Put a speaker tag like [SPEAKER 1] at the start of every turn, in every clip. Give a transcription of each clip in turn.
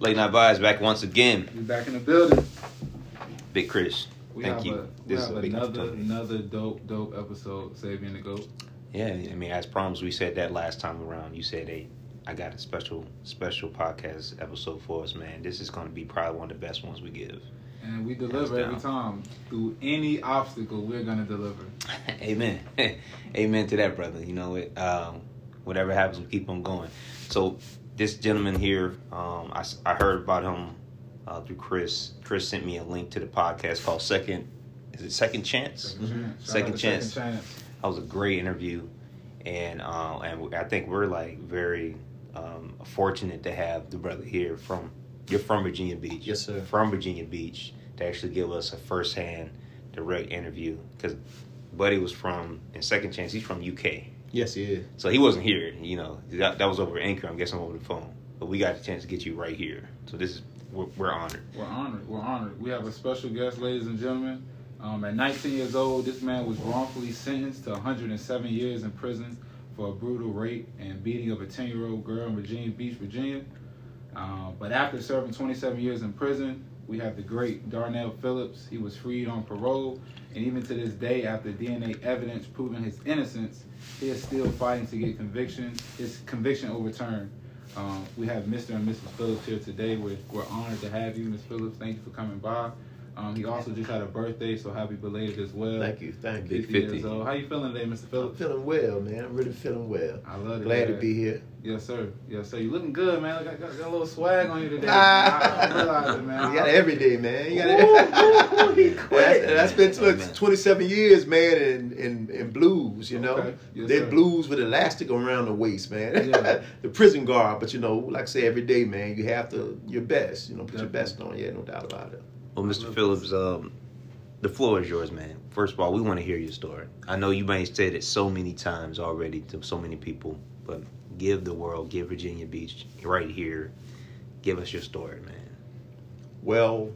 [SPEAKER 1] Late Night Vibes back once again.
[SPEAKER 2] Back in the building.
[SPEAKER 1] Big Chris,
[SPEAKER 2] We
[SPEAKER 1] thank you.
[SPEAKER 2] A, we
[SPEAKER 1] this is
[SPEAKER 2] another another dope dope episode. Saving the goat.
[SPEAKER 1] Yeah, I mean, as promised, we said that last time around. You said, "Hey, I got a special special podcast episode for us, man. This is going to be probably one of the best ones we give."
[SPEAKER 2] And we deliver every time. Through any obstacle, we're gonna deliver.
[SPEAKER 1] Amen. Amen to that, brother. You know it. Um, whatever happens, we keep on going. So this gentleman here, um, I, s- I heard about him uh, through Chris. Chris sent me a link to the podcast called Second. Is it Second Chance?
[SPEAKER 2] Second chance.
[SPEAKER 1] Mm-hmm. Second chance.
[SPEAKER 2] Second chance.
[SPEAKER 1] That was a great interview, and uh, and I think we're like very um, fortunate to have the brother here from. You're from Virginia Beach.
[SPEAKER 3] Yes, sir.
[SPEAKER 1] From Virginia Beach to actually give us a firsthand, direct interview because Buddy was from in Second Chance. He's from UK,
[SPEAKER 3] Yes, he is.
[SPEAKER 1] so he wasn't here. You know that, that was over Anchor. I'm guessing over the phone, but we got a chance to get you right here. So this is we're, we're honored.
[SPEAKER 2] We're honored. We're honored. We have a special guest, ladies and gentlemen. Um, at 19 years old, this man was wrongfully sentenced to 107 years in prison for a brutal rape and beating of a 10 year old girl in Virginia Beach, Virginia. Um, but after serving 27 years in prison, we have the great Darnell Phillips. He was freed on parole, and even to this day, after DNA evidence proving his innocence, he is still fighting to get conviction, his conviction overturned. Um, we have Mr. and Mrs. Phillips here today. We're, we're honored to have you, Ms. Phillips. Thank you for coming by. Um, he also just had a birthday, so happy belated as well.
[SPEAKER 3] Thank you, thank you.
[SPEAKER 1] Big
[SPEAKER 2] 50 years old. How you feeling today, Mr.
[SPEAKER 3] I'm
[SPEAKER 2] Phillips?
[SPEAKER 3] feeling well, man. I'm really feeling well.
[SPEAKER 2] I love it.
[SPEAKER 3] Glad to be here.
[SPEAKER 2] Yes, sir. Yes, sir. You looking good, man. Look, I got, got a little swag on you today.
[SPEAKER 3] Ah.
[SPEAKER 2] I, I realize it, man.
[SPEAKER 3] You got it every day, man. You got
[SPEAKER 2] Ooh, ooh, he
[SPEAKER 3] it.
[SPEAKER 2] quick.
[SPEAKER 3] That's, that's been look, 27 years, man, in, in, in blues, you know.
[SPEAKER 2] Okay. Yes,
[SPEAKER 3] They're
[SPEAKER 2] sir.
[SPEAKER 3] blues with elastic around the waist, man.
[SPEAKER 2] Yeah.
[SPEAKER 3] the prison guard, but you know, like I say, every day, man, you have to your best. You know, put your best on. Yeah, no doubt about it.
[SPEAKER 1] Well, Mr. Phillips, um, the floor is yours, man. First of all, we want to hear your story. I know you may have said it so many times already to so many people, but give the world, give Virginia Beach right here. Give us your story, man.
[SPEAKER 3] Well,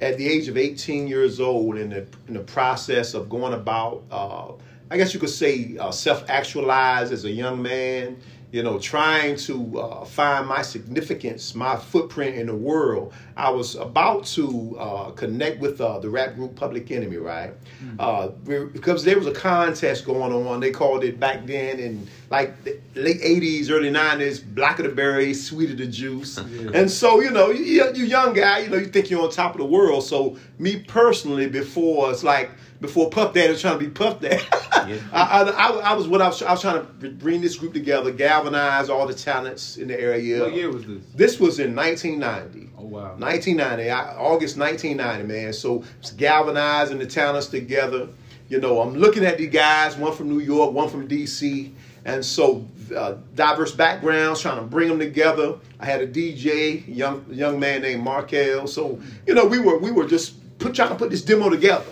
[SPEAKER 3] at the age of 18 years old, in the in the process of going about, uh, I guess you could say, uh, self-actualize as a young man, you know, trying to uh, find my significance, my footprint in the world. I was about to uh, connect with uh, the rap group Public Enemy, right? Uh, we- because there was a contest going on. They called it back then in like the late 80s, early 90s, Black of the Berry, Sweet of the Juice.
[SPEAKER 2] Yeah.
[SPEAKER 3] And so, you know, you, you young guy, you know, you think you're on top of the world. So me personally, before it's like before Puff Daddy was trying to be Puff Daddy,
[SPEAKER 1] Yeah.
[SPEAKER 3] I, I, I, I was what I was, I was trying to bring this group together, galvanize all the talents in the area.
[SPEAKER 2] What year was this?
[SPEAKER 3] This was in 1990.
[SPEAKER 2] Oh, wow.
[SPEAKER 3] 1990, I, August 1990, man. So it's galvanizing the talents together. You know, I'm looking at the guys, one from New York, one from DC, and so uh, diverse backgrounds, trying to bring them together. I had a DJ, young young man named Markel. So you know, we were we were just put, trying to put this demo together.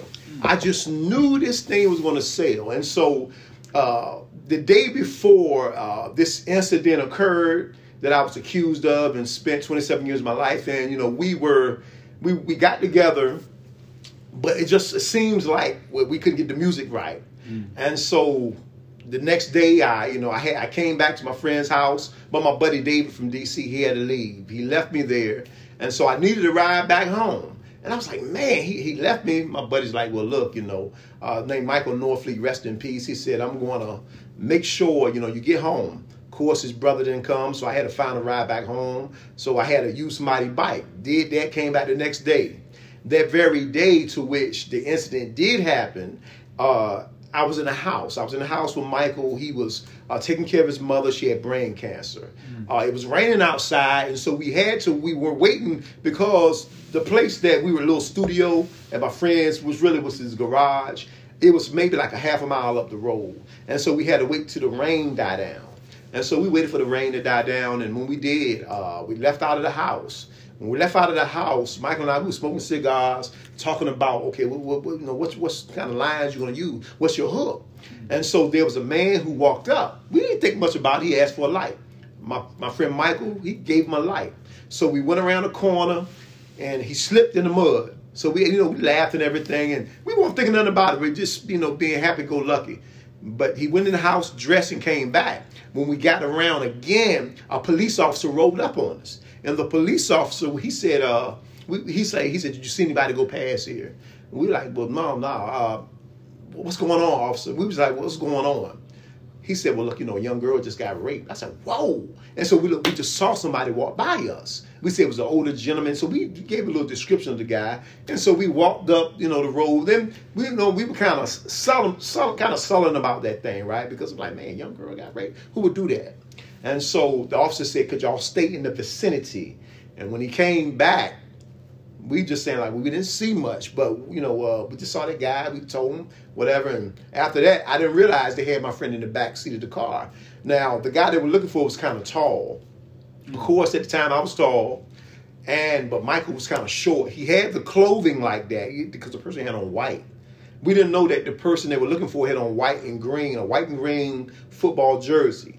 [SPEAKER 3] I just knew this thing was going to sell, and so uh, the day before uh, this incident occurred that I was accused of and spent 27 years of my life in, you know, we were we we got together, but it just it seems like we couldn't get the music right, and so the next day I you know I had I came back to my friend's house, but my buddy David from DC he had to leave. He left me there, and so I needed to ride back home. And I was like, man, he, he left me. My buddy's like, well, look, you know, uh, named Michael Norfleet, rest in peace. He said, I'm going to make sure, you know, you get home. Of course, his brother didn't come, so I had to find a ride back home. So I had to use somebody's bike. Did that, came back the next day. That very day to which the incident did happen, uh, I was in the house. I was in the house with Michael. He was uh, taking care of his mother. She had brain cancer. Uh, it was raining outside, and so we had to. We were waiting because the place that we were a little studio at my friend's was really was his garage. It was maybe like a half a mile up the road, and so we had to wait till the rain died down. And so we waited for the rain to die down, and when we did, uh, we left out of the house. When we left out of the house, Michael and I we were smoking cigars, talking about okay, what, what, you know, what's kind of lines you're gonna use? What's your hook? And so there was a man who walked up. We didn't think much about it. He asked for a light. My my friend Michael, he gave him a light. So we went around the corner, and he slipped in the mud. So we, you know, we laughed and everything, and we weren't thinking nothing about it. We just, you know, being happy-go-lucky. But he went in the house dressed and came back. When we got around again, a police officer rolled up on us. And the police officer, he said, uh, we, he said, he said, did you see anybody go past here? And we like, well, no, no. Uh, what's going on, officer? We was like, what's going on? He said, well, look, you know, a young girl just got raped. I said, whoa. And so we, we just saw somebody walk by us. We said it was an older gentleman. So we gave a little description of the guy. And so we walked up, you know, the road. Then we you know we were kind of sullen, sullen, kind of sullen about that thing, right? Because I'm like, man, young girl got raped. Who would do that? And so the officer said, could y'all stay in the vicinity? And when he came back, we just saying like we didn't see much, but you know uh, we just saw that guy. We told him whatever, and after that, I didn't realize they had my friend in the back seat of the car. Now the guy they were looking for was kind of tall. Of course, at the time I was tall, and but Michael was kind of short. He had the clothing like that because the person had on white. We didn't know that the person they were looking for had on white and green, a white and green football jersey.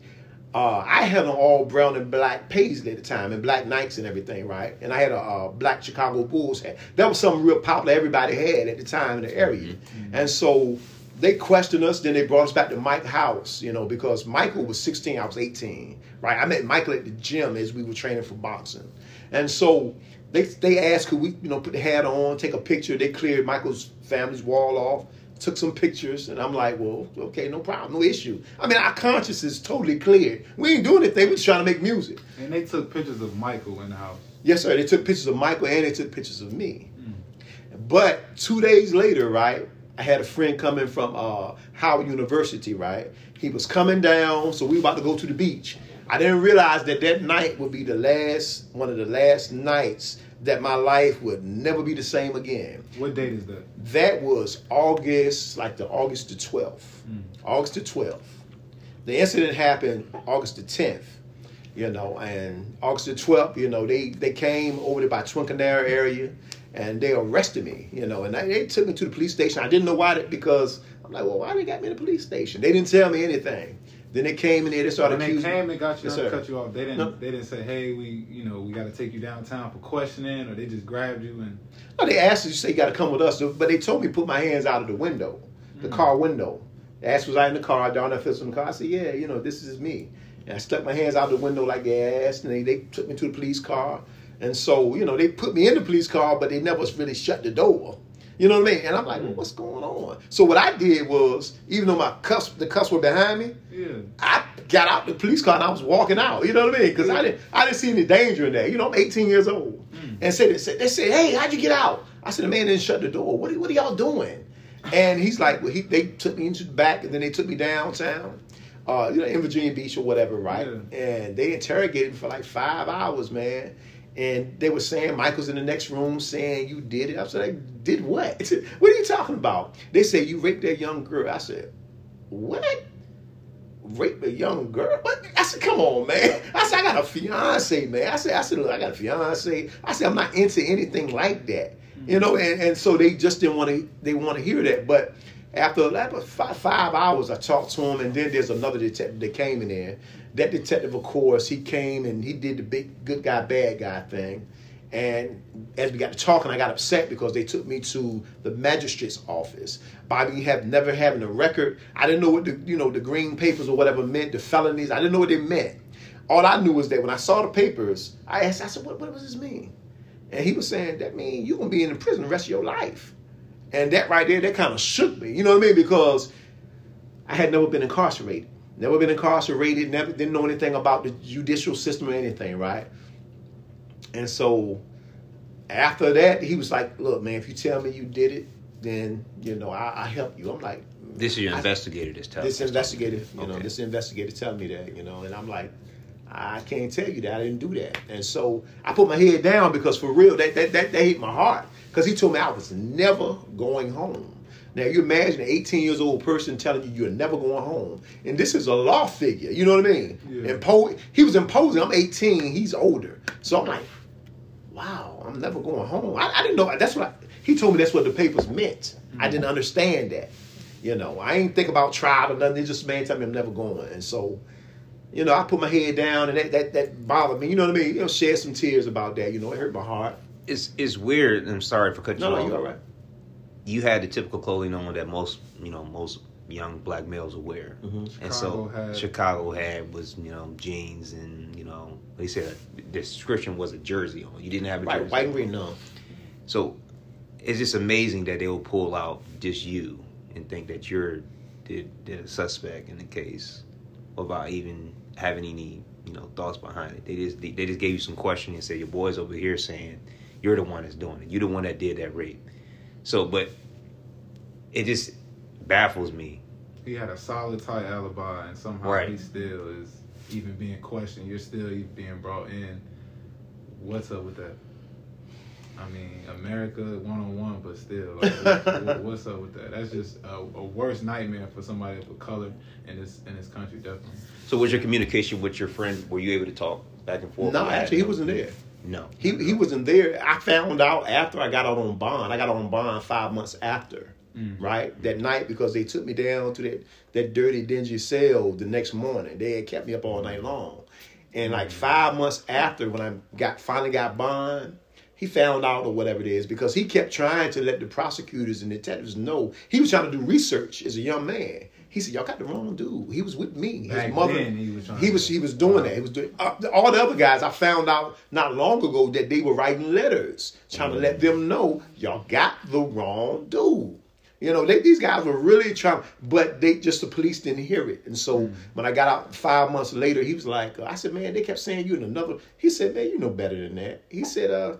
[SPEAKER 3] Uh, I had an all brown and black paisley at the time, and black Nikes and everything, right? And I had a, black Chicago Bulls hat. That was something real popular everybody had at the time in the area. Mm-hmm. And so they questioned us. Then they brought us back to Mike House, you know, because Michael was 16, I was 18, right? I met Michael at the gym as we were training for boxing, and so they they asked could we, you know, put the hat on, take a picture. They cleared Michael's family's wall off took some pictures, and I'm like, well, okay, no problem, no issue. I mean, our conscience is totally clear. We ain't doing anything. We're just trying to make music.
[SPEAKER 2] And they took pictures of Michael in the house.
[SPEAKER 3] Yes, sir. They took pictures of Michael and they took pictures of me. Mm. But two days later, right, I had a friend coming from uh, Howard University, right? He was coming down, so we were about to go to the beach. I didn't realize that that night would be the last, one of the last nights that my life would never be the same again.
[SPEAKER 2] What date is that?
[SPEAKER 3] That was August, like the August the 12th. Mm. August the 12th. The incident happened August the 10th, you know, and August the 12th, you know, they, they came over to by Twin Canary area and they arrested me, you know, and they, they took me to the police station. I didn't know why, that, because I'm like, well, why they got me in the police station? They didn't tell me anything. Then they came in there. They started
[SPEAKER 2] when
[SPEAKER 3] accusing.
[SPEAKER 2] they came, they got you. Yes, cut you off. They didn't. No. They didn't say, "Hey, we, you know, we got to take you downtown for questioning," or they just grabbed you and.
[SPEAKER 3] No, they asked us. You say you got to come with us, but they told me put my hands out of the window, the mm car window. They asked was I in the car? Down there, in the car. I said, "Yeah, you know, this is me." And I stuck my hands out the window like they asked, and they, they took me to the police car. And so, you know, they put me in the police car, but they never really shut the door. You know what I mean? And I'm like, well, what's going on? So what I did was, even though my cuss, the cuss were behind me,
[SPEAKER 2] yeah.
[SPEAKER 3] I got out the police car and I was walking out. You know what I mean? Because I didn't, I didn't see any danger in that. You know, I'm 18 years old, mm. and said, they said, they said, hey, how'd you get out? I said, the man didn't shut the door. What, are, what are y'all doing? And he's like, well, he, they took me into the back, and then they took me downtown. Uh, you know, in Virginia Beach or whatever, right? Yeah. And they interrogated me for like five hours, man and they were saying Michael's in the next room saying you did it. I said, I did what? what are you talking about? They said you raped that young girl. I said, what? Rape a young girl? What? I said, come on, man. I said, I got a fiance, man. I said, I said, look, I got a fiance. I said, I'm not into anything like that, mm-hmm. you know. And, and so they just didn't want to. They want to hear that, but. After, after five, five hours, I talked to him, and then there's another detective that came in there that detective, of course, he came and he did the big good guy, bad guy thing. And as we got to talking, I got upset because they took me to the magistrate's office. Bobby have never having a record. I didn't know what the you know the green papers or whatever meant, the felonies. I didn't know what they meant. All I knew was that when I saw the papers, I asked, I said, what, what does this mean? And he was saying, that means you're gonna be in the prison the rest of your life. And that right there, that kind of shook me. You know what I mean? Because I had never been incarcerated never been incarcerated, never didn't know anything about the judicial system or anything, right? And so after that, he was like, "Look, man, if you tell me you did it, then you know I, I help you." I'm like,
[SPEAKER 1] "This is your I, investigator that's telling."
[SPEAKER 3] This investigator, you okay. know, this investigator telling me that, you know, and I'm like, I can't tell you that I didn't do that. And so I put my head down because for real, that that that, that hit my heart because he told me I was never going home. Now you imagine an 18 years old person telling you you're never going home, and this is a law figure. You know what I mean? Yeah. Impo- he was imposing. I'm 18. He's older, so I'm like, wow, I'm never going home. I, I didn't know. That's what I, he told me. That's what the papers meant. Mm-hmm. I didn't understand that. You know, I ain't think about trial or nothing. It's just man telling me I'm never going, and so. You know, I put my head down, and that, that, that bothered me. You know what I mean? You know, shed some tears about that. You know, it hurt my heart.
[SPEAKER 1] It's it's weird. I'm sorry for cutting
[SPEAKER 3] no,
[SPEAKER 1] you
[SPEAKER 3] off.
[SPEAKER 1] No,
[SPEAKER 3] you're all right
[SPEAKER 1] you had the typical clothing on that most you know most young black males would wear.
[SPEAKER 3] Mhm.
[SPEAKER 1] And so
[SPEAKER 2] Chicago had-
[SPEAKER 1] Chicago had was you know jeans and you know they said the description was a jersey on. You didn't have a jersey.
[SPEAKER 3] Right, white and green, no.
[SPEAKER 1] So it's just amazing that they will pull out just you and think that you're the, the suspect in the case without even having any you know thoughts behind it. They just they, they just gave you some question and said your boy's over here saying you're the one that's doing it. You're the one that did that rape. So, but it just baffles me.
[SPEAKER 2] He had a solid tight alibi, and somehow
[SPEAKER 1] Right.
[SPEAKER 2] he still is even being questioned. You're still even being brought in. What's up with that? I mean, America one on one, but still, like, what- what- what's up with that? That's just a, a worse nightmare for somebody of color in this in this country, definitely.
[SPEAKER 1] So, was your communication with your friend? Were you able to talk back and forth?
[SPEAKER 3] No, actually, he wasn't there.
[SPEAKER 1] No,
[SPEAKER 3] He he wasn't there. I found out after I got out on bond. I got on bond five months after,
[SPEAKER 2] Mm.
[SPEAKER 3] right? That night because they took me down to that that dirty, dingy cell the next morning. They had kept me up all night long, and like five months after, when I got finally got bond, he found out or whatever it is because he kept trying to let the prosecutors and detectives know he was trying to do research as a young man. He said, "Y'all got the wrong dude. He was with me. His
[SPEAKER 2] Back
[SPEAKER 3] mother.
[SPEAKER 2] he was
[SPEAKER 3] he was he was doing that. He was doing uh, all the other guys. I found out not long ago that they were writing letters trying to let them know y'all got the wrong dude. You know, they, these guys were really trying, but they just the police didn't hear it. And so when I got out five months later, he was like, I said, man, they kept saying you in another. He said, man, you know better than that. He said, uh,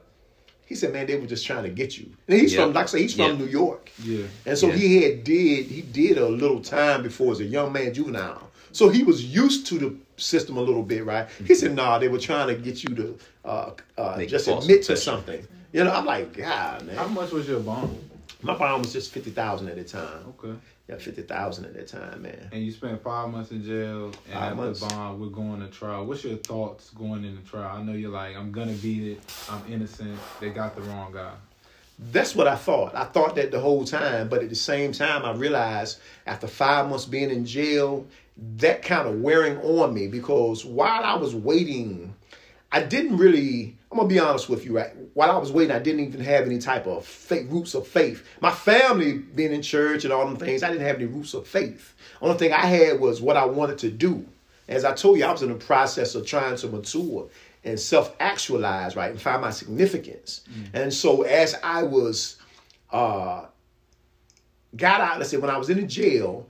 [SPEAKER 3] he said, man, they were just trying to get you. And he's
[SPEAKER 1] Yeah.
[SPEAKER 3] from, like I say, he's from
[SPEAKER 1] Yeah.
[SPEAKER 3] New York.
[SPEAKER 2] Yeah.
[SPEAKER 3] And so
[SPEAKER 1] Yeah.
[SPEAKER 3] he had did he did a little time before as a young man juvenile. So he was used to the system a little bit, right? He said, "Nah, they were trying to get you to uh, uh, just admit to something." You know, I'm like, God, man.
[SPEAKER 2] How much was your bond?
[SPEAKER 3] my bond was just fifty thousand at the time.
[SPEAKER 2] Okay.
[SPEAKER 3] Yeah, fifty thousand at that time, man.
[SPEAKER 2] And you spent five months in jail, and
[SPEAKER 3] Five
[SPEAKER 2] after
[SPEAKER 3] months.
[SPEAKER 2] bond, we're going to trial. What's your thoughts going into trial? I know you're like, I'm gonna beat it. I'm innocent. They got the wrong guy.
[SPEAKER 3] That's what I thought. I thought that the whole time, but at the same time, I realized after five months being in jail, that kind of wearing on me because while I was waiting, I didn't really. I'm gonna be honest with you, right? While I was waiting, I didn't even have any type of faith, roots of faith. My family being in church and all them things, I didn't have any roots of faith. Only thing I had was what I wanted to do. As I told you, I was in the process of trying to mature and self-actualize, right, and find my significance. And so as I was uh got out, let's say when I was in the jail,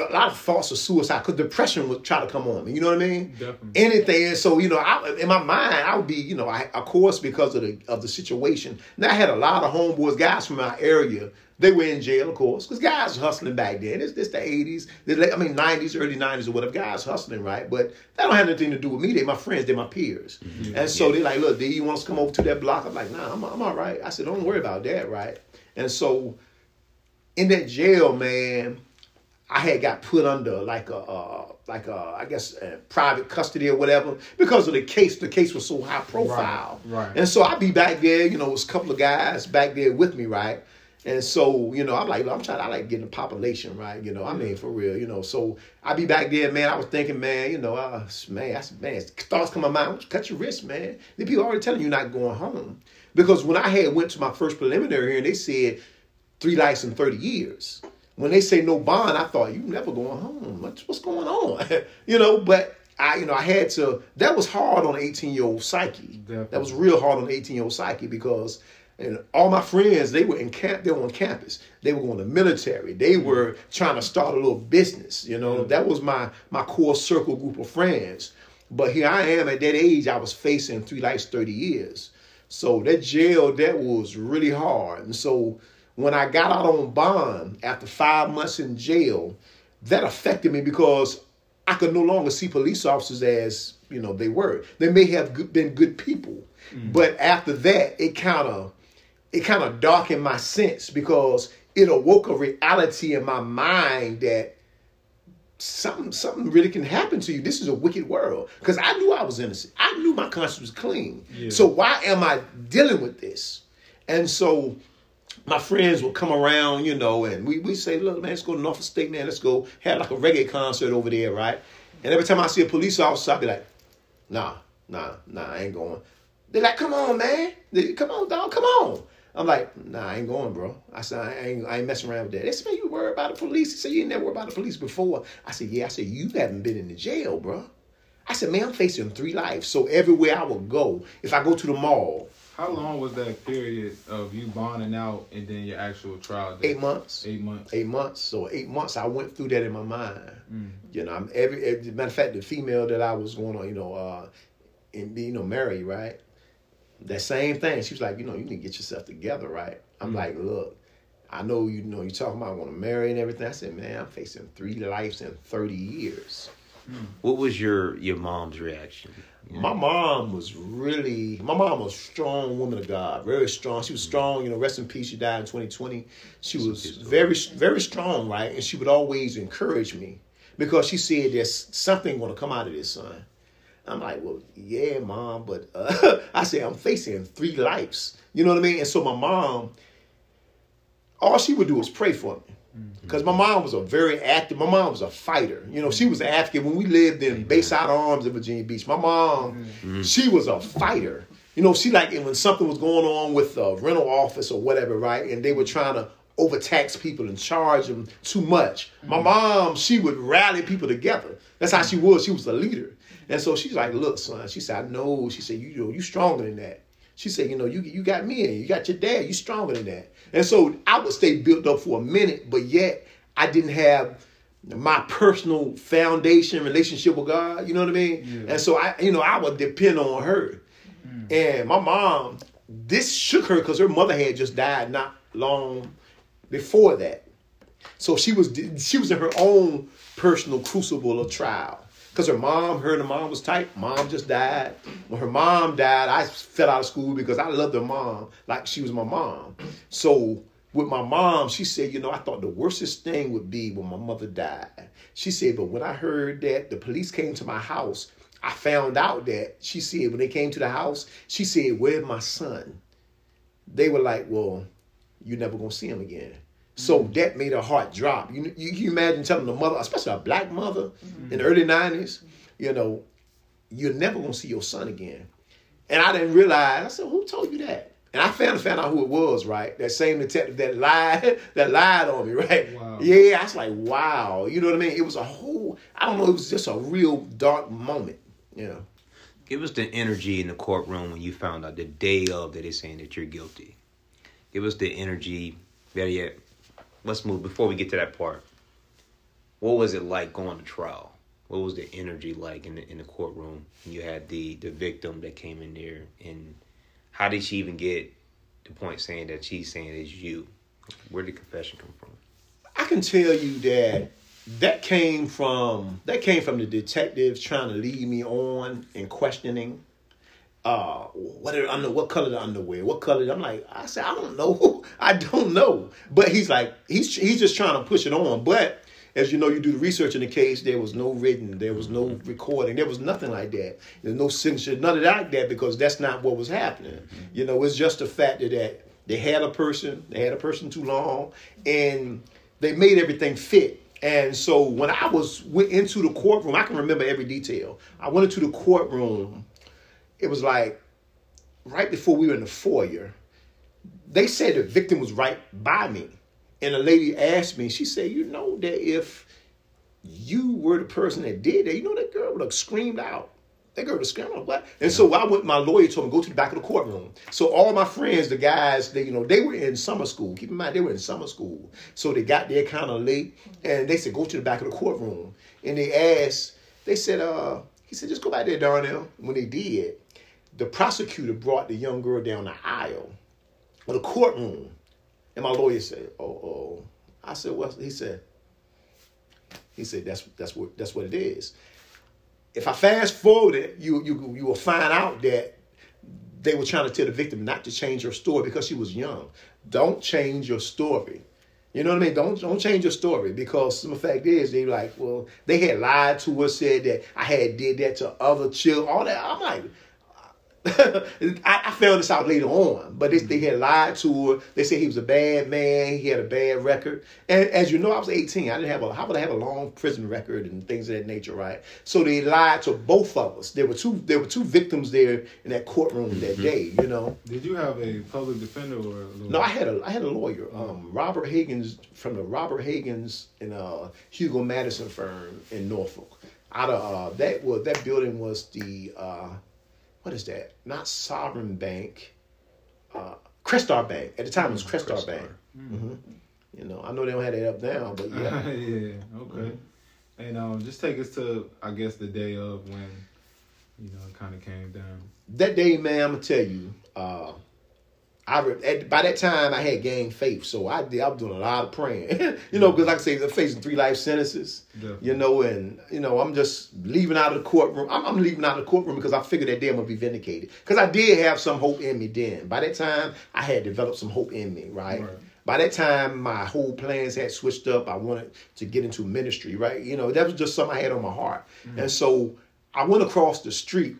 [SPEAKER 3] a lot of thoughts of suicide because depression would try to come on me. You know what I mean?
[SPEAKER 2] Definitely.
[SPEAKER 3] Anything. And so, you know, I, in my mind, I would be, you know, I, of course, because of the of the situation. Now I had a lot of homeboys, guys from my area. They were in jail, of course, because guys hustling back then. It's, it's the 80s, the I mean, 90s, early 90s or whatever. Guys hustling, right? But that don't have anything to do with me. They my friends. They're my peers. Mm-hmm. And so they're like, look, D, you want us to come over to that block? I'm like, nah, I'm, I'm all right. I said, don't worry about that, right? And so in that jail, man, I had got put under like a uh, like a I guess uh private custody or whatever because of the case. The case was so high profile,
[SPEAKER 2] Right, right.
[SPEAKER 3] And so I'd be back there, you know, it was a couple of guys back there with me, right? And so, you know, I'm like, I'm trying, I like getting the population, right? You know, I mean, for real, you know. So I be back there, man. I was thinking, man, you know, uh, man, said, man, thoughts come to my mind. Cut your wrist, man. The people already telling you not going home because when I had went to my first preliminary hearing, they said three lives in 30 years. When they say no bond, I thought you never going home. What's, what's going on? you know, but I, you know, I had to. That was hard on an 18 year old psyche.
[SPEAKER 2] Definitely.
[SPEAKER 3] That was real hard on an 18 year old psyche because and all my friends they were in camp. They were on campus. They were going to military. They mm-hmm. were trying to start a little business. You know, mm-hmm. that was my my core circle group of friends. But here I am at that age. I was facing three lives, 30 years. So that jail, that was really hard. And so when I got out on bond after five months in jail, that affected me because I could no longer see police officers as you know they were. They may have good, been good people, mm. but after that, it kind of it kind of darkened my sense because it awoke a reality in my mind that something something really can happen to you. This is a wicked world because I knew I was innocent. I knew my conscience was clean.
[SPEAKER 2] Yeah.
[SPEAKER 3] So why am I dealing with this? And so my friends would come around, you know, and we we say, look, man, let's go to Norfolk State, man. Let's go have like a reggae concert over there, right? And every time I see a police officer, I'd be like, nah, nah, nah, I ain't going. They're like, come on, man. They, come on, dog, come on. I'm like, nah, I ain't going, bro. I said, I ain't, I ain't messing around with that. They said, you worry about the police? He said, you ain't never worried about the police before. I said, yeah. I said, you haven't been in the jail, bro. I said, man, I'm facing three lives. So everywhere I would go, if I go to the mall,
[SPEAKER 2] How long was that period of you bonding out and then your actual trial? date?
[SPEAKER 3] eight months.
[SPEAKER 2] Eight months.
[SPEAKER 3] eight months. So eight months, I went through that in my mind.
[SPEAKER 2] Mm.
[SPEAKER 3] You know, I'm every, every matter of fact, the female that I was going on, you know, uh, and be, you know, married, right? That same thing. She was like, you know, you need to get yourself together, right? I'm
[SPEAKER 2] Mm.
[SPEAKER 3] like, look, I know you know you're talking about want to marry and everything. I said, man, I'm facing three lives in thirty years.
[SPEAKER 1] What was your your mom's reaction?
[SPEAKER 3] My mom was really, my mom was a strong woman of God, very strong. She was strong, you know, rest in peace. She died in 2020. She was very, very strong, right? And she would always encourage me because she said there's something going to come out of this, son. I'm like, well, yeah, mom, but uh, I said, I'm facing three lives. You know what I mean? And so my mom, all she would do was pray for me. Mm-hmm. Because my mom was a very active, my mom was a fighter. You know, she was mm-hmm. active When we lived in Bayside Arms in Virginia Beach, my mom, mm-hmm. she was a fighter. You know, she like, and when something was going on with the rental office or whatever, right? And they were trying to overtax people and charge them too much. My mom, she would rally people together. That's how she was. She was a leader. And so she's like, look, son, she said, I know. She said, you know, you stronger than that. She said, you know, you you got me and you got your dad, you stronger than that. And so I would stay built up for a minute, but yet I didn't have my personal foundation relationship with God. You know what I mean?
[SPEAKER 2] Yeah.
[SPEAKER 3] And so I, you know, I would depend on her. Mm. And my mom, this shook her because her mother had just died not long before that. So she was she was in her own personal crucible of trial. Because her mom, her and her mom was tight. Mom just died. When her mom died, I fell out of school because I loved her mom like she was my mom. So with my mom, she said, you know, I thought the worstest thing would be when my mother died. She said, but when I heard that the police came to my house, I found out that she said when they came to the house, she said, Where's my son? They were like, Well, you're never gonna see him again. So that made her heart drop. You, you you imagine telling a mother, especially a black mother mm-hmm. in the early 90s, you know, you're never gonna see your son again. And I didn't realize, I said, Who told you that? And I found found out who it was, right? That same detective that lied, that lied on me, right?
[SPEAKER 2] Wow.
[SPEAKER 3] Yeah, I was like, wow. You know what I mean? It was a whole, I don't know, it was just a real dark moment. Yeah.
[SPEAKER 1] Give us the energy in the courtroom when you found out the day of that they're saying that you're guilty. Give us the energy. Better yet, let's move before we get to that part. What was it like going to trial? What was the energy like in the in the courtroom? You had the the victim that came in there, and how did she even get the point saying that she's saying it's you? Where did the confession come from?
[SPEAKER 3] I can tell you that that came from that came from the detectives trying to lead me on and questioning. Uh, what are under what color the underwear? What color? I'm like, I said, I don't know, I don't know. But he's like, he's he's just trying to push it on. But as you know, you do the research in the case. There was no written, there was no recording, there was nothing like that. There's no signature, none of that like that because that's not what was happening. You know, it's just the fact that, that they had a person, they had a person too long, and they made everything fit. And so when I was went into the courtroom, I can remember every detail. I went into the courtroom. It was like right before we were in the foyer. They said the victim was right by me, and a lady asked me. She said, "You know that if you were the person that did that, you know that girl would have screamed out." That girl would have screamed out, what? And so I went. My lawyer told me go to the back of the courtroom. So all my friends, the guys, they you know they were in summer school. Keep in mind they were in summer school, so they got there kind of late, and they said go to the back of the courtroom. And they asked, they said, uh, he said just go back there, Darnell. When they did, the prosecutor brought the young girl down the aisle of the courtroom, and my lawyer said, "Oh, oh." I said, "Well," he said. He said, "That's that's what that's what it is." If I fast forward it, you you you will find out that they were trying to tell the victim not to change her story because she was young. Don't change your story. You know what I mean? Don't don't change your story because the fact is they like, well, they had lied to us, said that I had did that to other children, all that. I'm like, I, I found this out later on, but they, they had lied to her. They said he was a bad man. He had a bad record. And as you know, I was 18. I didn't have a, how would I have a long prison record and things of that nature, right? So they lied to both of us. There were two, there were two victims there in that courtroom that day, you know.
[SPEAKER 2] Did you have a public defender or a lawyer?
[SPEAKER 3] No, I had a I had a lawyer, um, Robert Higgins from the Robert Higgins and uh, Hugo Madison firm in Norfolk. Out of uh, that was that building was the uh, what is that? Not Sovereign Bank, uh, Crestar Bank. At the time, it was Crestar,
[SPEAKER 1] Crestar.
[SPEAKER 3] Bank. hmm You know, I know they don't have that up now, but yeah.
[SPEAKER 2] yeah. Okay. And um, just take us to I guess the day of when you know it kind of came down.
[SPEAKER 3] that day, man, I'm gonna tell you. Uh, I at, by that time I had gained faith, so I did. I was doing a lot of praying, you know, because like I say, they're facing three life sentences, you know, and you know, I'm just leaving out of the courtroom. I'm, I'm leaving out of the courtroom because I figured that day I'm gonna be vindicated, because I did have some hope in me then. By that time, I had developed some hope in me, right?
[SPEAKER 2] Right.
[SPEAKER 3] By that time, my whole plans had switched up. I wanted to get into ministry, right? You know, that was just something I had on my heart, mm. and so I went across the street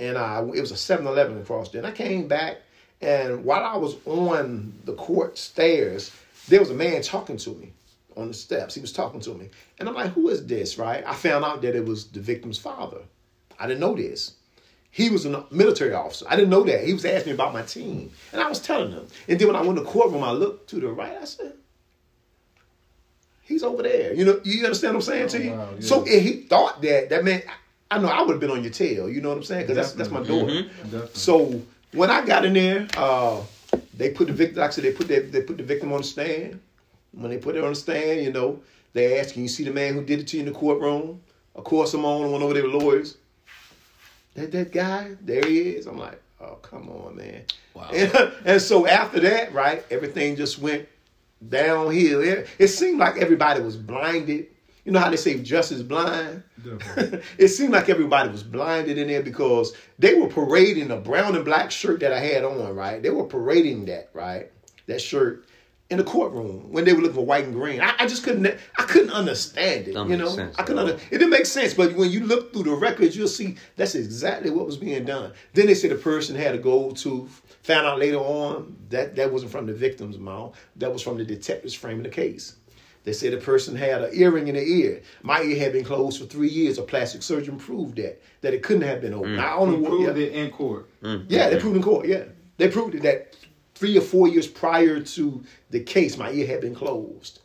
[SPEAKER 3] and I it was a 7-Eleven across there. And I came back, and while I was on the court stairs, there was a man talking to me on the steps. He was talking to me, and I'm like, "Who is this?" Right? I found out that it was the victim's father. I didn't know this. He was a military officer. I didn't know that. He was asking me about my team, and I was telling him. And then when I went to the courtroom, I looked to the right. I said, "He's over there." You know, you understand what I'm saying to
[SPEAKER 2] Oh,
[SPEAKER 3] you?
[SPEAKER 2] wow, yeah.
[SPEAKER 3] So and he thought that that man. I know I would have been on your tail. You know what I'm saying? Because that's that's my daughter. Mm-hmm.
[SPEAKER 2] Definitely.
[SPEAKER 3] So when I got in there, uh, they put the victim. Like I said, they put the, they put the victim on the stand. When they put it on the stand, you know, they asked, "Can you see the man who did it to you in the courtroom?" Of course, I'm on one over there with lawyers. That that guy, there he is. I'm like, oh come on, man.
[SPEAKER 1] Wow.
[SPEAKER 3] And, and so after that, right, everything just went downhill. It, it seemed like everybody was blinded. You know how they say justice blind?
[SPEAKER 2] Definitely.
[SPEAKER 3] it seemed like everybody was blinded in there because they were parading a brown and black shirt that I had on, right? They were parading that, right? That shirt in the courtroom when they were looking for white and green. I, I just couldn't I couldn't understand it.
[SPEAKER 1] Don't
[SPEAKER 3] you know?
[SPEAKER 1] sense
[SPEAKER 3] I couldn't
[SPEAKER 1] at all.
[SPEAKER 3] under, it didn't make sense, but when you look through the records, you'll see that's exactly what was being done. Then they said the person had a gold tooth. Found out later on that that wasn't from the victim's mouth. That was from the detectives framing the case. They said the person had an earring in the ear. My ear had been closed for three years. A plastic surgeon proved that that it couldn't have been open. Mm. I don't know
[SPEAKER 2] He
[SPEAKER 3] what.
[SPEAKER 2] proved
[SPEAKER 3] yeah.
[SPEAKER 2] it in court. Mm.
[SPEAKER 3] Yeah, they proved in court. Yeah, they proved it that three or four years prior to the case, my ear had been closed.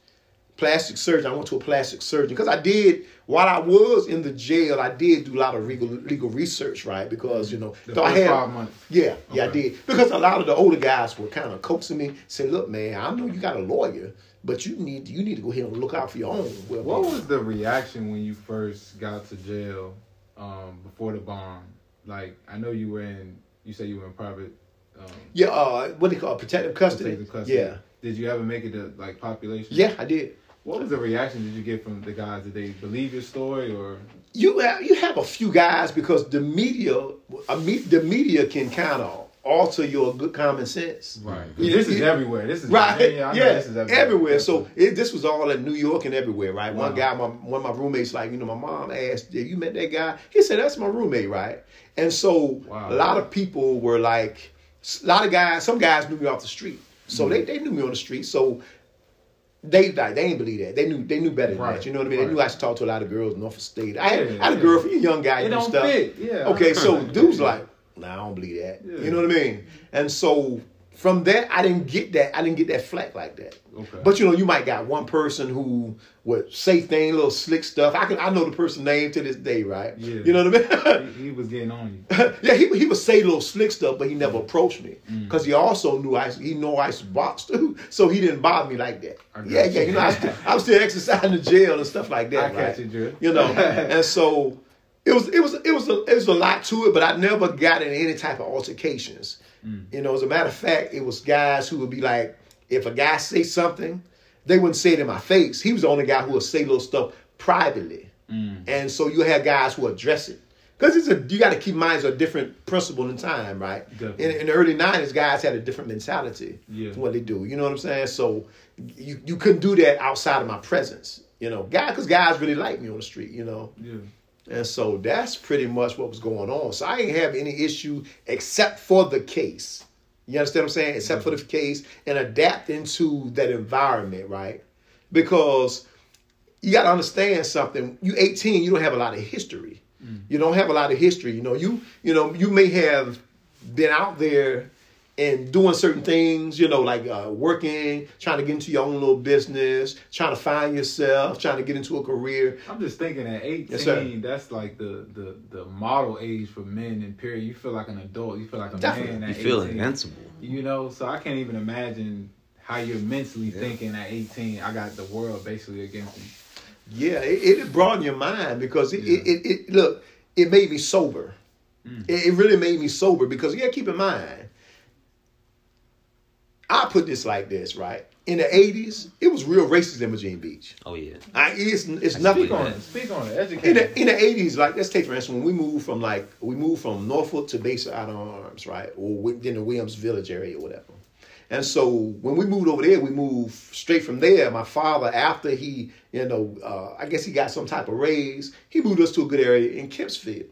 [SPEAKER 3] Plastic surgeon. I went to a plastic surgeon because I did while I was in the jail. I did do a lot of legal legal research, right? Because you know,
[SPEAKER 2] The
[SPEAKER 3] though I
[SPEAKER 2] first
[SPEAKER 3] had
[SPEAKER 2] five months.
[SPEAKER 3] yeah, yeah, I did because a lot of the older guys were kind of coaxing me, saying, "Look, man, I know you got a lawyer, but you need you need to go ahead and look out for your own." well
[SPEAKER 2] What was the reaction when you first got to jail um, before the bomb? Like, I know you were in. You said you were in private. Um,
[SPEAKER 3] Yeah, uh, what do you call it? protective custody?
[SPEAKER 2] protective custody.
[SPEAKER 3] Yeah,
[SPEAKER 2] Did you ever make it to like population?
[SPEAKER 3] yeah, I did.
[SPEAKER 2] What was the reaction did you get from the guys? Did they believe your story or?
[SPEAKER 3] you have you have a few guys because the media, the media can kind of alter your good common sense.
[SPEAKER 2] Right.
[SPEAKER 3] You-
[SPEAKER 2] this is everywhere. This is
[SPEAKER 3] Right,
[SPEAKER 2] Yeah,
[SPEAKER 3] yeah,
[SPEAKER 2] know this is everywhere.
[SPEAKER 3] everywhere. So it, this was all in New York and everywhere, right? One guy, my one of my roommates, like you know, my mom asked, "Yeah, you met that guy?" He said, "That's my roommate, right?" And so
[SPEAKER 2] Wow.
[SPEAKER 3] a lot of people were like, a lot of guys, some guys knew me off the street, so
[SPEAKER 2] Mm-hmm.
[SPEAKER 3] they they knew me on the street, so. They like they ain't believe that. They knew they knew better than
[SPEAKER 2] Right,
[SPEAKER 3] that. You know what I mean? They knew I should talk to a lot of girls in Norfolk State. I had,
[SPEAKER 2] Yeah,
[SPEAKER 3] I had a
[SPEAKER 2] yeah.
[SPEAKER 3] girlfriend, you young guy,
[SPEAKER 2] It
[SPEAKER 3] you do
[SPEAKER 2] don't
[SPEAKER 3] stuff.
[SPEAKER 2] fit, yeah.
[SPEAKER 3] Okay, so dude's like, nah, I don't believe that.
[SPEAKER 2] Yeah.
[SPEAKER 3] You know what I mean? And so from that, I didn't get that. I didn't get that flack like that.
[SPEAKER 2] Okay.
[SPEAKER 3] But you know, you might got one person who would say things, little slick stuff. I can I know the person's name to this day, right?
[SPEAKER 2] Yeah.
[SPEAKER 3] You know what I mean?
[SPEAKER 2] he, he was getting on you.
[SPEAKER 3] yeah, he he would say little slick stuff, but he never approached me
[SPEAKER 2] Mm.
[SPEAKER 3] because he also knew I he know I box too, so he didn't bother me like that. Yeah,
[SPEAKER 2] you.
[SPEAKER 3] yeah, you know, I, am still, still exercising in jail and stuff like that.
[SPEAKER 2] I catch you, Drew.
[SPEAKER 3] You know, and so it was it was it was a, it was a lot to it, but I never got in any type of altercations.
[SPEAKER 2] Mm.
[SPEAKER 3] You know, as a matter of fact, it was guys who would be like, if a guy say something, they wouldn't say it in my face. He was the only guy who would say little stuff privately,
[SPEAKER 2] Mm.
[SPEAKER 3] and so you had guys who address it. Because it's a you got to keep in mind it's a different principle in time, right? In, in the early '90s, guys had a different mentality
[SPEAKER 2] Yeah.
[SPEAKER 3] to what they do. You know what I'm saying? So you you couldn't do that outside of my presence. You know, guy because guys really like me on the street. You know,
[SPEAKER 2] Yeah.
[SPEAKER 3] And so that's pretty much what was going on. So I didn't have any issue except for the case. You understand what I'm saying? Except for the mm-hmm. case and adapting to that environment, right? Because you got to understand something. You 18, you don't have a lot of history. Mm. You don't have a lot of history. You know, you you know you may have been out there and doing certain things, you know, like uh, working, trying to get into your own little business, trying to find yourself, trying to get into a career.
[SPEAKER 2] I'm just thinking at 18,
[SPEAKER 3] Yes,
[SPEAKER 2] that's like the, the the model age for men in period. You feel like an adult. You feel like a
[SPEAKER 3] Definitely.
[SPEAKER 2] man
[SPEAKER 1] You feel
[SPEAKER 2] 18.
[SPEAKER 1] invincible.
[SPEAKER 2] You know, so I can't even imagine how you're mentally thinking at 18. I got the world basically against me.
[SPEAKER 3] Yeah, it, it broadened your mind because it,
[SPEAKER 2] Yeah.
[SPEAKER 3] it, it, it look, it made me sober.
[SPEAKER 2] Mm.
[SPEAKER 3] It, it really made me sober because yeah, keep in mind, I put this like this, right? In the eighties, it was real racist in Virginia Beach.
[SPEAKER 1] Oh yeah.
[SPEAKER 3] I, it's it's nothing.
[SPEAKER 2] Speak on it. Speak on it.
[SPEAKER 3] In
[SPEAKER 2] Educate.
[SPEAKER 3] the in the eighties, like let's take for instance, when we moved from like we moved from Norfolk to Bayside Arms, right, or wi- in the Williams Village area, or whatever. And so when we moved over there, we moved straight from there. My father, after he, you know, uh, I guess he got some type of raise, he moved us to a good area in Kempsville.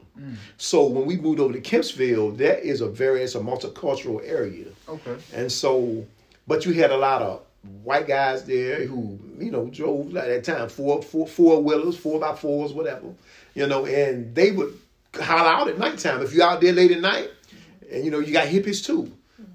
[SPEAKER 3] So when we moved over to Kempsville, that is a very it's a multicultural area.
[SPEAKER 2] Okay.
[SPEAKER 3] And so, but you had a lot of white guys there who, you know, drove at that time four four four wheelers, four by fours, whatever, you know, and they would holler out at nighttime if you out there late at night, and you know you got hippies too.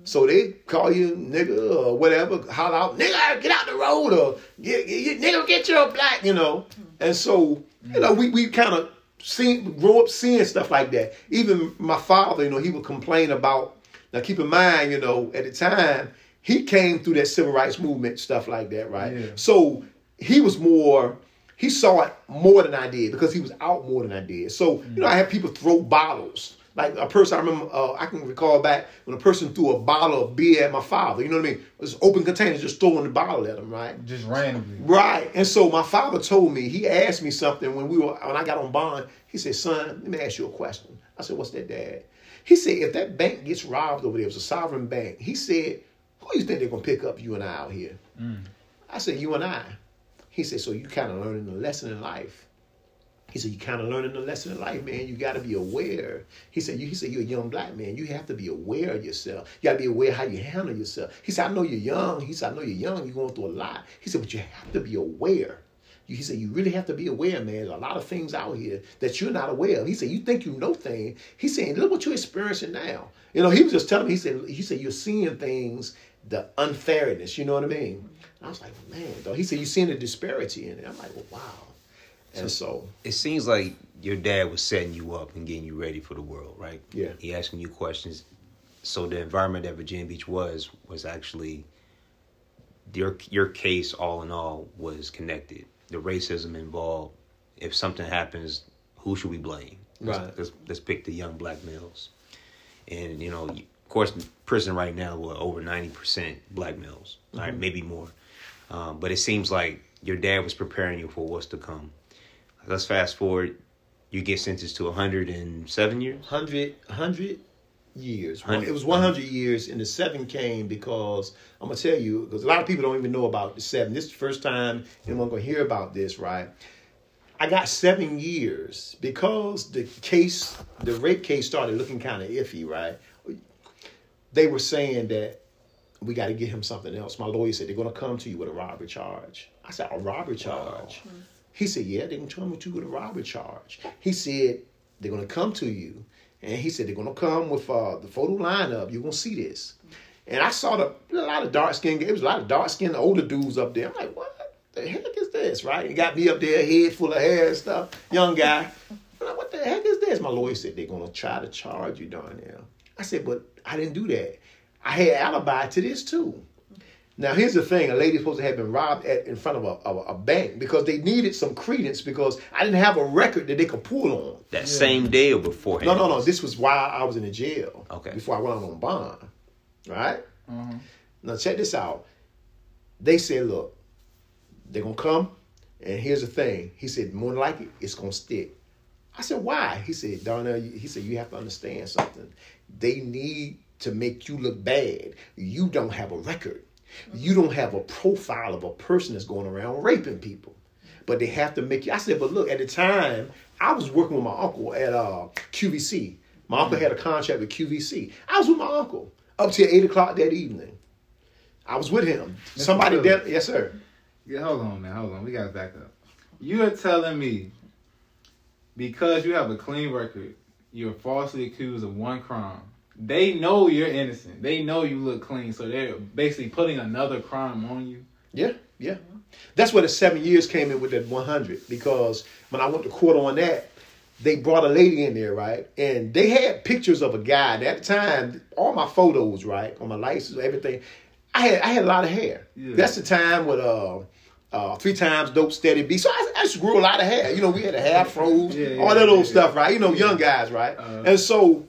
[SPEAKER 3] So they call you nigga or whatever, holler out, nigga, get out the road or get, get, nigga, get your black, you know. Mm-hmm. And so, you know, we, we kind of seen grow up seeing stuff like that. Even my father, you know, he would complain about now keep in mind, you know, at the time, he came through that civil rights movement, stuff like that, right?
[SPEAKER 2] Yeah.
[SPEAKER 3] So he was more he saw it more than I did because he was out more than I did. So, you know, I had people throw bottles. Like a person, I remember, uh, I can recall back when a person threw a bottle of beer at my father. You know what I mean? It was open containers, just throwing the bottle at him, right?
[SPEAKER 2] Just randomly.
[SPEAKER 3] Right. And so my father told me, he asked me something when we were when I got on bond. He said, son, let me ask you a question. I said, What's that, Dad? He said, if that bank gets robbed over there, it was a sovereign bank. He said, Who do you think they're gonna pick up you and I out here? I said, You and I. He said, So you kind of learning a lesson in life. He said, You kind of learning the lesson in life, man. You got to be aware. He said, you, He said, You're a young black man. You have to be aware of yourself. You got to be aware how you handle yourself. He said, I know you're young. He said, I know you're young. You're going through a lot. He said, But you have to be aware. He said, You really have to be aware, man. There's a lot of things out here that you're not aware of. He said, You think you know things. He's saying, Look what you're experiencing now. You know, he was just telling me, he said, he said, You're seeing things, the unfairness, you know what I mean? And I was like, Man, though. He said, You're seeing the disparity in it. I'm like, Well, wow. And so,
[SPEAKER 1] It seems like your dad was setting you up and getting you ready for the world, right?
[SPEAKER 3] Yeah.
[SPEAKER 1] He asking you questions. So the environment that Virginia Beach was was actually your your case all in all was connected. The racism involved. If something happens, who should we blame? Let's,
[SPEAKER 3] Right.
[SPEAKER 1] let's, let's pick the young black males. And you know, of course, prison right now we're over ninety percent black males, all right, maybe more. Um, but it seems like your dad was preparing you for what's to come. Let's fast forward. You get sentenced to 107 years.
[SPEAKER 3] 100, 100 years.
[SPEAKER 1] Hundred.
[SPEAKER 3] It was 100 years, and the seven came because I'm going to tell you, because a lot of people don't even know about the seven. This is the first time anyone going to hear about this, right? I got seven years because the case, the rape case started looking kind of iffy, right? They were saying that we got to get him something else. My lawyer said they're going to come to you with a robbery charge. I said, a robbery charge? He said, yeah, they're going to come to you with a robbery charge. He said, they're going to come to you. And he said, they're going to come with uh, the photo lineup. You're going to see this. And I saw the, a lot of dark skinned, there was a lot of dark skinned older dudes up there. I'm like, what the heck is this, right? He got me up there, head full of hair and stuff, young guy. I'm like, what the heck is this? My lawyer said, they're going to try to charge you, Darnell. I said, but I didn't do that. I had alibi to this too. Now here's the thing: a lady supposed to have been robbed at in front of a, of a bank because they needed some credence because I didn't have a record that they could pull on.
[SPEAKER 1] That same day or beforehand?
[SPEAKER 3] No, no, no. This was while I was in the jail.
[SPEAKER 1] Okay.
[SPEAKER 3] Before I went out on bond. Right.
[SPEAKER 2] Uh-huh.
[SPEAKER 3] Now check this out. They said, look, they're gonna come, and here's the thing. He said, more than likely, it's gonna stick. I said, why? He said, Darnell, you- he said, you have to understand something. They need to make you look bad. You don't have a record. You don't have a profile of a person that's going around raping people. but they have to make you. I said, but look, at the time, I was working with my uncle at uh, QVC. My uncle had a contract with QVC. I was with my uncle up till eight o'clock that evening. I was with him.
[SPEAKER 2] Mr.
[SPEAKER 3] Somebody there, yes, sir.
[SPEAKER 2] Yeah, hold on, man. Hold on. We gotta back up. You are telling me because you have a clean record, you're falsely accused of one crime. They know you're innocent. They know you look clean, so they're basically putting another crime on you.
[SPEAKER 3] Yeah, yeah. That's where the seven years came in with that 100 because when I went to court on that, they brought a lady in there, right? And they had pictures of a guy. And at the time, all my photos, right, on my license, everything, I had I had a lot of hair.
[SPEAKER 2] Yeah.
[SPEAKER 3] That's the time with uh, uh, Three Times Dope Steady B. So I, I just grew a lot of hair. You know, we had a hair froze,
[SPEAKER 2] Yeah, yeah,
[SPEAKER 3] all that old stuff, right? You know, young guys, right?
[SPEAKER 2] Uh-huh.
[SPEAKER 3] and so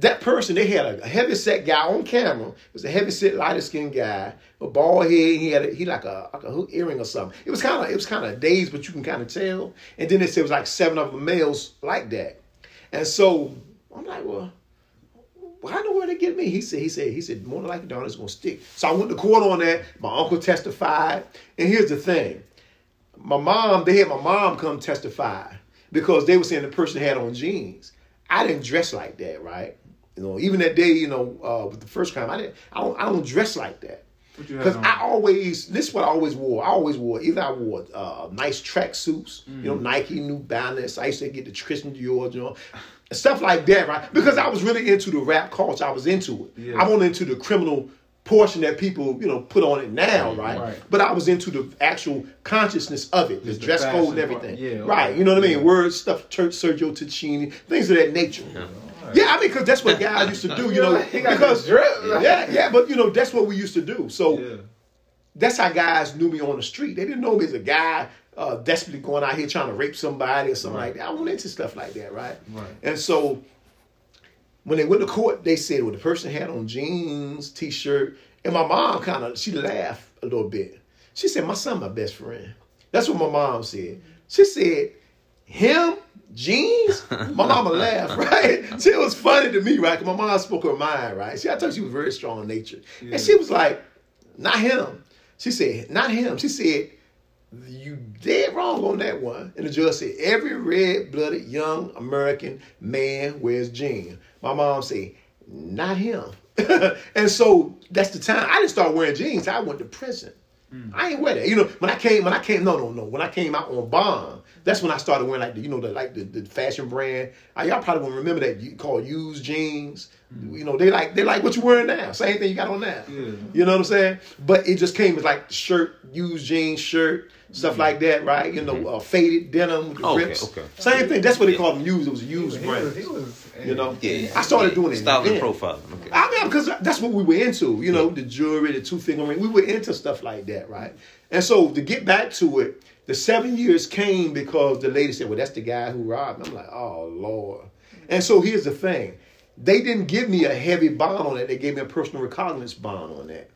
[SPEAKER 3] that person, they had a, heavy set guy on camera. It was a heavy set, lighter skinned guy, a bald head. He had a, he like a like a hook earring or something. It was kind of it was kind of dazed, but you can kind of tell. And then they said it was like seven of them males like that. And so I'm like, well, I know where they get me. He said, he said, he said, more than likely, Donna's gonna stick. So I went to court on that. My uncle testified. And here's the thing. My mom, they had my mom come testify because they were saying the person had on jeans. I didn't dress like that, right? You know, even that day, you know, uh, with the first crime, I didn't. I don't. I don't dress like that.
[SPEAKER 2] You
[SPEAKER 3] Because? I always, this is what I always wore. I always wore, either I wore uh, nice track suits, you
[SPEAKER 2] Mm.
[SPEAKER 3] know, Nike, New Balance. I used to get the Christian Dior, you know, stuff like that, right? Because I was really into the rap culture. I was into it.
[SPEAKER 2] Yeah.
[SPEAKER 3] I wasn't into the criminal portion that people, you know, put on it now, right?
[SPEAKER 2] Right.
[SPEAKER 3] But I was into the actual consciousness of it, the
[SPEAKER 2] Just the
[SPEAKER 3] dress code and everything.
[SPEAKER 2] Yeah,
[SPEAKER 3] Right. You know what I mean?
[SPEAKER 2] Yeah.
[SPEAKER 3] Words, stuff, church, Sergio Tacchini, things of that nature. Yeah, I mean, because that's what guys used to do, you know.
[SPEAKER 2] He
[SPEAKER 3] because
[SPEAKER 2] the drip.
[SPEAKER 3] yeah, yeah, but you know, that's what we used to do. So
[SPEAKER 2] Yeah.
[SPEAKER 3] that's how guys knew me on the street. They didn't know me as a guy uh, desperately going out here trying to rape somebody or something
[SPEAKER 2] Right.
[SPEAKER 3] like that. I went into stuff like that, right?
[SPEAKER 2] Right.
[SPEAKER 3] And so when they went to court, they said, well, the person had on jeans, t-shirt, and my mom kind of she laughed a little bit. She said, "My son, my best friend." That's what my mom said. She said, "Him." Jeans, my mama laughed, right? See, it was funny to me, right? 'Cause my mom spoke her mind, right? See, I told you she was very strong in nature,
[SPEAKER 2] Yeah.
[SPEAKER 3] and she was like, "Not him." She said, "Not him." She said, you dead wrong on that one. And the judge said, every red-blooded young American man wears jeans. My mom said, not him. and so that's the time I didn't start wearing jeans. I went to prison. I ain't wear that. You know, when I came, when I came, no, no, no. When I came out on bond, that's when I started wearing like the, you know, the like the, the fashion brand. Uh, y'all probably won't remember that you called used jeans. You know, they like they like what you wearing now. Same thing you got on now.
[SPEAKER 2] Yeah.
[SPEAKER 3] You know what I'm saying? But it just came as like shirt, used jeans shirt, stuff like that, right? You know, uh, faded denim with the
[SPEAKER 1] Okay,
[SPEAKER 3] rips.
[SPEAKER 1] okay.
[SPEAKER 3] Same thing. That's what they called them used. It was a used
[SPEAKER 2] He
[SPEAKER 3] brand.
[SPEAKER 2] was, he was,
[SPEAKER 3] You know?
[SPEAKER 1] Yeah,
[SPEAKER 3] I started doing it
[SPEAKER 1] Style and
[SPEAKER 3] then.
[SPEAKER 1] profiling. Okay.
[SPEAKER 3] I mean, because that's what we were into, you know, the jewelry, the two finger ring. We were into stuff like that, right? And so to get back to it, the seven years came because the lady said, "Well, that's the guy who robbed." me." I'm like, "Oh Lord!" And so here's the thing: they didn't give me a heavy bond on that. They gave me a personal recognizance bond on that,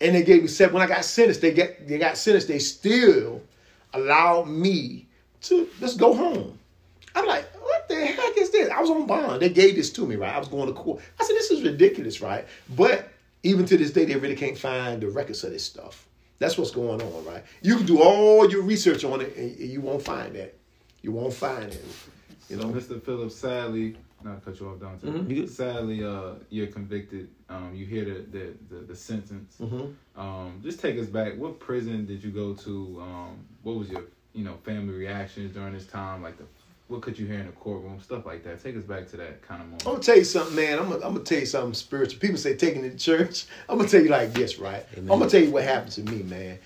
[SPEAKER 3] and they gave me seven. When I got sentenced, they get they got sentenced. They still allowed me to just go home. I'm like, what the heck is this? I was on bond. They gave this to me, right? I was going to court. I said, this is ridiculous, right? But even to this day, they really can't find the records of this stuff. That's what's going on, right? You can do all your research on it, and you won't find that. You won't find it. You
[SPEAKER 2] So,
[SPEAKER 3] know,
[SPEAKER 2] Mr. Phillips, sadly, not to cut you off, Dante.
[SPEAKER 3] Mhm.
[SPEAKER 1] You good.
[SPEAKER 2] Sadly, uh, you're convicted. Um, you hear the the, the, the sentence.
[SPEAKER 3] Mhm.
[SPEAKER 2] Um, just take us back. What prison did you go to? Um, what was your you know family reactions during this time? Like the what could you hear in the courtroom? Stuff like that. Take us back to that kind of moment.
[SPEAKER 3] I'm gonna tell you something, man. I'm gonna, I'm gonna tell you something spiritual. People say taking it to church. I'm gonna tell you like this, right?
[SPEAKER 1] Amen.
[SPEAKER 3] I'm gonna tell you what happened to me, man.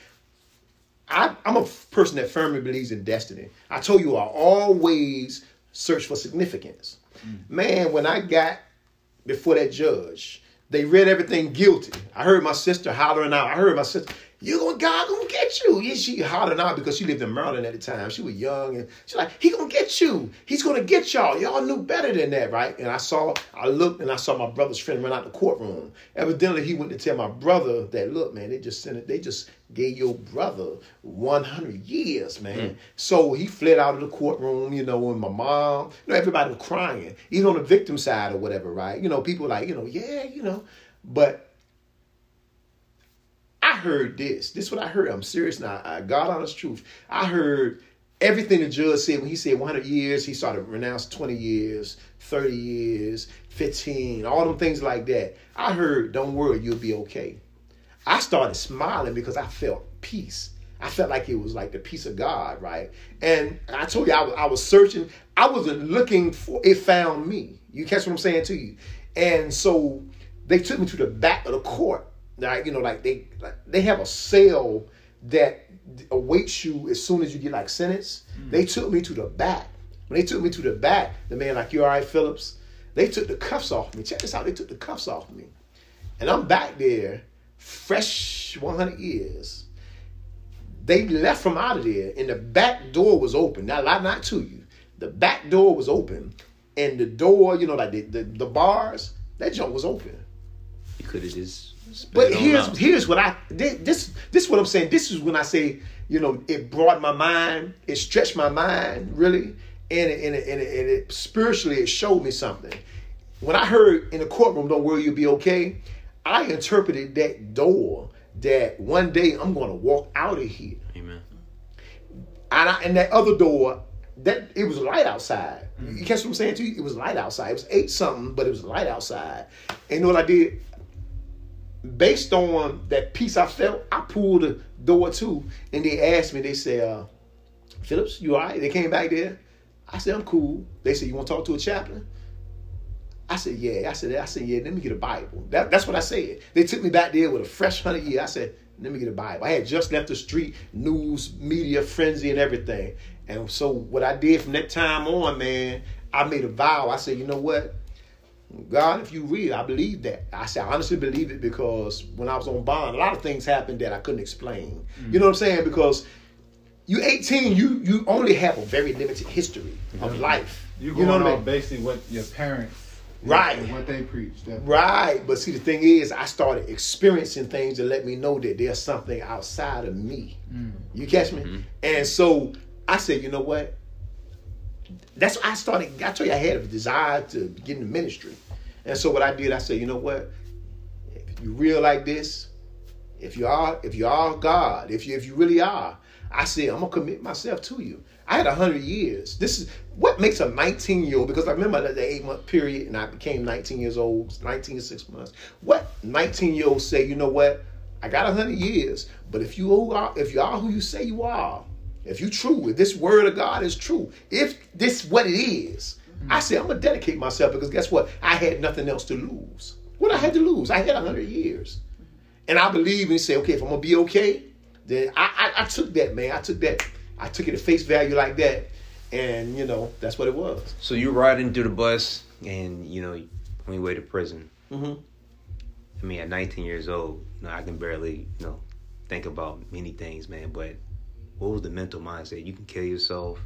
[SPEAKER 3] I, I'm a person that firmly believes in destiny. I told you I always search for significance. Mm. Man, when I got before that judge, they read everything guilty. I heard my sister hollering out. I heard my sister, you gonna God gonna get you. Yeah, she hollering out because she lived in Maryland at the time. She was young and she's like, he gonna get you. He's gonna get y'all. Y'all knew better than that, right? And I saw, I looked and I saw my brother's friend run out the courtroom. Evidently, he went to tell my brother that, look, man, they just sent it, they just gave your brother 100 years, man. Hmm. So he fled out of the courtroom, you know, and my mom, you know, everybody was crying, even on the victim side or whatever, right? You know, people like, you know, yeah, you know, but heard this. This is what I heard. I'm serious now. I, God honest truth. I heard everything the judge said when he said 100 years, he started renounce 20 years, 30 years, 15, all them things like that. I heard, don't worry, you'll be okay. I started smiling because I felt peace. I felt like it was like the peace of God, right? And I told you I was, I was searching. I wasn't looking for it. Found me. You catch what I'm saying to you? And so they took me to the back of the court. Like you know, like they like they have a cell that awaits you as soon as you get like sentenced. Mm. They took me to the back. When they took me to the back, the man like you all right, Phillips. They took the cuffs off me. Check this out. They took the cuffs off me, and I'm back there, fresh 100 years they left from out of there, and the back door was open. Now, not, not to you. The back door was open, and the door, you know, like the, the, the bars, that junk was open.
[SPEAKER 1] You could have just.
[SPEAKER 3] But here's out. here's what I this this is what I'm saying. This is when I say you know it brought my mind, it stretched my mind really, and it, and it, and it, and it spiritually it showed me something. When I heard in the courtroom, "Don't worry, you'll be okay," I interpreted that door that one day I'm going to walk out of here.
[SPEAKER 1] Amen.
[SPEAKER 3] And, I, and that other door, that it was light outside. Mm-hmm. You catch what I'm saying to you? It was light outside. It was eight something, but it was light outside. And you know what I did? Based on that peace I felt, I pulled the door too. And they asked me, they said, uh, Phillips, you all right? They came back there. I said, I'm cool. They said, You want to talk to a chaplain? I said, yeah. I said, I said, yeah, let me get a Bible. That, that's what I said. They took me back there with a fresh hundred year. I said, let me get a Bible. I had just left the street, news, media, frenzy, and everything. And so what I did from that time on, man, I made a vow. I said, you know what? God, if you real, I believe that. I say I honestly believe it because when I was on bond, a lot of things happened that I couldn't explain. Mm-hmm. You know what I'm saying? Because you 18, you you only have a very limited history of life.
[SPEAKER 2] You, you know what I mean? Basically, what your parents
[SPEAKER 3] Right.
[SPEAKER 2] What they preach. Definitely.
[SPEAKER 3] Right. But see, the thing is, I started experiencing things that let me know that there's something outside of me. Mm. You catch me? Mm-hmm. And so I said, you know what? That's why I started. I told you I had a desire to get into ministry. And so what I did, I said, you know what? If you real like this, if you are, if you are God, if you if you really are, I said, I'm gonna commit myself to you. I had hundred years. This is what makes a 19 year old because I remember the eight month period and I became 19 years old, 19 and six months. What 19 year olds say, you know what? I got hundred years, but if you are if you are who you say you are, if you true, if this word of God is true, if this what it is, mm-hmm. I say I'm gonna dedicate myself because guess what? I had nothing else to lose. What I had to lose, I had hundred years, and I believe and say, okay, if I'm gonna be okay, then I, I, I took that man. I took that I took it at face value like that, and you know that's what it was.
[SPEAKER 1] So you're riding through the bus, and you know on your way to prison.
[SPEAKER 3] Mm-hmm.
[SPEAKER 1] I mean, at 19 years old, you know, I can barely you know think about many things, man. But what was the mental mindset? You can kill yourself.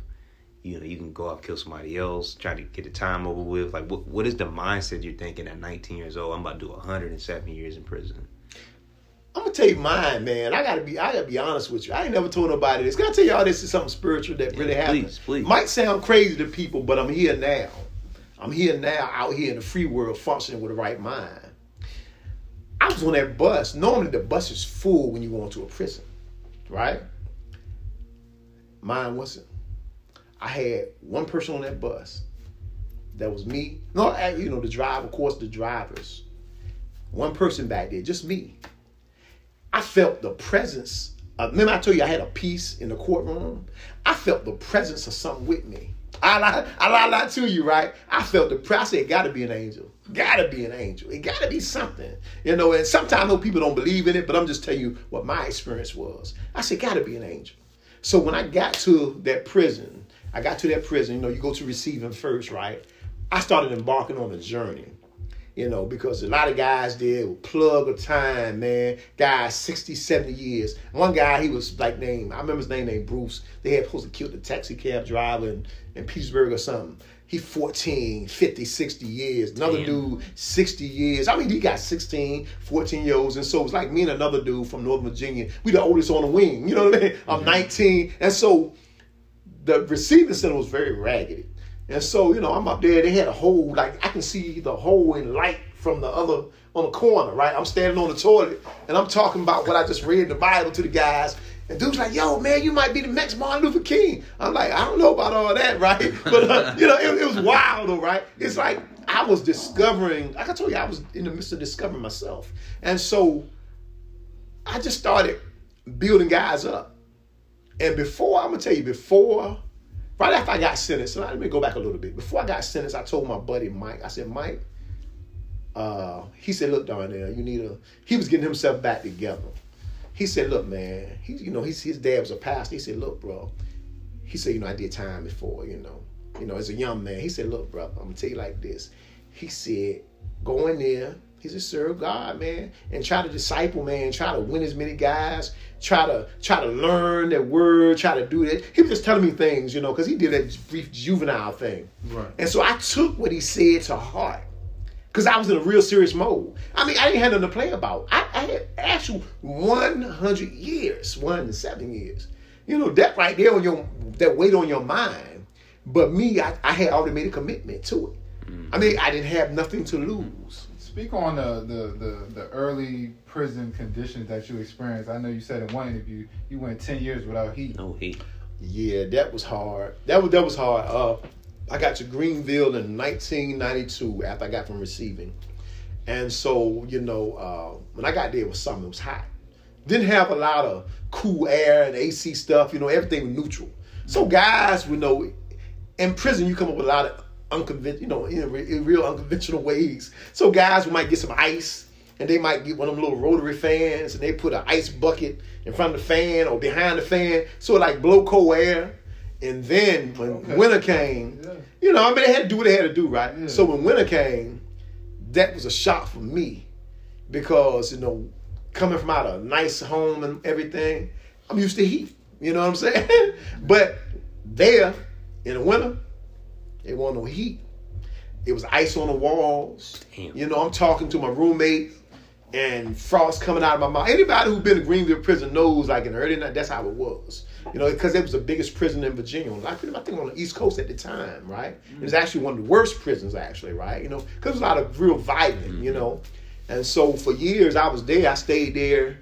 [SPEAKER 1] You know, you can go out kill somebody else, try to get the time over with. Like, what what is the mindset you're thinking at 19 years old? I'm about to do 107 years in prison.
[SPEAKER 3] I'm gonna tell you mine, man. I gotta be I gotta be honest with you. I ain't never told nobody this. Can I tell y'all this is something spiritual that yeah, really happened?
[SPEAKER 1] Please, please.
[SPEAKER 3] Might sound crazy to people, but I'm here now. I'm here now, out here in the free world, functioning with the right mind. I was on that bus. Normally the bus is full when you go into a prison, right? Mine wasn't. I had one person on that bus. That was me. No, you know the driver, of course, the drivers. One person back there, just me. I felt the presence. Of, remember, I told you I had a piece in the courtroom. I felt the presence of something with me. I lied, I lie, lie to you, right? I felt the presence. It got to be an angel. Got to be an angel. It got to be something, you know. And sometimes I know people don't believe in it, but I'm just telling you what my experience was. I said, got to be an angel. So when I got to that prison, I got to that prison. You know, you go to receiving first, right? I started embarking on a journey you know, because a lot of guys there will plug a time, man. Guys, 60, 70 years. One guy, he was like named, I remember his name named Bruce. They had supposed to kill the taxi cab driver in, in Petersburg or something. He 14, 50, 60 years. Another Damn. dude, 60 years. I mean, he got 16, 14 year olds. And so it was like me and another dude from Northern Virginia. We the oldest on the wing. You know what I mean? I'm mm-hmm. 19. And so the receiving center was very raggedy. And so, you know, I'm up there. They had a hole, like I can see the hole in light from the other on the corner, right? I'm standing on the toilet and I'm talking about what I just read in the Bible to the guys. And dude's like, yo, man, you might be the next Martin Luther King. I'm like, I don't know about all that, right? But, uh, you know, it, it was wild, though, right? It's like I was discovering, like I told you, I was in the midst of discovering myself. And so I just started building guys up. And before, I'm going to tell you, before, right after I got sentenced, let me go back a little bit. Before I got sentenced, I told my buddy Mike, I said, Mike, uh, he said, look, Darnell, you need a, he was getting himself back together he said, "Look, man, he, you know, he's, his dad was a pastor. He said, look, bro, he said, you know, I did time before, you know, you know, as a young man. He said, look, bro, I'm gonna tell you like this. He said, go in there. He said, serve God, man, and try to disciple, man. Try to win as many guys. Try to try to learn that word. Try to do that. He was just telling me things, you know, because he did that brief juvenile thing.
[SPEAKER 2] Right.
[SPEAKER 3] And so I took what he said to heart because I was in a real serious mode. I mean, I didn't have nothing to play about. I, I had actual 100 years, 107 years. You know, that right there on your, that weight on your mind. But me, I, I had already made a commitment to it. Mm-hmm. I mean, I didn't have nothing to lose.
[SPEAKER 2] Speak on the, the, the, the, early prison conditions that you experienced. I know you said in one interview you went 10 years without heat.
[SPEAKER 1] No heat.
[SPEAKER 3] Yeah, that was hard. That was that was hard. Uh, I got to Greensville in 1992 after I got from receiving. And so, you know, uh, when I got there, it was summer, it was hot. Didn't have a lot of cool air and AC stuff, you know, everything was neutral. So guys, you know, in prison, you come up with a lot of unconventional, you know, in, in real unconventional ways. So guys we might get some ice, and they might get one of them little rotary fans, and they put an ice bucket in front of the fan or behind the fan, so it like blow cold air. And then when okay. winter came, yeah. you know, I mean, they had to do what they had to do, right? Yeah. So when winter came, that was a shock for me because, you know, coming from out of a nice home and everything, I'm used to heat. You know what I'm saying? but there in the winter, it wasn't no heat. It was ice on the walls. Damn. You know, I'm talking to my roommate and frost coming out of my mouth. Anybody who's been in Greensville prison knows, like in the early night, that's how it was. You know, because it was the biggest prison in Virginia. I think on the East Coast at the time, right? Mm-hmm. It was actually one of the worst prisons, actually, right? You know, because it was a lot of real violent, mm-hmm. you know. And so for years I was there. I stayed there.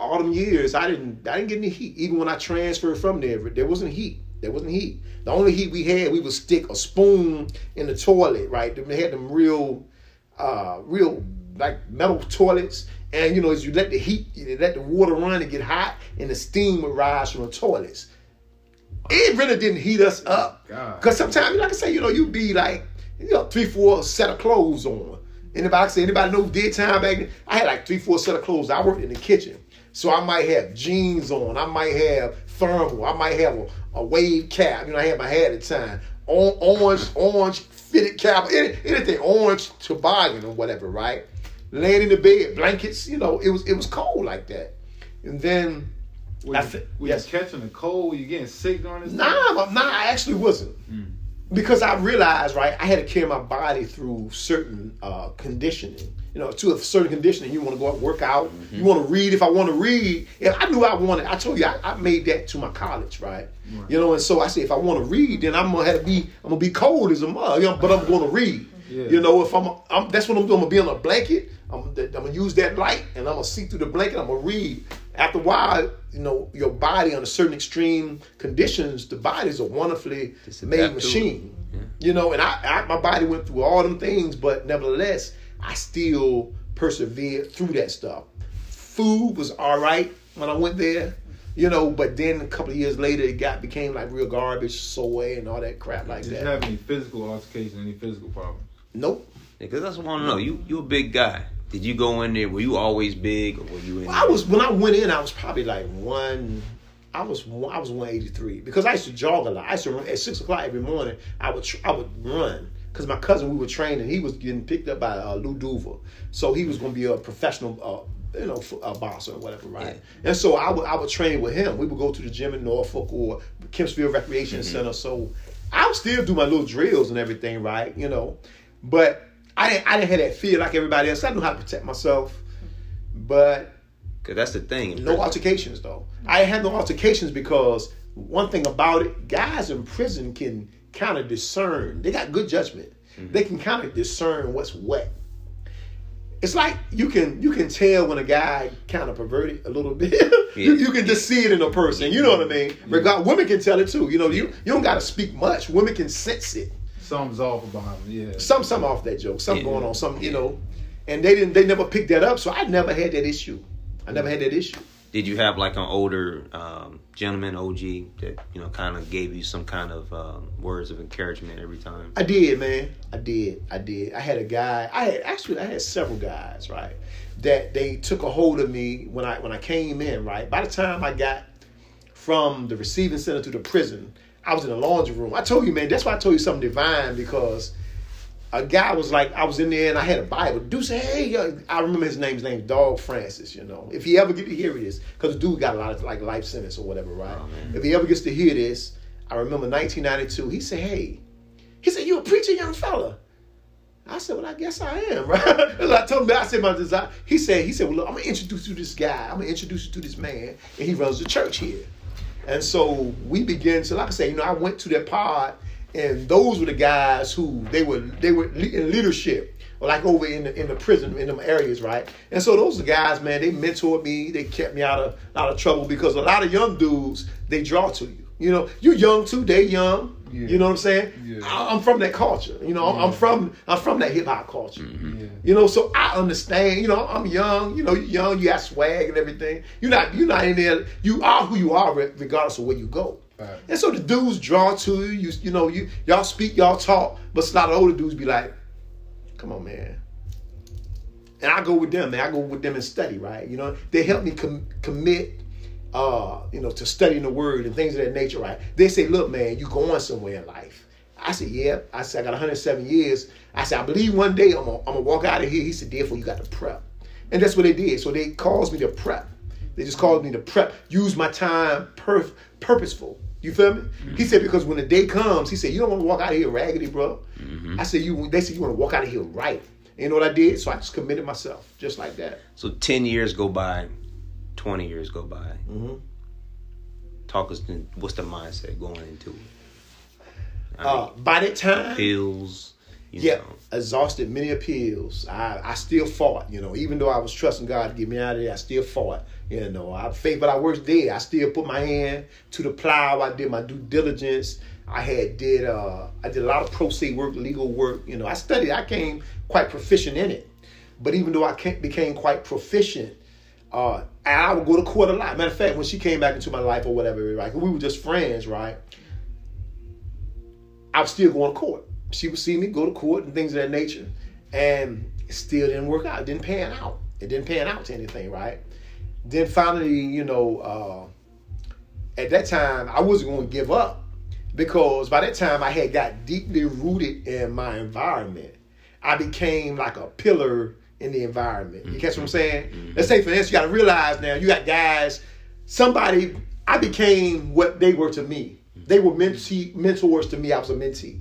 [SPEAKER 3] All them years, I didn't, I didn't get any heat. Even when I transferred from there, there wasn't heat. There wasn't heat. The only heat we had, we would stick a spoon in the toilet, right? They had them real, uh, real like metal toilets and you know, as you let the heat, you let the water run and get hot, and the steam would rise from the toilets. It really didn't heat us up. Because sometimes, like I say, you know, you'd be like, you know, three, four set of clothes on. Anybody say anybody know did time back then? I had like three, four set of clothes. I worked in the kitchen. So I might have jeans on. I might have thermal. I might have a, a wave cap. You know, I had my hat at the time. orange, orange fitted cap. anything orange toboggan or whatever, right? Laying in the bed, blankets. You know, it was it was cold like that. And then
[SPEAKER 2] were you, I, were yes. you catching a cold? Were you getting sick during this?
[SPEAKER 3] Nah, nah, I actually wasn't. Mm. Because I realized, right, I had to carry my body through certain uh, conditioning. You know, to a certain conditioning, you want to go out, work out. Mm-hmm. You want to read. If I want to read, and I knew I wanted. I told you, I, I made that to my college, right? right? You know, and so I said, if I want to read, then I'm gonna have to be. I'm gonna be cold as a mug, you know, but I'm gonna read. Yeah. You know, if I'm, I'm, that's what I'm doing. I'm gonna be on a blanket. I'm, I'm gonna use that light and I'm gonna see through the blanket. I'm gonna read. After a while, you know, your body under certain extreme conditions, the body is a wonderfully made machine. Yeah. You know, and I, I, my body went through all them things, but nevertheless, I still persevered through that stuff. Food was all right when I went there, you know, but then a couple of years later, it got became like real garbage, soy and all that crap like
[SPEAKER 2] Did
[SPEAKER 3] that.
[SPEAKER 2] Did you have any physical altercation, any physical problems?
[SPEAKER 3] Nope.
[SPEAKER 1] Because that's what I want to know. You you a big guy. Did you go in there? Were you always big, or were you in?
[SPEAKER 3] Well, I was when I went in. I was probably like one. I was I was one eighty three because I used to jog a lot. I used to run at six o'clock every morning. I would I would run because my cousin we were training. He was getting picked up by uh, Lou Duva, so he was going to be a professional. Uh, you know, a boxer or whatever, right? Yeah. And so I would I would train with him. We would go to the gym in Norfolk or Kempsville Recreation mm-hmm. Center. So I would still do my little drills and everything, right? You know, but I didn't I didn't have that fear like everybody else. I knew how to protect myself, but
[SPEAKER 1] Cause that's the thing.
[SPEAKER 3] No altercations though. I had no altercations because one thing about it, guys in prison can kind of discern. They got good judgment. Mm-hmm. They can kind of discern what's what. It's like you can you can tell when a guy kind of perverted a little bit. you, you can just see it in a person. You know what I mean? Mm-hmm. Regard women can tell it too. You know, you you don't got to speak much. Women can sense it.
[SPEAKER 2] Something's off about him. Yeah.
[SPEAKER 3] Some some off that joke. Something
[SPEAKER 1] Yeah.
[SPEAKER 3] going on. Something you know. And they didn't. They never picked that up. So I never had that issue. I never had that issue.
[SPEAKER 1] Did you have like an older um, gentleman, OG, that you know kind of gave you some kind of um, words of encouragement every time?
[SPEAKER 3] I did, man. I did. I did. I had a guy. I had actually I had several guys, right? That they took a hold of me when I when I came in, right? By the time I got from the receiving center to the prison, I was in the laundry room. I told you, man, that's why I told you something divine because a guy was like, I was in there and I had a Bible. Dude said, hey, yo. I remember his name. His name's Dog Francis, you know. If he ever get to hear this, because the dude got a lot of like life sentence or whatever, right?
[SPEAKER 1] Oh,
[SPEAKER 3] if he ever gets to hear this, I remember 1992, he said, hey, he said, you a preacher, young fella. I said, well, I guess I am, right? I told him, I said my desire. He said, he said, well, look, I'm gonna introduce you to this guy. I'm gonna introduce you to this man, and he runs the church here. And so we began to, like I said, you know, I went to that pod, and those were the guys who they were they were in leadership, like over in the in the prison in them areas, right? And so those guys, man. They mentored me. They kept me out of out of trouble because a lot of young dudes they draw to you. You know, you're young too. They young.
[SPEAKER 2] Yeah.
[SPEAKER 3] You know what I'm saying?
[SPEAKER 2] Yeah.
[SPEAKER 3] I, I'm from that culture. You know, I'm- I'm from I'm from that hip hop culture. Mm-hmm.
[SPEAKER 2] Yeah.
[SPEAKER 3] You know, so I understand. You know, I'm young. You know, you young. You got swag and everything. You're not. You're not in there. You are who you are, regardless of where you go.
[SPEAKER 2] Right.
[SPEAKER 3] And so the dudes draw to you. You, you know, you y'all speak, y'all talk, but a lot of older dudes be like, "Come on, man." And I go with them, man. I go with them and study, right? You know, they help me com- commit, uh, you know, to studying the word and things of that nature, right? They say, "Look, man, you going somewhere in life." I said, "Yeah." I said, "I got 107 years." I said, "I believe one day I'm gonna, walk out of here." He said, "Therefore, you got to prep," and that's what they did. So they caused me to prep. They just called me to prep, use my time perf- purposeful. You feel me? He said because when the day comes, he said you don't want to walk out of here raggedy, bro. I said you. They said you want to walk out of here right. And you know what I did? So I just committed myself, just like that.
[SPEAKER 1] So ten years go by, twenty years go by.
[SPEAKER 3] hmm
[SPEAKER 1] Talk us. What's the mindset going into it? I
[SPEAKER 3] Uh, by that time,
[SPEAKER 1] pills.
[SPEAKER 3] Yeah,
[SPEAKER 1] know,
[SPEAKER 3] exhausted many appeals. I, I still fought, you know, even though I was trusting God to get me out of there, I still fought. You know, I faith, but I worked there. I still put my hand to the plow. I did my due diligence. I had did uh I did a lot of pro se work, legal work. You know, I studied. I came quite proficient in it. But even though I became quite proficient, uh, and I would go to court a lot. Matter of fact, when she came back into my life or whatever, right? we were just friends, right? I was still going to court. She would see me go to court and things of that nature, and it still didn't work out. It didn't pan out. It didn't pan out to anything, right? Then finally, you know, uh, at that time, I wasn't going to give up because by that time I had got deeply rooted in my environment. I became like a pillar in the environment. You catch what I'm mm-hmm. saying? Mm-hmm. Let's say, for instance, you got to realize now you got guys. Somebody, I became what they were to me. They were mentee, mentors to me. I was a mentee.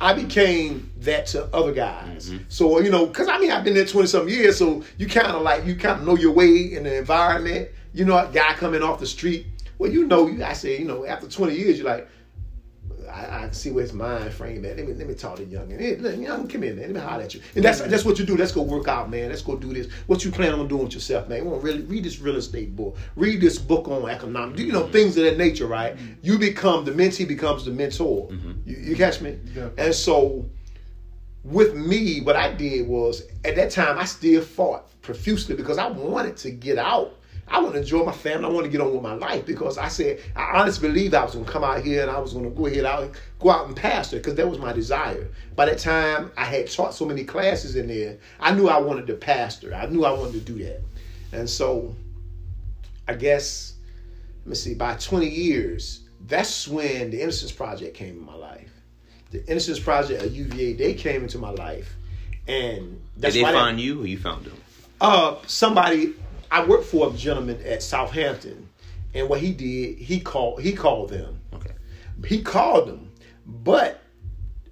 [SPEAKER 3] I became that to other guys. Mm-hmm. So you know, because I mean, I've been there twenty some years, so you kind of like you kind of know your way in the environment. You know, a guy coming off the street. Well, you know, you I say, you know, after twenty years, you're like, I, I can see where his mind frame at. Let me let me talk to young and hey, look, young, come in, man. Let me holler at you. And that's that's what you do. Let's go work out, man. Let's go do this. What you plan on doing with yourself, man? You want to really read this real estate book. Read this book on economics. You know things of that nature, right? You become the mentee becomes the mentor. Mm-hmm. You, you catch me?
[SPEAKER 2] Yeah.
[SPEAKER 3] And so with me, what I did was at that time I still fought profusely because I wanted to get out. I want to enjoy my family. I want to get on with my life because I said I honestly believed I was going to come out here and I was going to go ahead out, go out and pastor because that was my desire. By that time, I had taught so many classes in there. I knew I wanted to pastor. I knew I wanted to do that, and so I guess let me see. By 20 years, that's when the Innocence Project came in my life. The Innocence Project at UVA, they came into my life, and
[SPEAKER 1] did they
[SPEAKER 3] why that-
[SPEAKER 1] find you or you found them?
[SPEAKER 3] uh, somebody I worked for a gentleman at Southampton, and what he did, he called he called them.
[SPEAKER 1] Okay.
[SPEAKER 3] He called them, but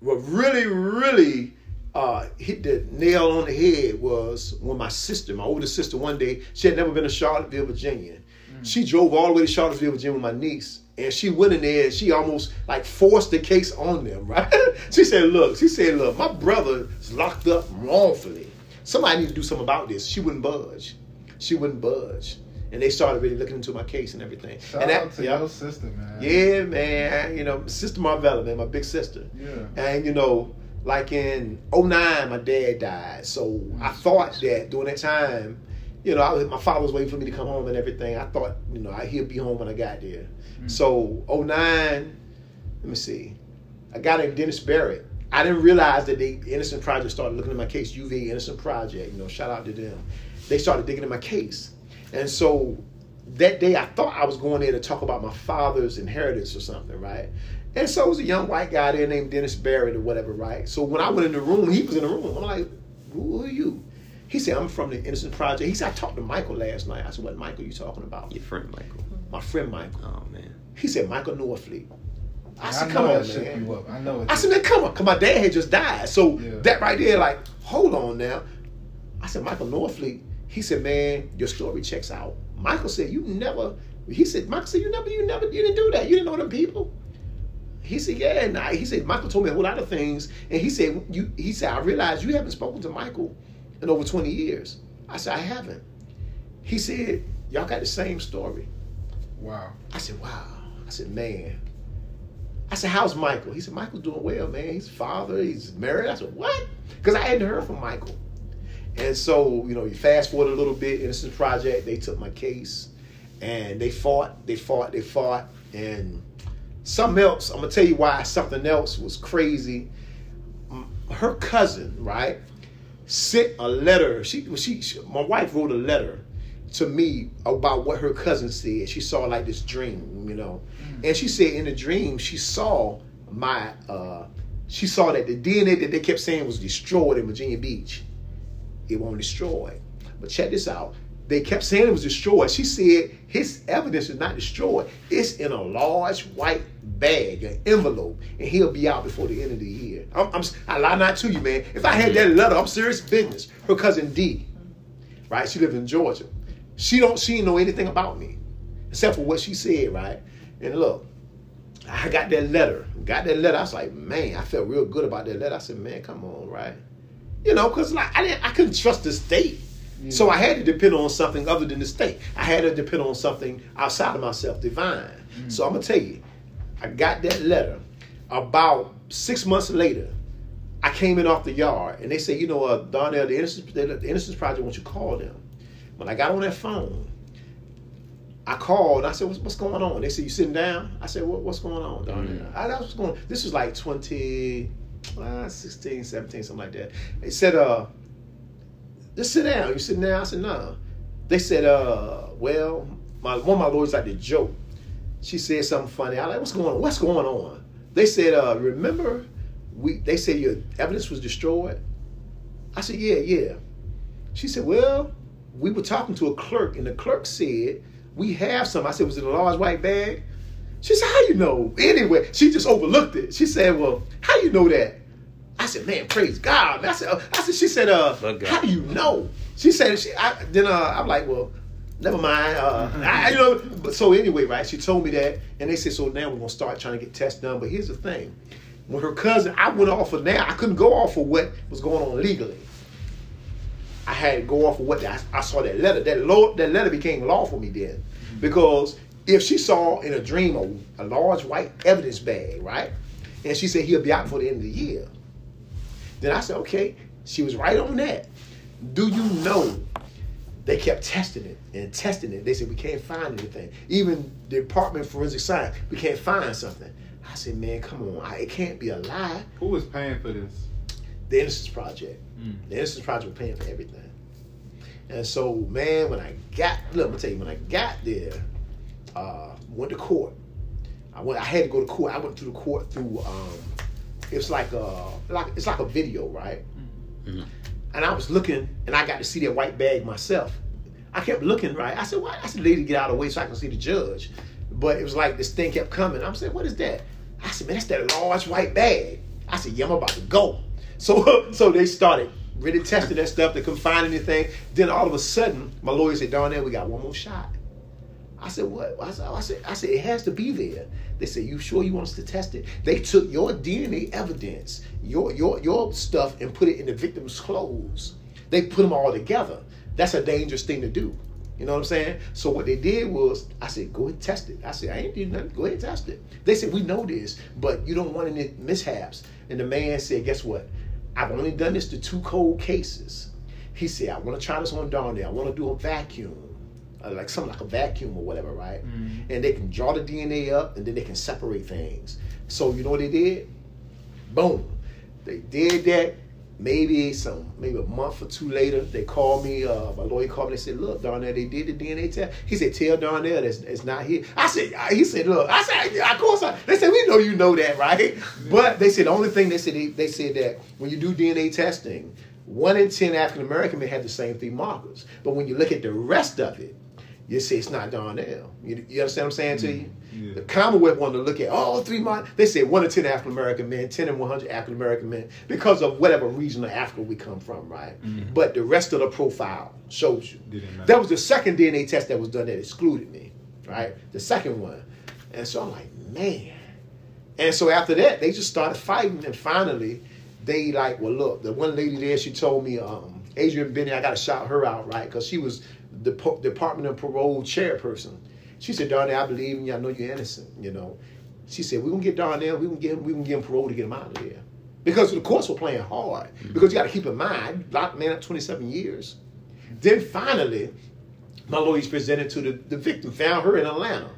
[SPEAKER 3] what really, really uh, hit the nail on the head was when my sister, my older sister, one day she had never been to Charlottesville, Virginia. She drove all the way to Charlottesville, Virginia with my niece, and she went in there and she almost like forced the case on them, right? she said, "Look," she said, "Look, my brother is locked up wrongfully. Somebody needs to do something about this." She wouldn't budge. She wouldn't budge, and they started really looking into my case and everything.
[SPEAKER 2] Shout
[SPEAKER 3] and
[SPEAKER 2] out to
[SPEAKER 3] yeah.
[SPEAKER 2] your sister, man.
[SPEAKER 3] Yeah, man. You know, Sister Marvella, man, my big sister.
[SPEAKER 2] Yeah.
[SPEAKER 3] And you know, like in 09, my dad died. So I thought that during that time, you know, I was, my father was waiting for me to come home and everything. I thought, you know, I, he'd be home when I got there. Mm. So 09, let me see. A guy named Dennis Barrett. I didn't realize that the Innocent Project started looking at my case. UVA Innocent Project, you know, shout out to them. They started digging in my case. And so that day I thought I was going there to talk about my father's inheritance or something, right? And so it was a young white guy there named Dennis Barrett or whatever, right? So when I went in the room, he was in the room. I'm like, who are you? He said, I'm from the Innocent Project. He said, I talked to Michael last night. I said, what Michael you talking about?
[SPEAKER 1] Your friend Michael. Mm-hmm.
[SPEAKER 3] My friend Michael.
[SPEAKER 1] Oh man.
[SPEAKER 3] He said, Michael Norfleet. I
[SPEAKER 2] I,
[SPEAKER 3] said,
[SPEAKER 2] know
[SPEAKER 3] come on, man.
[SPEAKER 2] you up. I know it.
[SPEAKER 3] I said, man, come on, because my dad had just died. So
[SPEAKER 2] Yeah.
[SPEAKER 3] that right there, like, hold on now. I said, Michael Norfleet. He said, man, your story checks out. Michael said, you never. He said, Michael said, you never, you never, you didn't do that. You didn't know them people. He said, yeah. Nah. He said, Michael told me a whole lot of things, and he said, you. He said, I realized you haven't spoken to Michael in over twenty years. I said, I haven't. He said, y'all got the same story.
[SPEAKER 2] wow.
[SPEAKER 3] I said, wow. I said, man. I said, how's Michael? He said, Michael's doing well, man. He's father, he's married. I said, what? Because I hadn't heard from Michael. And so, you know, you fast forward a little bit, Innocent Project, they took my case and they fought, they fought, they fought. And something else, I'm to tell you why something else was crazy. Her cousin, right, sent a letter. She, she, she, my wife wrote a letter to me about what her cousin said. She saw like this dream, you know, and she said in the dream she saw my, uh, she saw that the DNA that they kept saying was destroyed in Virginia Beach. It won't destroy. But check this out. They kept saying it was destroyed. She said his evidence is not destroyed. It's in a large white bag, an envelope, and he'll be out before the end of the year. I'm, I'm, I lie not to you, man. If I had that letter, I'm serious business. Her cousin D, right? She lived in Georgia. She don't she know anything about me, except for what she said, right? And look, I got that letter. Got that letter. I was like, man, I felt real good about that letter. I said, man, come on, right? You know, because like I didn't, I couldn't trust the state, so I had to depend on something other than the state. I had to depend on something outside of myself, divine. So I'm gonna tell you, I got that letter. About six months later, I came in off the yard, and they said, you know, uh, Darnell, the Innocence, the Innocence Project wants you to call them. When I got on that phone, I called. and I said, "What's, what's going on?" They said, "You sitting down?" I said, what, "What's going on, Darnell?" I, I was going. This was like 20, uh, 16, 17, something like that. They said, "Uh, just sit down. You sitting down?" I said, "No." They said, "Uh, well, my one of my lawyers like to joke. She said something funny. I like, what's going on? What's going on?" They said, "Uh, remember, we." They said your evidence was destroyed. I said, "Yeah, yeah." She said, "Well, we were talking to a clerk, and the clerk said." We have some. I said, was it a large white bag? She said, how you know? Anyway, she just overlooked it. She said, well, how you know that? I said, man, praise God. man." I said, uh, I said, she said, uh, how do you know? She said, she, I, then uh, I'm like, well, never mind. Uh, I, you know, but so anyway, right? She told me that, and they said, so now we're gonna start trying to get tests done. But here's the thing: when her cousin, I went off of now. I couldn't go off of what was going on legally. I had to go off of what I, I saw that letter. That law, that letter became law for me then, because if she saw in a dream a, a large white evidence bag, right, and she said he'll be out for the end of the year, then I said okay, she was right on that. Do you know? They kept testing it and testing it. They said we can't find anything. Even the Department of Forensic Science, we can't find something. I said, man, come on, I, it can't be a lie.
[SPEAKER 2] Who was paying for this?
[SPEAKER 3] The Innocence Project. Hmm. The Innocence Project was paying for everything. And so, man, when I got, look, I'm gonna tell you, when I got there, uh, went to court. I went. I had to go to court. I went to the court through. Um, it's like a, like it's like a video, right? And I was looking, and I got to see that white bag myself. I kept looking, right? I said, "Why?" I said, "Lady, get out of the way so I can see the judge." But it was like this thing kept coming. I'm saying, "What is that?" I said, "Man, that's that large white bag." I said, "Yeah, I'm about to go." So, so they started really testing that stuff. They couldn't find anything. Then all of a sudden, my lawyer said, "Darnell, we got one more shot." I said, what? I said, I said, it has to be there. They said, you sure you want us to test it? They took your DNA evidence, your your your stuff, and put it in the victim's clothes. They put them all together. That's a dangerous thing to do. You know what I'm saying? So what they did was, I said, go ahead and test it. I said, I ain't doing nothing. Go ahead and test it. They said, we know this, but you don't want any mishaps. And the man said, guess what? I've only done this to two cold cases. He said, I want to try this on there. I want to do a vacuum, uh, like something like a vacuum or whatever, right?
[SPEAKER 2] Mhm.
[SPEAKER 3] And they can draw the DNA up and then they can separate things. So you know what they did? Boom. They did that. Maybe some, maybe a month or two later, they called me. Uh, my lawyer called me. They said, "Look, Darnell, they did the DNA test." He said, "Tell Darnell that's it's not here." I said, "He said, look." I said, "Of course." I, they said, "We know you know that, right?" But they said the only thing they said they, they said that when you do DNA testing, one in ten African American men have the same three markers. But when you look at the rest of it, you say it's not Darnell. You, you understand what I'm saying to you?
[SPEAKER 2] Yeah.
[SPEAKER 3] The Commonwealth wanted to look at all three. They said one in ten African American men, ten and one hundred African American men, because of whatever region of Africa we come from, right? But the rest of the profile shows you.
[SPEAKER 2] Didn't matter.
[SPEAKER 3] That was the second DNA test that was done that excluded me, right? The second one. And so I'm like, man. And so after that, they just started fighting, and finally, they like, well, look, the one lady there, she told me, um, Adrianne Bennett, I got to shout her out, right? Because she was the Department of Parole chairperson. She said, Darnell, I believe in you. I know you're innocent, you know. She said, we're going to get Darnell, we're going to get him, we're going to give him parole to get him out of there. Because the courts were playing hard. Mm-hmm. Because you got to keep in mind, locked man up 27 years. Then finally, my lawyers presented to the, the victim, found her in Atlanta.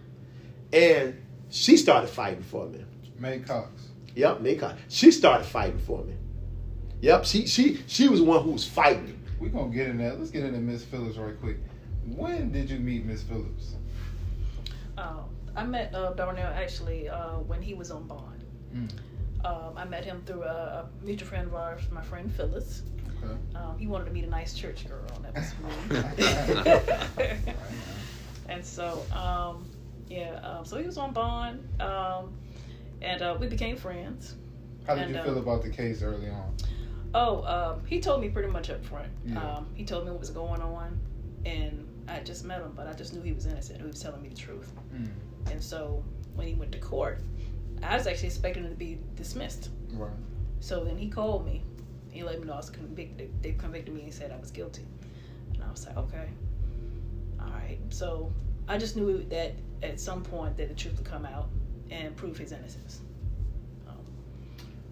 [SPEAKER 3] And she started fighting for me.
[SPEAKER 2] May Cox.
[SPEAKER 3] Yep, Macon. She started fighting for me. Yep, she she she was the one who was fighting.
[SPEAKER 2] We're gonna get in there. Let's get into Miss Phillips right quick. When did you meet Miss Phillips?
[SPEAKER 4] Uh, I met uh, Darnell actually uh, when he was on bond.
[SPEAKER 2] Mm.
[SPEAKER 4] Um, I met him through a, a mutual friend of ours, my friend Phyllis.
[SPEAKER 2] Okay.
[SPEAKER 4] Um, he wanted to meet a nice church girl, and that was me. and so, um, yeah, um, so he was on bond, um, and uh, we became friends.
[SPEAKER 2] How did
[SPEAKER 4] And,
[SPEAKER 2] you
[SPEAKER 4] uh,
[SPEAKER 2] feel about the case early on?
[SPEAKER 4] Oh, um, he told me pretty much up front.
[SPEAKER 2] Yeah.
[SPEAKER 4] Um, he told me what was going on, and I just met him, but I just knew he was innocent. He was telling me the truth.
[SPEAKER 2] Mm.
[SPEAKER 4] And so when he went to court, I was actually expecting him to be dismissed.
[SPEAKER 2] Right.
[SPEAKER 4] So then he called me. He let me know I was convicted. They convicted me and said I was guilty. And I was like, okay, all right. So I just knew that at some point that the truth would come out and prove his innocence. Um,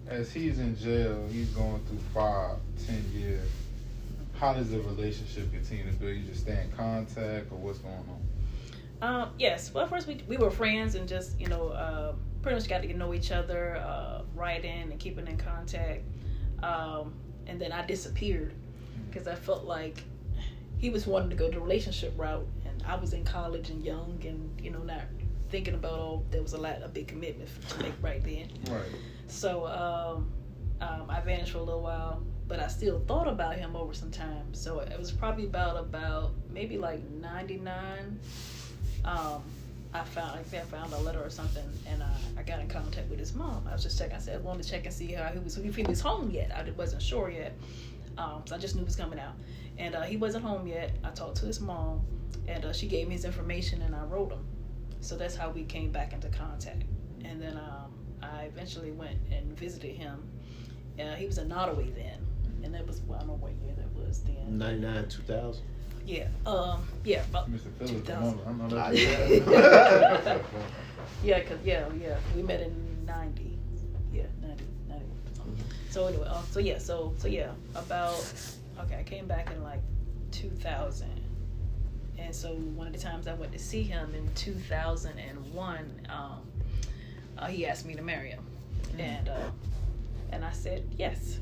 [SPEAKER 2] As he's in jail, he's going through five, ten years. How does the relationship continue to build? You just stay in contact, or what's going on?
[SPEAKER 4] Um, yes. Well, first we we were friends and just you know uh, pretty much got to know each other, uh, writing and keeping in contact. Um, and then I disappeared because I felt like he was wanting to go the relationship route, and I was in college and young, and you know not thinking about all there was a lot a big commitment to make right then.
[SPEAKER 2] Right.
[SPEAKER 4] So um, um, I vanished for a little while, but I still thought about him over some time. So it was probably about about maybe like '99. Um, I found I I found a letter or something, and uh, I got in contact with his mom. I was just checking. I said I wanted to check and see how he was if he was home yet. I wasn't sure yet, um, so I just knew he was coming out, and uh, he wasn't home yet. I talked to his mom, and uh, she gave me his information, and I wrote him. So that's how we came back into contact, and then. Um, I eventually went and visited him. Uh, he was in Nottoway then, and that was well, I don't know what year that was then.
[SPEAKER 3] 99, 2000.
[SPEAKER 4] Yeah, um, yeah, about
[SPEAKER 2] Mr. Phillips,
[SPEAKER 4] 2000.
[SPEAKER 2] I know
[SPEAKER 3] Ah, yeah.
[SPEAKER 4] yeah, cause yeah, yeah, we met in ninety, yeah, 90, 90. So anyway, uh, so yeah, so so yeah, about okay, I came back in like two thousand, and so one of the times I went to see him in two thousand and one, um, uh, he asked me to marry him, and uh, and I said yes.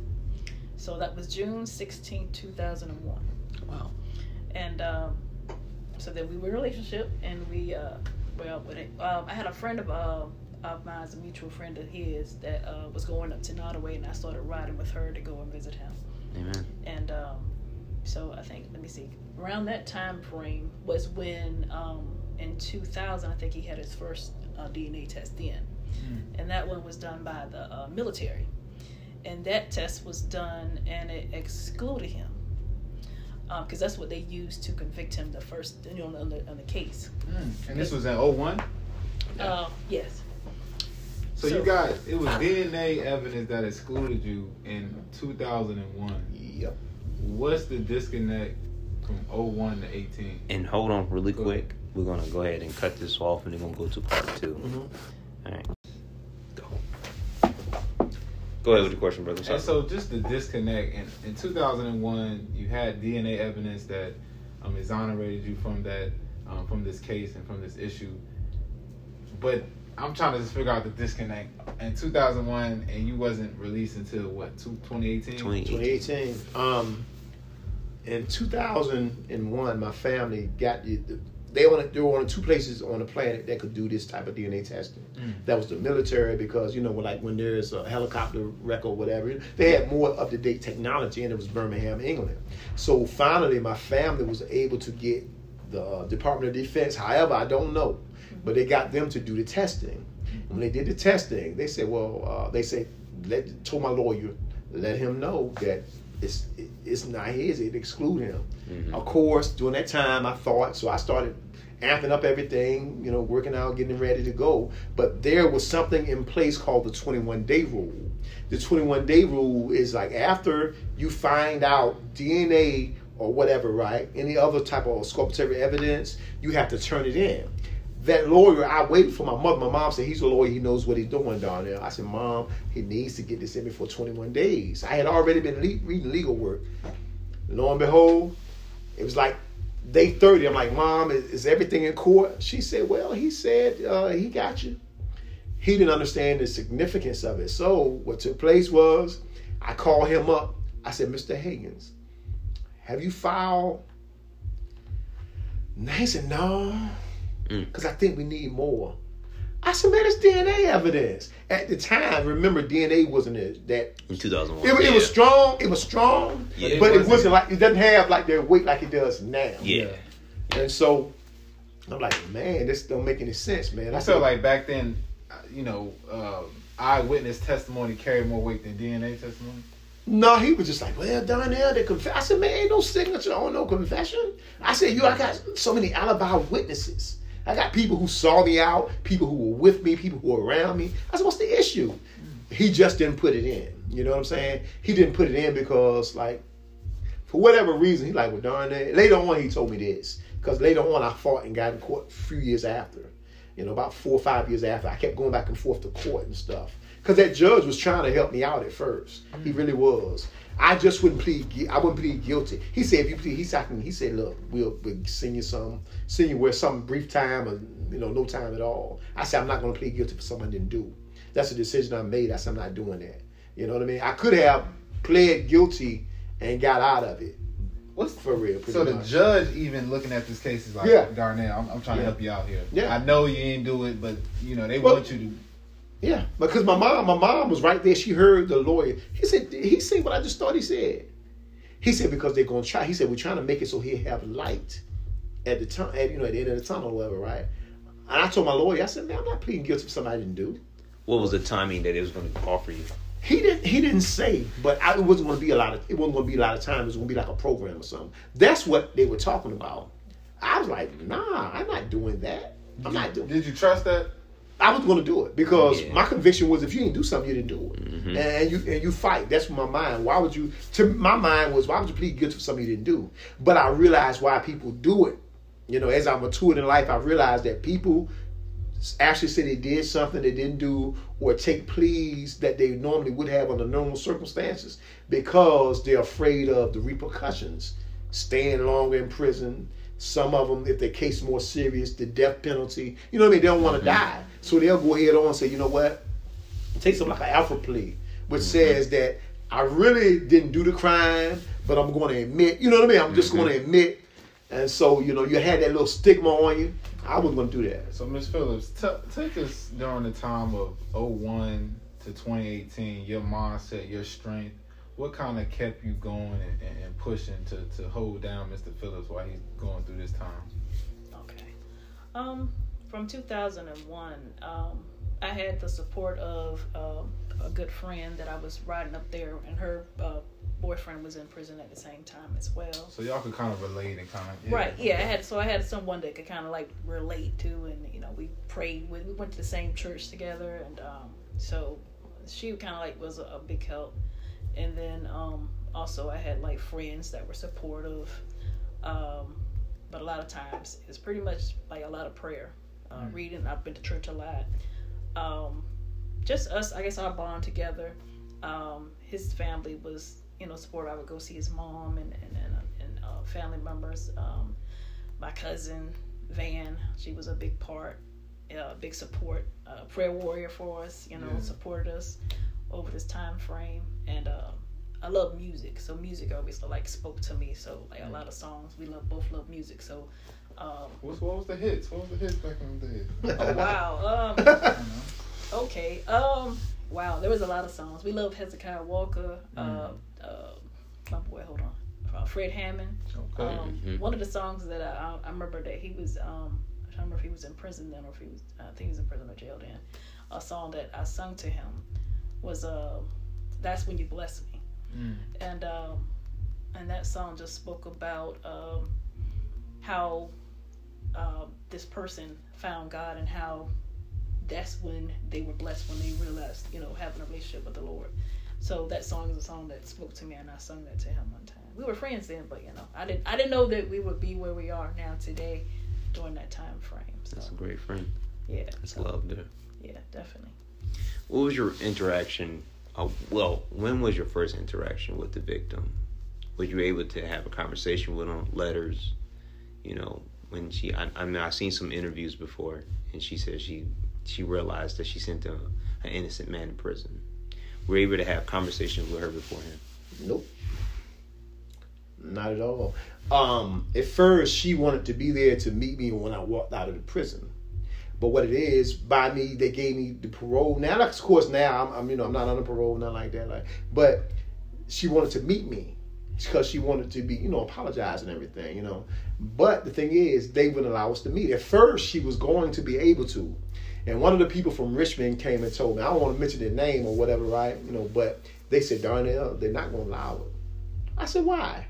[SPEAKER 4] So that was June sixteenth, two thousand and one
[SPEAKER 1] Wow.
[SPEAKER 4] and um, so then we were in a relationship and we uh, well with it, um, I had a friend of uh, of mine, a mutual friend of his that uh, was going up to Nottoway and I started riding with her to go and visit him
[SPEAKER 1] Amen.
[SPEAKER 4] and um, so I think let me see around that time frame was when um, in 2000 I think he had his first uh, DNA test then
[SPEAKER 2] Mm.
[SPEAKER 4] and that one was done by the uh, military and that test was done and it excluded him because that's what they used to convict him the first, you know, on the, on the case.
[SPEAKER 2] Mm. And this was in 01?
[SPEAKER 4] Uh, yes.
[SPEAKER 2] So,
[SPEAKER 4] So-
[SPEAKER 2] you got it was DNA evidence that excluded you in 2001.
[SPEAKER 3] Yep.
[SPEAKER 2] What's the disconnect from 01 to 18?
[SPEAKER 1] And hold on really quick. We're gonna go ahead and cut this off and then we're gonna go to part 2
[SPEAKER 3] Mhm.
[SPEAKER 1] All right. Go ahead with the question, brother. Sorry.
[SPEAKER 2] And so, just the disconnect in, in 2001, you had DNA evidence that um, exonerated you from that, um, from this case and from this issue. But I'm trying to just figure out the disconnect. In 2001, and you wasn't released until what, two- 2018?
[SPEAKER 3] 2018. Um, in 2001, my family got the, the- they on there were only two places on the planet that could do this type of DNA testing.
[SPEAKER 2] Mm.
[SPEAKER 3] That was the military because you know, like when there's a helicopter wreck or whatever, they had more up to date technology, and it was Birmingham, England. So finally, my family was able to get the uh, Department of Defense. However, I don't know, but they got them to do the testing. When they did the testing, they said, "Well, uh, they said, let told my lawyer, let him know that it's it's not his. It exclude him."
[SPEAKER 1] Mhm.
[SPEAKER 3] Of course, during that time, I thought so. I started amping up everything, you know, working out, getting ready to go. But there was something in place called the 21 day rule. The 21 day rule is like after you find out DNA or whatever, right? Any other type of exculpatory evidence, you have to turn it in. That lawyer, I waited for my mother. My mom said he's a lawyer. He knows what he's doing down there. I said, Mom, he needs to get this in before 21 days. I had already been le- reading legal work. Lo and behold, it was like day 30. I'm like, Mom, is, is everything in court? She said, Well, he said uh, he got you. He didn't understand the significance of it. So what took place was I called him up. I said, Mr. Higgins, have you filed? And he said, No,
[SPEAKER 1] Mm.
[SPEAKER 3] because I think we need more. I said, man, it's DNA evidence. At the time, remember, DNA wasn't it, that
[SPEAKER 1] In 2001.
[SPEAKER 3] it, it was strong. It was strong,
[SPEAKER 1] Yeah.
[SPEAKER 3] but
[SPEAKER 2] It
[SPEAKER 3] it
[SPEAKER 2] wasn't-
[SPEAKER 3] wasn't like it doesn't have like their weight like it does now.
[SPEAKER 1] Yeah.
[SPEAKER 3] And so I'm like, man, this don't make any sense, man.
[SPEAKER 2] I
[SPEAKER 3] said,
[SPEAKER 2] felt like back then, uh, you know, uh, eyewitness testimony carried more weight than DNA testimony.
[SPEAKER 3] no, he was just like, well, down there, they confess. I said, man, ain't no signature on no confession. I said, you, I got so many alibi witnesses. I got people who saw me out, people who were with me, people who were around me. I said, what's the issue? Mm. He just didn't put it in. You know what I'm saying? He didn't put it in because, like, for whatever reason, he like, well, darn it. Later on, he told me this because later on, I fought and got in court a few years after. You know, about four or five years after, I kept going back and forth to court and stuff because that judge was trying to help me out at first. He mm. really was. I just wouldn't plead. I wouldn't plead guilty. He said, if you plead, he said, can- he said, look, we'll, we'll send you some, send you where some brief time or you know, no time at all. I said, I'm not going to plead guilty for something I didn't do. That's a decision I made. I said, I'm not doing that. You know what I mean? I could have pled guilty and got out of it.
[SPEAKER 2] What's
[SPEAKER 3] For real.
[SPEAKER 2] So the
[SPEAKER 3] much.
[SPEAKER 2] judge even looking at this case is like,
[SPEAKER 3] Yeah.
[SPEAKER 2] Darnell, I'm, I'm trying to help you out here.
[SPEAKER 3] Yeah.
[SPEAKER 2] I know you ain't do it, but you know they
[SPEAKER 3] Well-
[SPEAKER 2] want you to.
[SPEAKER 3] Yeah, because my mom, my mom was right there. She heard the lawyer. He said, he said what I just thought he said. He said because they're gonna try. He said we're trying to make it so he'll have light at the time, at, you know, at the end of the tunnel, or whatever, right? And I told my lawyer, I said, man, I'm not pleading guilty for something I didn't do.
[SPEAKER 1] What was the timing that it was going to offer you?
[SPEAKER 3] He didn't. He didn't say, but I, it wasn't going to be a lot of. It wasn't going to be a lot of time. It was going to be like a program or something. That's what they were talking about. I was like, nah, I'm not doing that. I'm not doing.
[SPEAKER 2] Did you trust that?
[SPEAKER 3] I was going to do it because
[SPEAKER 1] Yeah.
[SPEAKER 3] my conviction was if you didn't do something, you didn't do it,
[SPEAKER 1] Mhm.
[SPEAKER 3] and you and you fight. That's my mind. Why would you? To my mind was why would you plead guilty for something you didn't do? But I realized why people do it. You know, as I matured in life, I realized that people actually say they did something they didn't do or take pleas that they normally would have under normal circumstances because they're afraid of the repercussions, staying longer in prison. Some of them, if their case more serious, the death penalty. You know what I mean? They don't want to mm-hmm. die, so they'll go ahead on and say, you know what? Take something like an Alford plea, which mm-hmm. says that I really didn't do the crime, but I'm going to admit. You know what I mean? I'm just going to mm-hmm. admit. And so, you know, you had that little stigma on you. I wasn't going to do that.
[SPEAKER 2] So Miss Phillips, t- take us during the time of 01 to 2018. Your mindset, your strength. What kind of kept you going and, and, and pushing to, to hold down Mr. Phillips while he's going through this time?
[SPEAKER 4] Okay. Um, from 2001, um, I had the support of um, a good friend that I was riding up there and her uh, boyfriend was in prison at the same time as well.
[SPEAKER 2] So y'all could kind of relate and kind of
[SPEAKER 4] Right. Yeah. I had so I had someone that could kind of like relate to, and you know, we prayed. We, we went to the same church together, and um, so she kind of like was a, a big help. And then um, also I had like friends that were supportive. Um, but a lot of times it's pretty much like a lot of prayer, uh,
[SPEAKER 2] Mm.
[SPEAKER 4] reading. I've been to church a lot. Um, just us, I guess, our bond together. Um, his family was, you know, supportive. I would go see his mom and and and, and uh, family members. Um, my cousin Van, she was a big part, uh, big support, uh, prayer warrior for us. You know,
[SPEAKER 2] Yeah.
[SPEAKER 4] supported us over this time frame, and uh, I love music, so music always like spoke to me. So like a lot of songs, we love both love music. So, um,
[SPEAKER 2] What's, what was the hits? What was the hits back in the day?
[SPEAKER 4] oh wow, um,
[SPEAKER 2] I don't know.
[SPEAKER 4] okay, um, wow, there was a lot of songs. We love Hezekiah Walker, uh,
[SPEAKER 2] Mm.
[SPEAKER 4] uh, my boy, hold on, uh, Fred Hammond.
[SPEAKER 2] Okay.
[SPEAKER 4] Um,
[SPEAKER 1] Mhm.
[SPEAKER 4] One of the songs that I, I remember that he was, um, I don't remember if he was in prison then or if he was, I think he was in prison or jail then. A song that I sung to him was, uh, "That's When You Bless Me,"
[SPEAKER 2] Mm.
[SPEAKER 4] and um, and that song just spoke about um, how uh, this person found God and how that's when they were blessed when they realized, you know, having a relationship with the Lord. So that song is a song that spoke to me, and I sung that to him one time. We were friends then, but you know, I didn't I didn't know that we would be where we are now today during that time frame. So
[SPEAKER 1] That's a great friend.
[SPEAKER 4] yeah,
[SPEAKER 1] That's
[SPEAKER 4] so,
[SPEAKER 1] love there.
[SPEAKER 4] yeah, definitely.
[SPEAKER 1] What was your interaction? Uh, well, when was your first interaction with the victim? Were you able to have a conversation with him? Letters, you know, when she. I, I mean, I've seen some interviews before, and she said she she realized that she sent a, an innocent man to prison. Were you able to have conversations with her beforehand?
[SPEAKER 3] Nope. Not at all. Um, at first, she wanted to be there to meet me when I walked out of the prison. But what it is, by me, they gave me the parole. Now, of course, now I'm, I'm you know, I'm not under parole, not like that. Like, but she wanted to meet me because she wanted to be, you know, apologize and everything, you know. But the thing is, they wouldn't allow us to meet. At first, she was going to be able to. And one of the people from Richmond came and told me, I don't want to mention their name or whatever, right? You know, but they said, Darnell, they're not going to allow it. I said, why?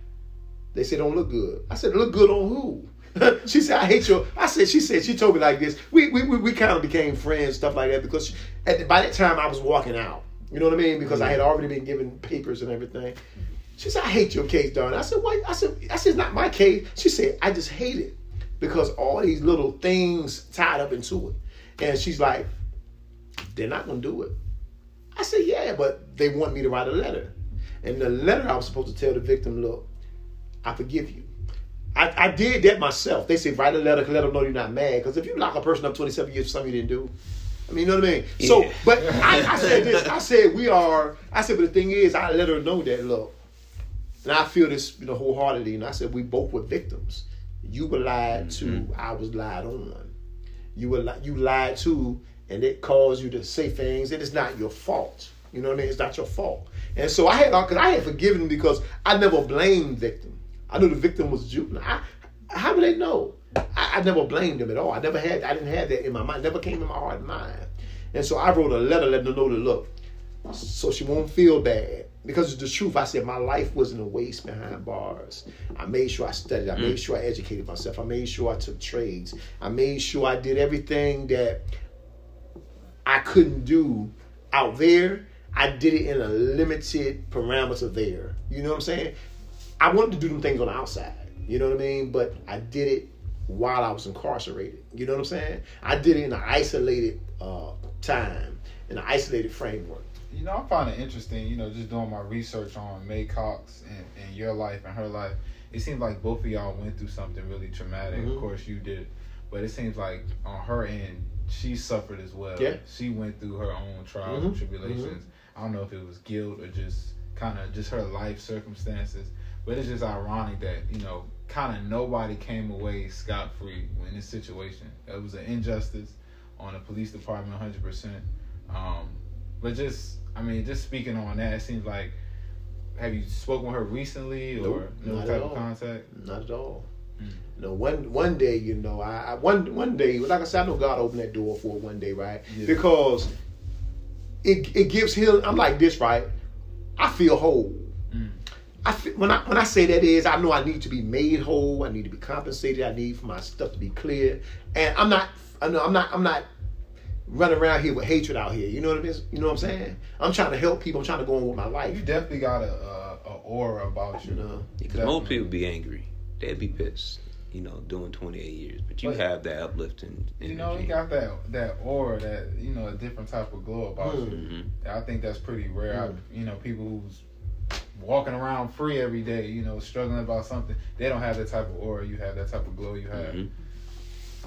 [SPEAKER 3] They said, don't look good. I said, look good on who? she said, I hate you. I said, she said, she told me like this. We we, we, we kind of became friends, stuff like that, because she, at the, by that time I was walking out. You know what I mean? Because I had mm-hmm. already been given papers and everything. She said, I hate your case, darn. I said, why? I said, I said, it's not my case. She said, I just hate it because all these little things tied up into it. And she's like, they're not gonna do it. I said, yeah, but they want me to write a letter. And the letter I was supposed to tell the victim, look, I forgive you. I, I did that myself. They said write a letter, to let them know you're not mad. Because if you lock a person up 27 years for something you didn't do, I mean, you know what I mean? So, but I, I said this. I said we are. I said, but the thing is, I let her know that look, and I feel this, you know, wholeheartedly. And I said we both were victims. You were lied to. Mm-hmm. I was lied on. You were li- you lied to, and it caused you to say things. It is not your fault. You know what I mean? It's not your fault. And so I had, on because I had forgiven because I never blamed victim. I knew the victim was juvenile. I, how do they know? I, I never blamed them at all. I never had, I didn't have that in my mind. Never came in my heart and mind. And so I wrote a letter letting her know to look, so she won't feel bad. Because it's the truth. I said my life wasn't a waste behind bars. I made sure I studied. I made mm. sure I educated myself. I made sure I took trades. I made sure I did everything that I couldn't do out there. I did it in a limited parameter there. You know what I'm saying? I wanted to do them things on the outside. You know what I mean? But I did it while I was incarcerated. You know what I'm saying? I did it in an isolated uh, time, in an isolated framework.
[SPEAKER 2] You know, I find it interesting, you know, just doing my research on May Cox and, and your life and her life. It seems like both of y'all went through something really traumatic.
[SPEAKER 3] Mhm.
[SPEAKER 2] Of course, you did. But it seems like on her end, she suffered as well.
[SPEAKER 3] Yeah.
[SPEAKER 2] She went through her own trials and
[SPEAKER 3] Mhm.
[SPEAKER 2] tribulations. I don't know if it was guilt or just kind of just her life circumstances. But it's just ironic that, you know, kind of nobody came away scot free in this situation. It was an injustice on the police department, 100%. Um, but just, I mean, just speaking on that, it seems like, have you spoken with her recently or
[SPEAKER 3] Nope,
[SPEAKER 2] no type of contact?
[SPEAKER 3] Not at all.
[SPEAKER 2] Mm.
[SPEAKER 3] You know, one one day, you know, I, I one one day, like I said, I know God opened that door for one day, right?
[SPEAKER 2] Yeah.
[SPEAKER 3] Because it it gives healing. I'm like this, right? I feel whole.
[SPEAKER 2] Mm.
[SPEAKER 3] I fe- when I when I say that is I know I need to be made whole. I need to be compensated. I need for my stuff to be clear. And I'm not. I know I'm not. I'm not running around here with hatred out here. You know what I mean? You know what I'm saying? I'm trying to help people. I'm trying to go on with my life.
[SPEAKER 2] You definitely got a, a, a aura about you.
[SPEAKER 3] You know.
[SPEAKER 1] Because most people be angry. They'd be pissed, you know, doing 28 years. But you
[SPEAKER 2] But-
[SPEAKER 1] have that uplifting energy.
[SPEAKER 2] You know, you got that that aura, that you know, a different type of glow about you.
[SPEAKER 1] Mhm.
[SPEAKER 2] I think that's pretty rare.
[SPEAKER 3] Mm.
[SPEAKER 2] I, you know, people who's walking around free every day, you know, struggling about something, they don't have that type of aura. You have that type of glow you have.
[SPEAKER 1] Mhm.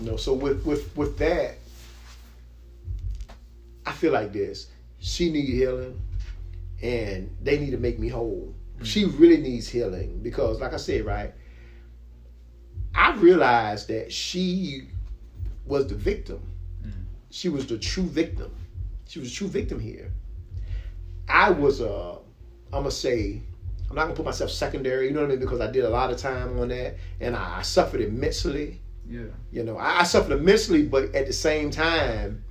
[SPEAKER 3] You know. So with with with that, I feel like this. She need healing, and they need to make me whole. She really needs healing because, like I said, right. I realized that she was the victim.
[SPEAKER 2] Mm.
[SPEAKER 3] She was the true victim. She was a true victim here. I was uh I'm gonna say I'm not gonna put myself secondary, you know what I mean, because I did a lot of time on that and I, I suffered immensely.
[SPEAKER 2] Yeah.
[SPEAKER 3] You know, I, I suffered immensely, but at the same time,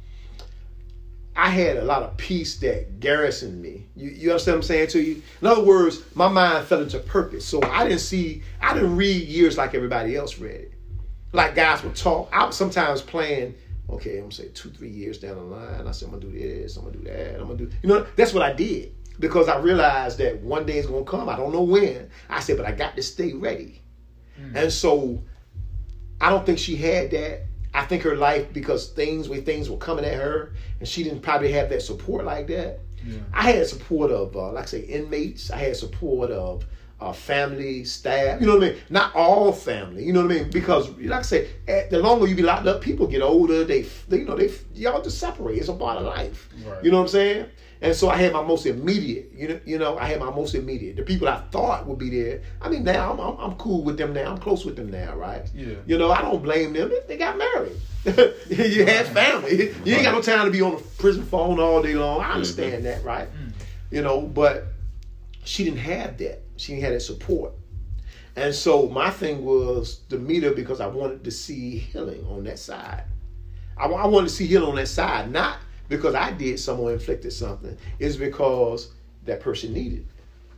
[SPEAKER 3] I had a lot of peace that garrisoned me. You, you understand what I'm saying to you? In other words, my mind fell into purpose. So I didn't see, I didn't read years like everybody else read it. Like guys would talk. I was sometimes playing, okay, I'm gonna say two, three years down the line. I said, I'm gonna do this, I'm gonna do that, I'm gonna do, you know, that's what I did. Because I realized that one day it's gonna come. I don't know when. I said, but I got to stay ready. And so I don't think she had that. I think her life because things where things were coming at her, and she didn't probably have that support like that.
[SPEAKER 2] Yeah.
[SPEAKER 3] I had support of, uh, like I say, inmates. I had support of uh, family, staff. You know what I mean? Not all family. You know what I mean? Because, like I say, at, the longer you be locked up, people get older. They, they you know, they y'all just separate. It's a part of life.
[SPEAKER 2] Right.
[SPEAKER 3] You know what I'm saying? And so I had my most immediate, you know, you know, I had my most immediate. The people I thought would be there. I mean, now I'm, I'm, I'm cool with them now. I'm close with them now, right?
[SPEAKER 2] Yeah.
[SPEAKER 3] You know, I don't blame them. They- They got married. you had family. You ain't got no time to be on the prison phone all day long. I understand that, right? Mm-hmm. You know, but she didn't have that. She didn't have that support. And so my thing was to meet her because I wanted to see healing on that side. I, I wanted to see healing on that side, not because I did someone inflicted something. It's because that person needed.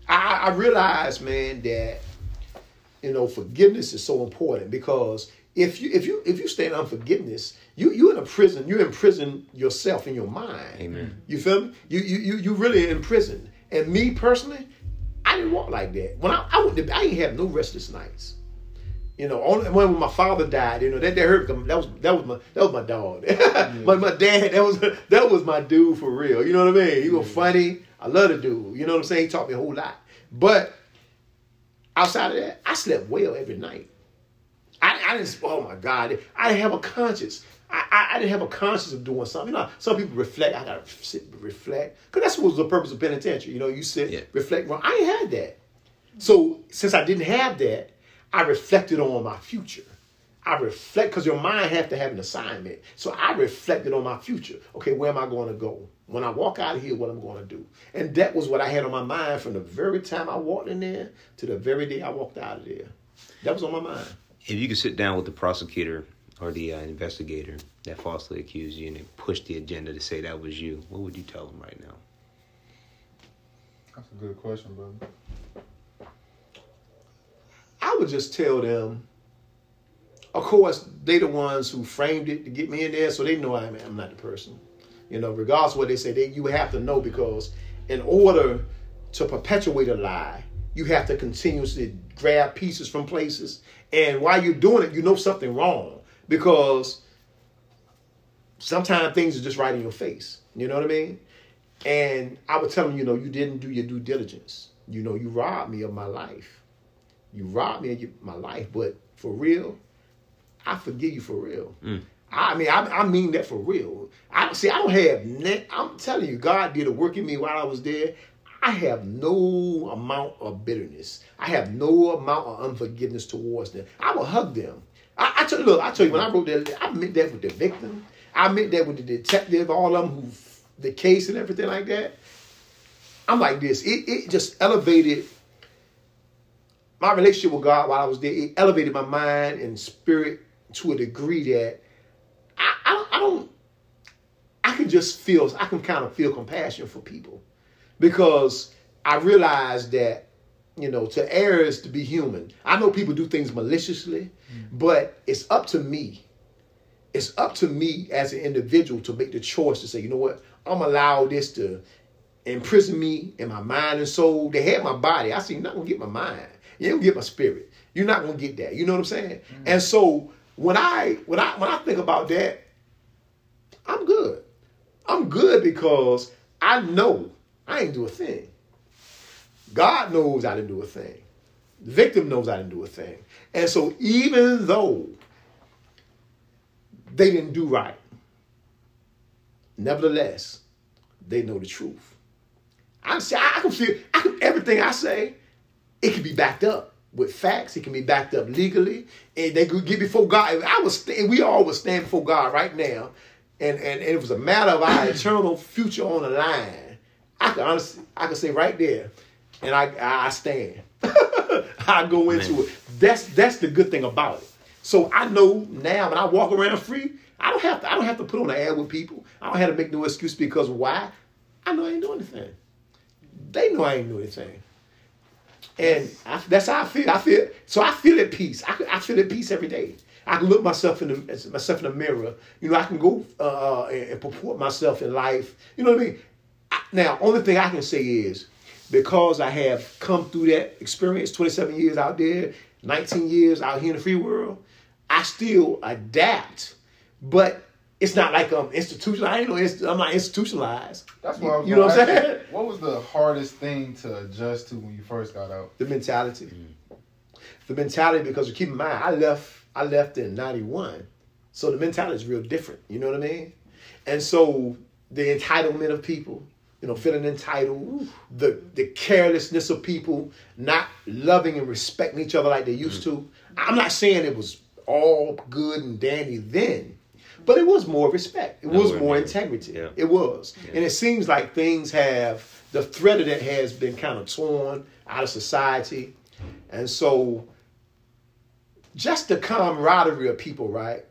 [SPEAKER 3] I, I realized, man, that you know forgiveness is so important because if you if you if you stay in unforgiveness, you you in a prison. You imprison yourself in your mind.
[SPEAKER 1] Amen.
[SPEAKER 3] You feel me? You you you you really in prison. And me personally, I didn't walk like that. When I I went to, I didn't have no restless nights. You know, only when my father died, you know, that, that hurt. That was that was my that was my dog. but my dad, that was that was my dude for real. You know what I mean? He was funny. I love the dude. You know what I'm saying? He taught me a whole lot. But outside of that, I slept well every night. I, I didn't. Oh my God! I didn't have a conscience. I, I, I didn't have a conscience of doing something. You know, some people reflect. I gotta sit and reflect because that's what was the purpose of penitentiary. You know, you sit,
[SPEAKER 1] Yeah.
[SPEAKER 3] reflect. Well, I had that. So since I didn't have that, I reflected on my future. I reflect because your mind has to have an assignment. So I reflected on my future. Okay, where am I going to go? When I walk out of here, what I'm going to do? And that was what I had on my mind from the very time I walked in there to the very day I walked out of there. That was on my mind.
[SPEAKER 1] If you could sit down with the prosecutor or the uh, investigator that falsely accused you and they push the agenda to say that was you, what would you tell them right now?
[SPEAKER 2] That's a good question, brother.
[SPEAKER 3] I would just tell them. Of course, they the ones who framed it to get me in there, so they know I'm, I'm not the person. You know, regardless of what they say, they you have to know because in order to perpetuate a lie, you have to continuously grab pieces from places, and while you're doing it, you know something wrong because sometimes things are just right in your face. You know what I mean? And I would tell them, you know, you didn't do your due diligence. You know, you robbed me of my life. You robbed me of your- my life, but for real, I forgive you for real. Mm. I mean, I, I mean that for real. I see. I don't have. Ne- I'm telling you, God did a work in me while I was there. I have no amount of bitterness. I have no amount of unforgiveness towards them. I will hug them. I, I tell look. I tell you, when I wrote that, I meant that with the victim. I meant that with the detective, all of them who the case and everything like that. I'm like this. It it just elevated my relationship with God while I was there. It elevated my mind and spirit to a degree that I, I, don't- I don't, I can just feel, I can kind of feel compassion for people because I realized that You know, to err is to be human. I know people do things maliciously, mm. but it's up to me. It's up to me as an individual to make the choice to say, you know what, I'm allow this to imprison me in my mind and soul. They had my body. I said, you're not gonna get my mind. You gonna get my spirit. You're not gonna get that. You know what I'm saying? Mm. And so when I when I when I think about that, I'm good. I'm good because I know I ain't do a thing. God knows I didn't do a thing. The victim knows I didn't do a thing. And so even though they didn't do right, nevertheless, they know the truth. I say I can feel I can everything I say, it can be backed up with facts. It can be backed up legally, and they could get before God. I was st- we all would stand before God right now, and, and and it was a matter of our eternal future on the line. I can honestly I can say right there, and I I stand. I go into
[SPEAKER 1] Man.
[SPEAKER 3] it. That's that's the good thing about it. So I know now when I walk around free, I don't have to I don't have to put on an ad with people. I don't have to make no excuse because why? I know I ain't doing anything. They know I ain't doing anything. And I, that's how I feel. I feel so. I feel at peace. I, I feel at peace every day. I can look myself in the myself in the mirror. You know, I can go uh, and, and purport myself in life. You know what I mean? I, now, only thing I can say is because I have come through that experience, 27 years out there, 19 years out here in the free world, I still adapt. But it's not like um, I'm institutional. I ain't no. inst- I'm not institutionalized.
[SPEAKER 2] That's what I was
[SPEAKER 3] you know what I'm saying?
[SPEAKER 2] What was the hardest thing to adjust to when you first got out?
[SPEAKER 3] the mentality. Mm. The mentality because keep in mind, I left I left in ninety one. So the mentality is real different. You know what I mean? And so the entitlement of people, you know, feeling entitled, the the carelessness of people not loving and respecting each other like they used mm. to. I'm not saying it was all good and dandy then, but it was more respect. It was more
[SPEAKER 1] near.
[SPEAKER 3] integrity.
[SPEAKER 1] Yeah.
[SPEAKER 3] It was. And it seems like things have the thread of that has been kind of torn out of society. And so just the camaraderie of people, right?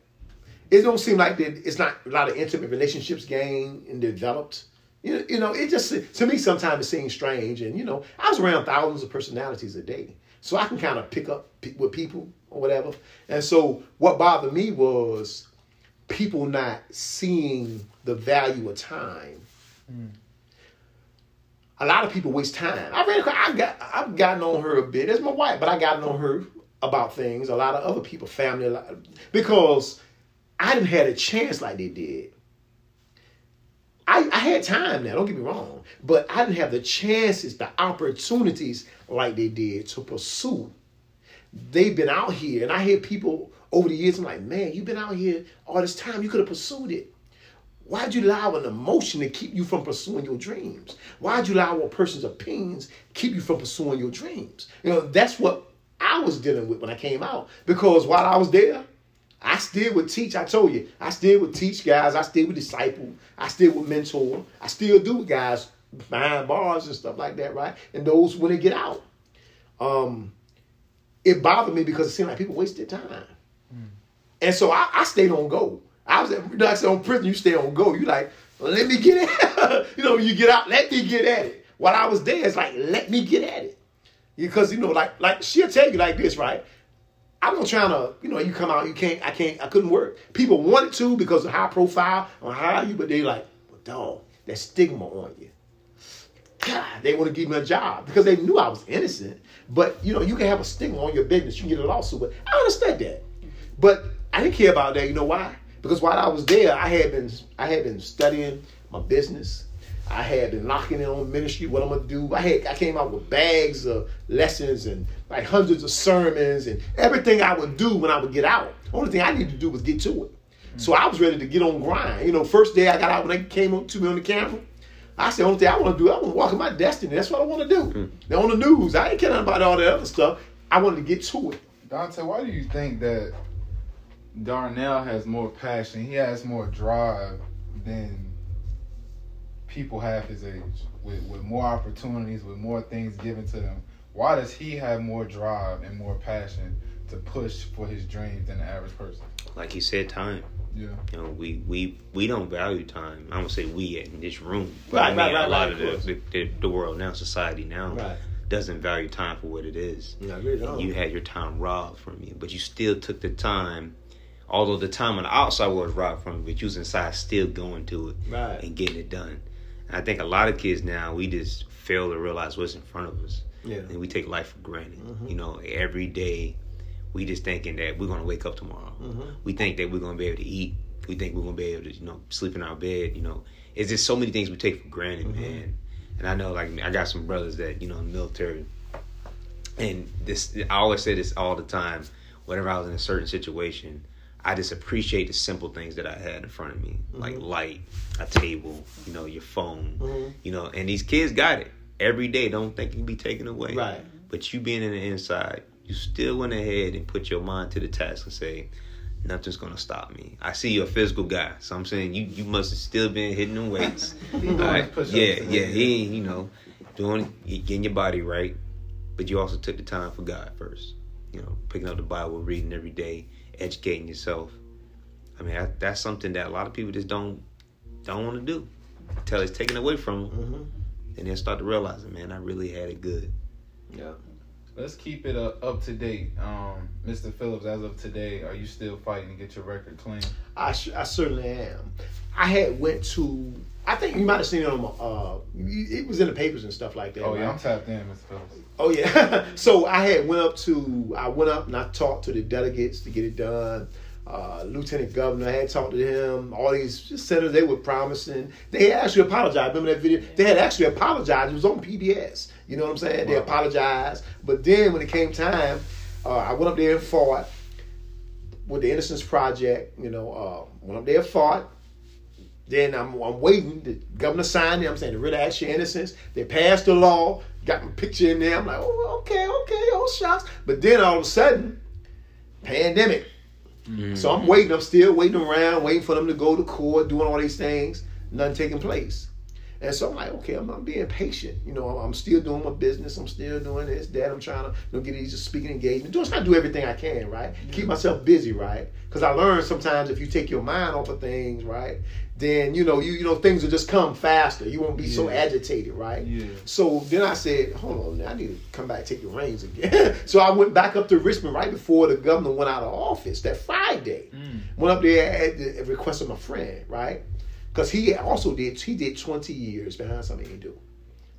[SPEAKER 3] It don't seem like that it's not a lot of intimate relationships gained and developed. You know, you know, it just to me sometimes it seems strange. And you know, I was around thousands of personalities a day, so I can kind of pick up with people or whatever. And so what bothered me was people not seeing the value of time. A lot of people waste time. I read, I got, I've gotten on her a bit. It's my wife, but I gotten on her about things. A lot of other people, family, lot, because I didn't have a chance like they did. I, I had time now, don't get me wrong, but I didn't have the chances, the opportunities like they did to pursue. They've been out here, and I hear people over the years, I'm like, man, you've been out here all this time, you could have pursued it. Why'd you allow an emotion to keep you from pursuing your dreams? Why'd you allow a person's opinions keep you from pursuing your dreams? You know, that's what I was dealing with when I came out. Because while I was there, I still would teach. I told you, I still would teach guys. I still would disciple. I still would mentor. I still do guys behind bars and stuff like that, right? And those when they get out. Um, it bothered me because it seemed like people wasted time. And so I, I stayed on go. I was at, like on prison, you stay on go. You like, let me get it. you know, you get out, let me get at it. While I was there, it's like, let me get at it. Because, you know, like, like she'll tell you like this, right? I wasn't trying to, you know, you come out, you can't, I can't, I couldn't work. People wanted to because of high profile, want hire you, but they like, well, dog, that stigma on you. God, they want to give me a job because they knew I was innocent. But you know, you can have a stigma on your business, you can get a lawsuit. But I understand that. But I didn't care about that. You know why? Because while I was there, I had been I had been studying my business. I had been locking in on ministry, what I'm gonna do. I had I came out with bags of lessons and like hundreds of sermons and everything I would do when I would get out. Only thing I needed to do was get to it. Mm. So I was ready to get on grind. You know, first day I got out when they came up to me on the camera. I said, only thing I want to do, I want to walk in my destiny. That's what I want to do. Mm. Now on the news, I ain't caring about all the other stuff. I wanted to get to it.
[SPEAKER 2] Dante, why do you think that Darnell has more passion? He has more drive than people half his age, with with more opportunities, with more things given to them. Why does he have more drive and more passion to push for his dreams than the average person?
[SPEAKER 1] Like he said, time.
[SPEAKER 2] Yeah.
[SPEAKER 1] You know, we we we don't value time. I don't say we in this room, but
[SPEAKER 3] Right,
[SPEAKER 1] I mean
[SPEAKER 3] right, right,
[SPEAKER 1] a lot
[SPEAKER 3] right,
[SPEAKER 1] of
[SPEAKER 3] of
[SPEAKER 1] the, the the world now, society now.
[SPEAKER 3] Right.
[SPEAKER 1] doesn't value time for what it is.
[SPEAKER 3] Yeah, I really don't.
[SPEAKER 1] You had your time robbed from you, but you still took the time. Although the time on the outside was robbed from you, but you was inside still going to it
[SPEAKER 3] Right.
[SPEAKER 1] and getting it done. And I think a lot of kids now we just fail to realize what's in front of us,
[SPEAKER 3] Yeah.
[SPEAKER 1] and we take life for granted.
[SPEAKER 3] Mhm.
[SPEAKER 1] You know, every day we just thinking that we're gonna wake up tomorrow.
[SPEAKER 3] Mhm.
[SPEAKER 1] We think that we're gonna be able to eat. We think we're gonna be able to, you know, sleep in our bed. You know, it's just so many things we take for granted,
[SPEAKER 3] Mhm.
[SPEAKER 1] man. And I know, like, I got some brothers that you know in the military, and this I always say this all the time. Whenever I was in a certain situation, I just appreciate the simple things that I had in front of me, like
[SPEAKER 3] Mhm.
[SPEAKER 1] light, a table, you know, your phone,
[SPEAKER 3] Mhm.
[SPEAKER 1] you know. And these kids got it every day. Don't think it can be taken away.
[SPEAKER 3] Right.
[SPEAKER 1] But you being in the inside, you still went ahead and put your mind to the task and say, nothing's gonna stop me. I see you're a physical guy, so I'm saying you you must have still been hitting them weights.
[SPEAKER 2] He doing
[SPEAKER 1] All
[SPEAKER 2] his
[SPEAKER 1] right? Yeah, yeah, he you know, doing getting your body right, but you also took the time for God first. You know, picking up the Bible, reading every day, educating yourself. I mean, that, that's something that a lot of people just don't don't want to do until it's taken away from them,
[SPEAKER 3] Mhm.
[SPEAKER 1] and then start to realize, man, I really had it good.
[SPEAKER 3] Yeah.
[SPEAKER 2] Let's keep it uh, up to date. Um, Mr. Phillips, as of today, are you still fighting to get your record clean?
[SPEAKER 3] I, sh- I certainly am. I had went to. I think you might have seen it on. Uh, it was in the papers and stuff like that.
[SPEAKER 2] Oh, yeah. I'm tapped in, Mr. Phillips.
[SPEAKER 3] Oh yeah. so I had went up to I went up and I talked to the delegates to get it done. Uh, Lieutenant Governor I had talked to him. All these senators they were promising. They had actually apologized. Remember that video? They had actually apologized. It was on PBS. You know what I'm saying? They apologized. But then when it came time, uh, I went up there and fought with the Innocence Project. You know, uh, went up there and fought. Then I'm, I'm waiting. The governor signed it. I'm saying the writ of actual innocence. They passed the law. Got my picture in there. I'm like, oh, okay, okay, oh shots. But then all of a sudden, pandemic. So I'm mm. waiting. I'm still waiting around, waiting for them to go to court, doing all these things. Nothing taking place. And so I'm like, okay, I'm, I'm being patient. You know, I'm, I'm still doing my business. I'm still doing this, that. I'm trying to you know, get these speaking engagement. Doing, trying to do everything I can, right? Keep myself busy, right? Because I learned sometimes if you take your mind off of things, right, then you know, you you know, things will just come faster. You won't be so agitated, right?
[SPEAKER 2] Yeah.
[SPEAKER 3] So then I said, hold on, I need to come back and take the reins again. so I went back up to Richmond right before the governor went out of office that Friday.
[SPEAKER 2] Mm.
[SPEAKER 3] Went up there at the request of my friend, right? Because he also did he did 20 years behind something he do.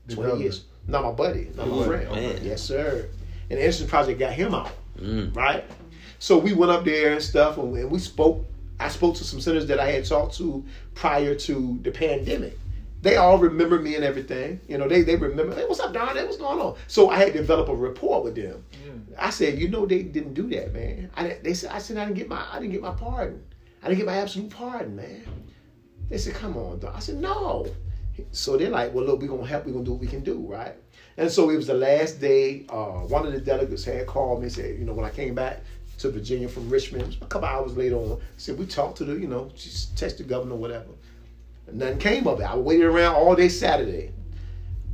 [SPEAKER 3] 20
[SPEAKER 2] governor.
[SPEAKER 3] years. Not my buddy, not my friend.
[SPEAKER 1] okay.
[SPEAKER 3] Yes, sir. And the Innocence Project got him out
[SPEAKER 1] Mm.
[SPEAKER 3] right? So we went up there and stuff, and we, and we spoke. I spoke to some senators that I had talked to prior to the pandemic. They all remember me and everything. You know, they they remember. Hey, what's up, Don? Hey, what's going on? So I had to develop a rapport with them.
[SPEAKER 2] Yeah.
[SPEAKER 3] I said, you know, they didn't do that, man. I they said, I said I didn't get my I didn't get my pardon. I didn't get my absolute pardon, man. They said, come on, Don. I said, no. So they're like, well, look, we're gonna help. We're gonna do what we can do, right? And so it was the last day. Uh, one of the delegates had called me and said, you know, when I came back to Virginia from Richmond, a couple hours later on, said, we talked to the, you know, just text the governor, whatever. And nothing came of it. I waited around all day Saturday.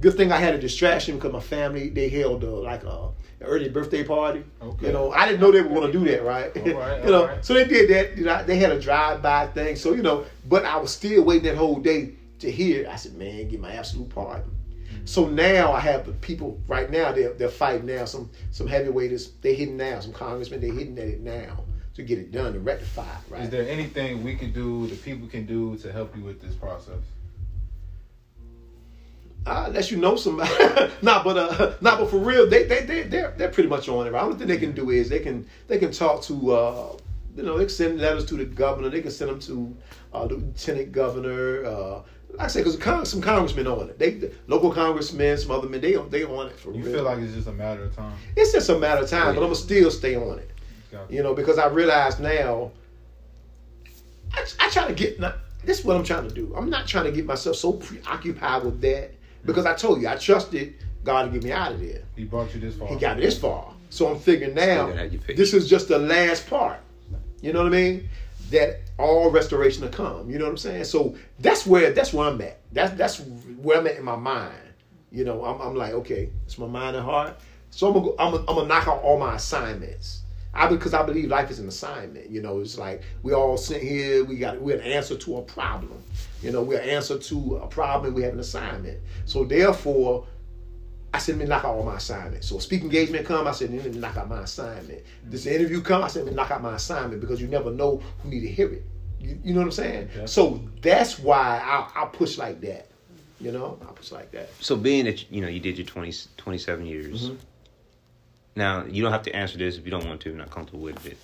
[SPEAKER 3] Good thing I had a distraction because my family, they held uh, like a an early birthday party.
[SPEAKER 2] Okay.
[SPEAKER 3] You know, I didn't know they were going to do that, right?
[SPEAKER 2] All right,
[SPEAKER 3] you know,
[SPEAKER 2] all right.
[SPEAKER 3] so they did that. You know, they had a drive-by thing. So you know, but I was still waiting that whole day to hear. I said, "Man, get my absolute pardon." Mm-hmm. So now I have the people right now. They're they're fighting now. Some some heavyweights they're hitting now. Some congressmen they're hitting at it now to get it done and rectified. Right?
[SPEAKER 2] Is there anything we can do, the people can do to help you with this process?
[SPEAKER 3] Uh, unless you know somebody. nah, but uh, nah, but for real, they they they they're they're pretty much on it. Right? The only thing they can do is they can they can talk to uh, you know they can send letters to the governor. They can send them to uh, the lieutenant governor. Uh, like I say, because con- some congressmen on it. They the local congressmen, some other men, they they on it for
[SPEAKER 2] You
[SPEAKER 3] real.
[SPEAKER 2] You feel like it's just a matter of time?
[SPEAKER 3] it's just a matter of time, but I'm gonna still stay on it. You know, because I realize now. I, I try to get. Not, this is what I'm trying to do. I'm not trying to get myself so preoccupied with that because I told you I trusted God to get me out of there.
[SPEAKER 2] He brought you this far.
[SPEAKER 3] He got me this far, so I'm figuring now
[SPEAKER 1] gotta have your patience.
[SPEAKER 3] this is just the last part. You know what I mean? That all restoration will come. You know what I'm saying? So that's where that's where I'm at. That's that's where I'm at in my mind. You know, I'm, I'm like, okay, it's my mind and heart. So I'm gonna go, I'm gonna, I'm gonna knock out all my assignments. I because I believe life is an assignment. You know, it's like we all sit here. We got we're an answer to a problem. You know, we're an answer to a problem. We have an assignment. So therefore, I said, let me knock out all my assignments. So a speaking engagement come, I said, let me knock out my assignment. This interview come, I said, let me knock out my assignment because you never know who need to hear it. You, you know what I'm saying?
[SPEAKER 2] Yeah.
[SPEAKER 3] So that's why I, I push like that. You know, I push like that.
[SPEAKER 1] So being that you know you did your 20, 27 years.
[SPEAKER 3] Mhm.
[SPEAKER 1] Now you don't have to answer this if you don't want to. You're not comfortable with it.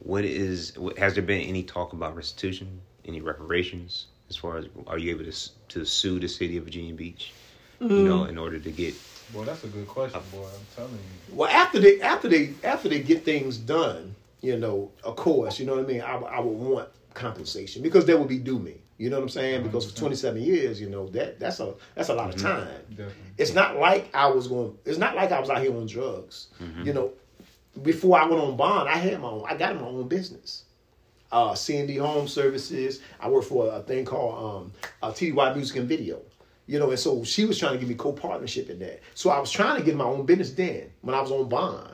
[SPEAKER 1] What is? Has there been any talk about restitution? Any reparations? As far as are you able to to sue the city of Virginia Beach? You mm. know, in order to get
[SPEAKER 2] Boy, that's a good question, boy. I'm telling you.
[SPEAKER 3] Well, after they after they after they get things done, you know, of course, you know what I mean. I, would- I would want compensation because that would be due me. You know what I'm saying? Because for 27 years, you know that that's a that's a lot of mm-hmm. time.
[SPEAKER 2] Definitely.
[SPEAKER 3] It's not like I was going. It's not like I was out here on drugs. Mm-hmm. You know, before I went on bond, I had my own. I got my own business. Uh, C&D Home Services. I worked for a thing called um, uh, TDY Music and Video. You know, and so she was trying to give me co-partnership in that. So I was trying to get my own business then when I was on bond.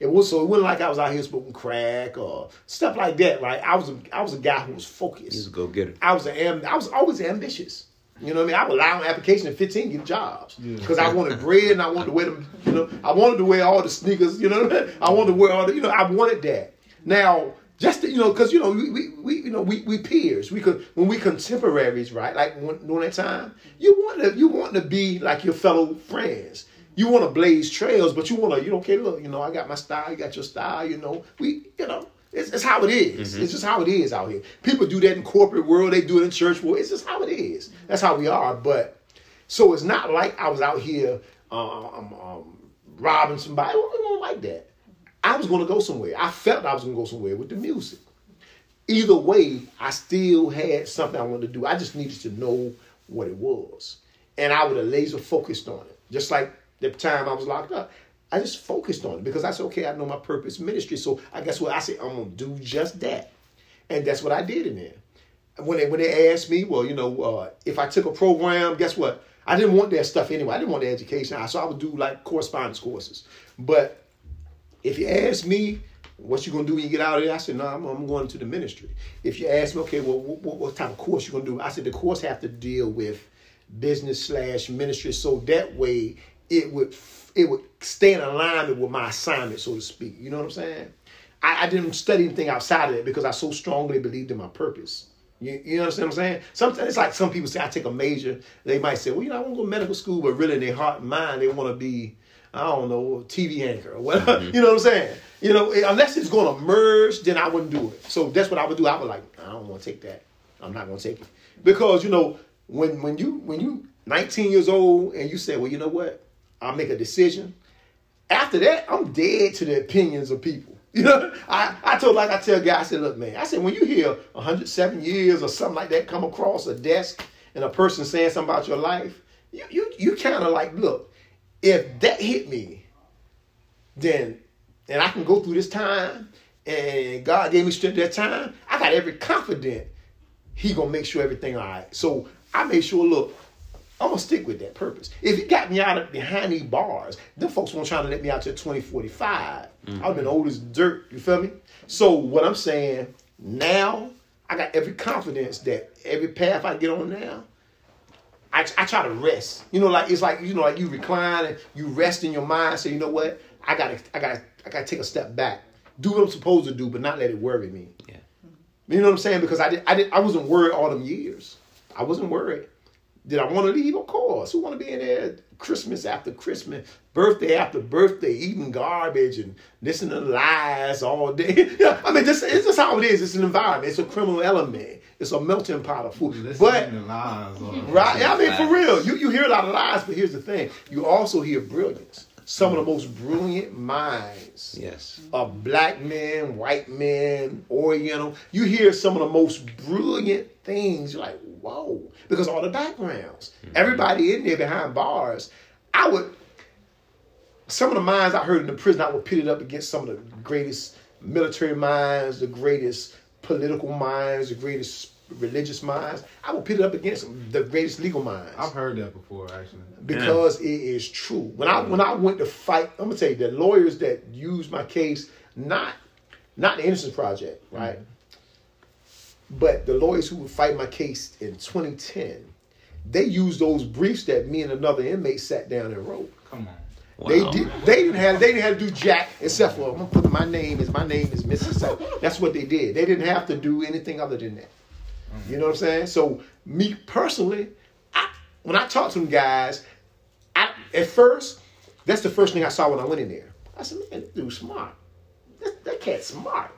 [SPEAKER 3] It was so it wasn't like I was out here smoking crack or stuff like that. Right? I was a, I was a guy who was focused.
[SPEAKER 1] you go get it.
[SPEAKER 3] I was a, am- I was always ambitious. You know what I mean? I would lie on application at 15 get jobs because I wanted bread and I wanted to wear them. You know, I wanted to wear all the sneakers. You know, what I mean? I wanted to wear all the. You know, I wanted that. Now, just to, you know, because you know, we, we, we you know we, we peers. We could when we contemporaries, right? Like when, during that time, you want to you want to be like your fellow friends. You want to blaze trails, but you want to you don't care. Look, you know, I got my style. You got your style. You know, we you know. It's, it's how it is. It's just how it is out here. People do that in corporate world. They do it in church world. It's just how it is. That's how we are. But so it's not like I was out here um, um, robbing somebody. It wasn't like that. I was going to go somewhere. I felt I was going to go somewhere with the music. Either way, I still had something I wanted to do. I just needed to know what it was. And I would have laser focused on it. Just like the time I was locked up. I just focused on it because I said, okay, I know my purpose ministry. So I guess what I said, I'm gonna do just that. And that's what I did in there. When they when they asked me, well, you know, uh, if I took a program, guess what? I didn't want that stuff anyway. I didn't want the education. So I would do like correspondence courses. But if you ask me, what you gonna do when you get out of there? I said, no, I'm, I'm going to the ministry. If you ask me, okay, well, what, what, type of course you gonna do? I said, the course have to deal with business slash ministry, so that way it would it would stay in alignment with my assignment, so to speak. You know what I'm saying? I, I didn't study anything outside of it because I so strongly believed in my purpose. You, you understand what I'm saying? Sometimes it's like some people say I take a major. They might say, well, you know, I want to go to medical school, but really in their heart and mind, they want to be, I don't know, TV anchor or whatever. Mm-hmm. You know what I'm saying? You know, unless it's going to merge, then I wouldn't do it. So that's what I would do. I would like, I don't want to take that. I'm not going to take it because you know when when you when you 19 years old and you say, well, you know what, I'll make a decision. After that, I'm dead to the opinions of people. You know, I, I told like I tell guys, I said, look, man, I said when you hear 107 years or something like that come across a desk and a person saying something about your life, you you you kind of like, look, if that hit me, then and I can go through this time and God gave me strength that time, I got every confidence he gonna make sure everything all right. So I made sure, look, I'm gonna stick with that purpose. If he got me out of behind these bars, them folks won't try to let me out till 2045. Mm. I've been old as dirt, you feel me? So what I'm saying, now I got every confidence that every path I get on now, I, I try to rest. You know, like it's like you know, like you recline and you rest in your mind. Say, you know what? I gotta, I gotta, I gotta take a step back. Do what I'm supposed to do, but not let it worry me.
[SPEAKER 1] Yeah.
[SPEAKER 3] You know what I'm saying? Because I did, I did, I wasn't worried all them years. I wasn't worried. Did I want to leave? Of course. Who want to be in there Christmas after Christmas, birthday after birthday, eating garbage and listening to lies all day? yeah, I mean, this it's just how it is. It's an environment. It's a criminal element. It's a melting pot of food.
[SPEAKER 2] Listening
[SPEAKER 3] but
[SPEAKER 2] to lies. or-
[SPEAKER 3] Right. I mean, for real. You you hear a lot of lies, but here's the thing. You also hear brilliance. Some of the most brilliant minds
[SPEAKER 1] Yes.
[SPEAKER 3] of black men, white men, Oriental. You hear some of the most brilliant things. You're like, whoa, because all the backgrounds. Everybody in there behind bars. I would. Some of the minds I heard in the prison, I would pit it up against some of the greatest military minds, the greatest political minds, the greatest religious minds. I would pit it up against the greatest legal minds
[SPEAKER 2] I've heard that before, actually.
[SPEAKER 3] because it is true. When I when I went to fight, I'm gonna tell you the lawyers that used my case, not not the Innocence Project, right? Mm-hmm. But the lawyers who would fight my case in 2010, they used those briefs that me and another inmate sat down and wrote.
[SPEAKER 2] Come on.
[SPEAKER 3] They did. They didn't have. They didn't have to do jack except for I'm gonna put my name is my name is Mississippi. That's what they did. They didn't have to do anything other than that. You know what I'm saying? So me personally, I, when I talked to them guys, I at first that's the first thing I saw when I went in there. I said, man, this dude's smart. That, that cat's smart.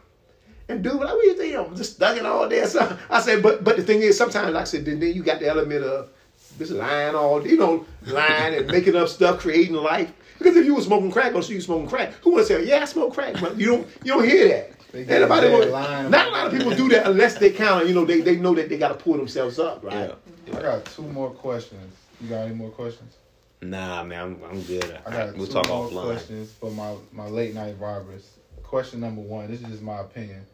[SPEAKER 3] And dude, like, what you think? I'm just stuck it all there. So I said, but but the thing is, sometimes, like I said, then, then you got the element of this lying all, you know, lying and making up stuff, creating life. Because if you were smoking crack, or see you smoking crack, who would say, yeah, I smoke crack? But you don't, you don't hear that. Anybody
[SPEAKER 2] a bad
[SPEAKER 3] not a lot of people do that unless they kind of, you know, they, they know that they got to pull themselves up, right?
[SPEAKER 1] Yeah.
[SPEAKER 2] I got two more questions. You got any more questions?
[SPEAKER 1] Nah, man, I'm, I'm good.
[SPEAKER 2] I got
[SPEAKER 1] we'll
[SPEAKER 2] two
[SPEAKER 1] talk
[SPEAKER 2] more
[SPEAKER 1] offline.
[SPEAKER 2] questions for my, my late night robbers. Question number one. This is just my opinion.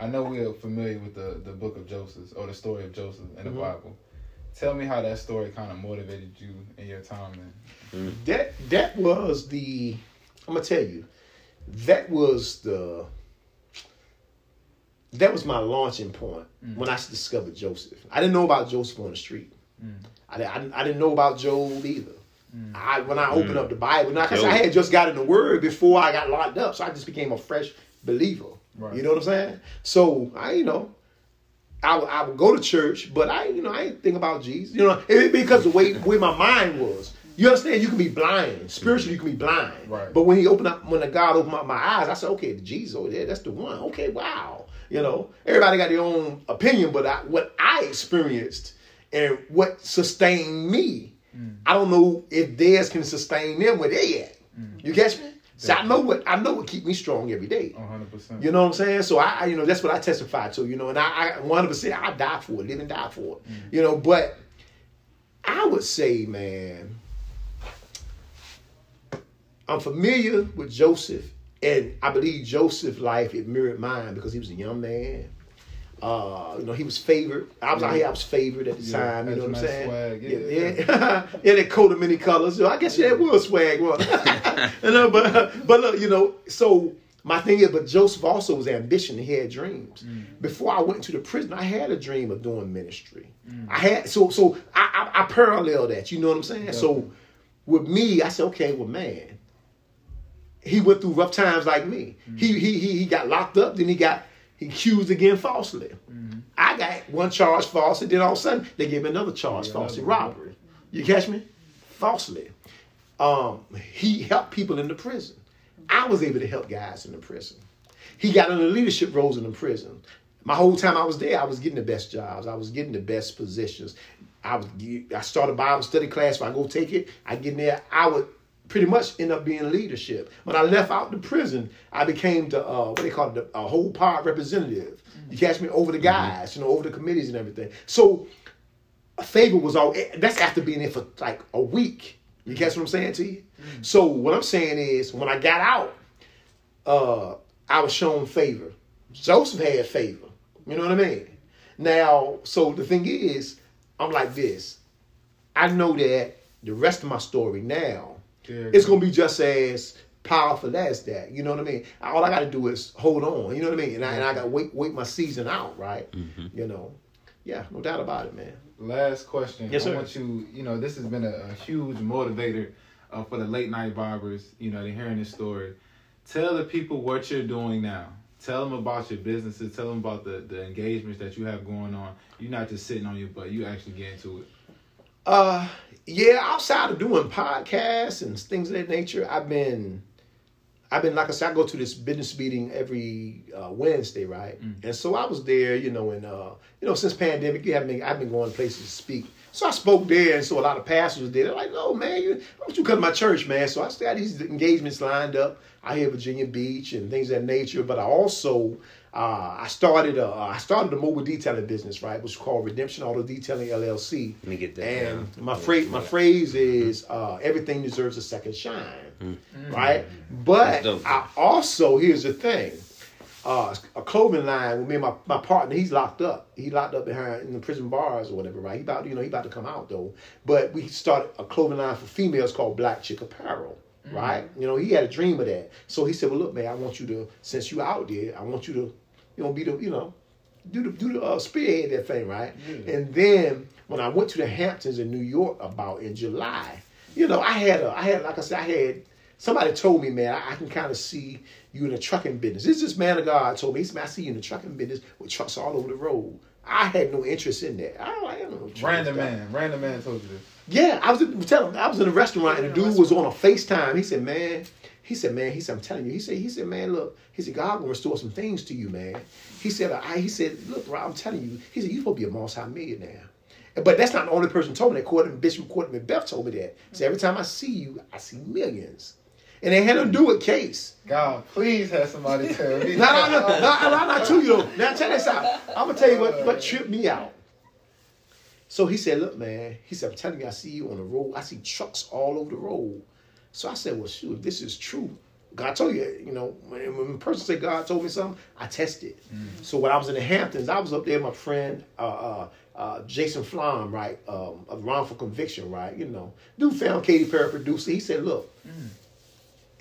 [SPEAKER 2] I know we are familiar with the, the book of Joseph or the story of Joseph in the
[SPEAKER 3] Mhm.
[SPEAKER 2] Bible. Tell me how that story kind of motivated you in your time then.
[SPEAKER 3] That that was the I'm gonna tell you, that was the that was my launching point
[SPEAKER 2] Mm.
[SPEAKER 3] when I discovered Joseph. I didn't know about Joseph on the street.
[SPEAKER 2] Mm.
[SPEAKER 3] I, I, didn't- I didn't know about Job either.
[SPEAKER 2] Mm.
[SPEAKER 3] I when I opened
[SPEAKER 1] Mm.
[SPEAKER 3] up the Bible, now 'cause
[SPEAKER 1] Job.
[SPEAKER 3] I had just got in the Word before I got locked up, so I just became a fresh believer.
[SPEAKER 2] Right.
[SPEAKER 3] You know what I'm saying? So I, you know, I would, I would go to church, but I, you know, I didn't think about Jesus. You know, it, because the way where my mind was. You understand? You can be blind spiritually. You can be blind.
[SPEAKER 2] Right.
[SPEAKER 3] But when he opened up, when the God opened up my eyes, I said, okay, Jesus oh, over there, that's the one. Okay, wow. You know, everybody got their own opinion, but I, what I experienced and what sustained me, mm. I don't know if theirs can sustain them where they at. Mm. You catch me? So I know what I know what keep me strong every day.
[SPEAKER 2] 100%.
[SPEAKER 3] You know what I'm saying? So I, I you know, that's what I testify to. You know, and I, I 100 percent I die for it, live and die for it. You know, but I would say, man, I'm familiar with Joseph, and I believe Joseph's life it mirrored mine because he was a young man. Uh, you know, he was favored. I was out here, I was favored at the
[SPEAKER 2] Yeah,
[SPEAKER 3] time. You know what I'm saying?
[SPEAKER 2] swag,
[SPEAKER 3] Yeah,
[SPEAKER 2] yeah,
[SPEAKER 3] yeah. yeah, that coat of many colors. So I guess yeah, that was swag, was you know, but but look, you know, so my thing is, but Joseph also was ambition. He had dreams. Mm. Before I went to the prison, I had a dream of doing ministry. Mm. I had so so I, I I parallel that. You know what I'm saying? So with me, I said, okay, well, man, he went through rough times like me. Mm. He, he he he got locked up, then he got he accused again falsely. I got one charge falsely, then all of a sudden they gave me another charge
[SPEAKER 2] Yeah,
[SPEAKER 3] falsely, robbery. You catch me? Falsely. Um, he helped people in the prison. I was able to help guys in the prison. He got into leadership roles in the prison. My whole time I was there, I was getting the best jobs. I was getting the best positions. I was I started Bible study class. If I go take it, I get in there. I would pretty much end up being leadership. When I left out the prison, I became the uh, what they call it, the a whole power representative. You catch me over the guys, you know, over the committees and everything. So a favor was all that's after being there for like a week. You catch what I'm saying to you? So what I'm saying is when I got out, uh, I was shown favor. Joseph had favor. You know what I mean? Now, so the thing is, I'm like this. I know that the rest of my story now,
[SPEAKER 2] Yeah.
[SPEAKER 3] it's gonna be just as powerful as that. You know what I mean? All I gotta do is hold on. You know what I mean? And I, and I gotta wait wait my season out, right? You know, yeah, no doubt about it, man.
[SPEAKER 2] Last question.
[SPEAKER 3] Yes, sir.
[SPEAKER 2] I want you, you know, this has been a, a huge motivator uh, for the late night vibers, you know, they're hearing this story. Tell the people what you're doing now. Tell them about your businesses. Tell them about the, the engagements that you have going on. You're not just sitting on your butt. You actually get into it.
[SPEAKER 3] Uh, yeah, outside of doing podcasts and things of that nature, I've been, I've been like I said, I go to this business meeting every uh, Wednesday, right? And so I was there, you know, and uh, you know, since pandemic, you have been, I've been going places to speak. So I spoke there, and so a lot of pastors were there. They're like, "Oh man, you, why don't you come to my church, man?" So I still got these engagements lined up. I hear Virginia Beach and things of that nature, but I also uh, I started a I started a mobile detailing business, right, which is called Redemption Auto Detailing LLC.
[SPEAKER 1] Let me get that.
[SPEAKER 3] And
[SPEAKER 1] down.
[SPEAKER 3] my phrase, my phrase is uh, everything deserves a second shine, right? But I also here's the thing, uh, a clothing line with me and my, my partner. He's locked up. He locked up behind in the prison bars or whatever, right? He about you know he about to come out though. But we started a clothing line for females called Black Chick Apparel. Right, you know he had a dream of that, so he said, "Well, look, man, I want you to, since you out there, I want you to, you know, be the, you know, do the do the uh, spearhead that thing, right?
[SPEAKER 2] Yeah.
[SPEAKER 3] And then when I went to the Hamptons in New York about in July, you know, I had a I had like I said, I had somebody told me, man, I, I can kind of see you in the trucking business. This is this man of God told me. He said, man, I see you in the trucking business with trucks all over the road. I had no interest in that. I don't I don't know
[SPEAKER 2] Random
[SPEAKER 3] stuff.
[SPEAKER 2] man. Random man told you this.
[SPEAKER 3] Yeah, I was in, tell him, I was in a restaurant and the dude was on a FaceTime. He said, man, he said, man, he said, I'm telling you. He said, he said, man, look, he said, God will restore some things to you, man. He said, I, he said, look, bro, I'm telling you. He said, you're supposed to be a multi-millionaire. But that's not the only person told me that. Courtney, Bishop Courtney Beth told me that. So every time I see you, I see millions. And they had to do with case.
[SPEAKER 2] God, please have somebody tell me.
[SPEAKER 3] No, no, no, no, no, no, not to you. Now check this out. I'm gonna tell you what, what tripped me out. So he said, "Look, man," he said, "I'm telling you, I see you on the road. I see trucks all over the road." So I said, "Well, shoot, if this is true, God told you, you know, when, when a person say God told me something, I test it." So when I was in the Hamptons, I was up there, with my friend uh, uh, uh, Jason Flom, right, um, of wrongful conviction, right, you know, dude found Katy Perry producer. He said, "Look."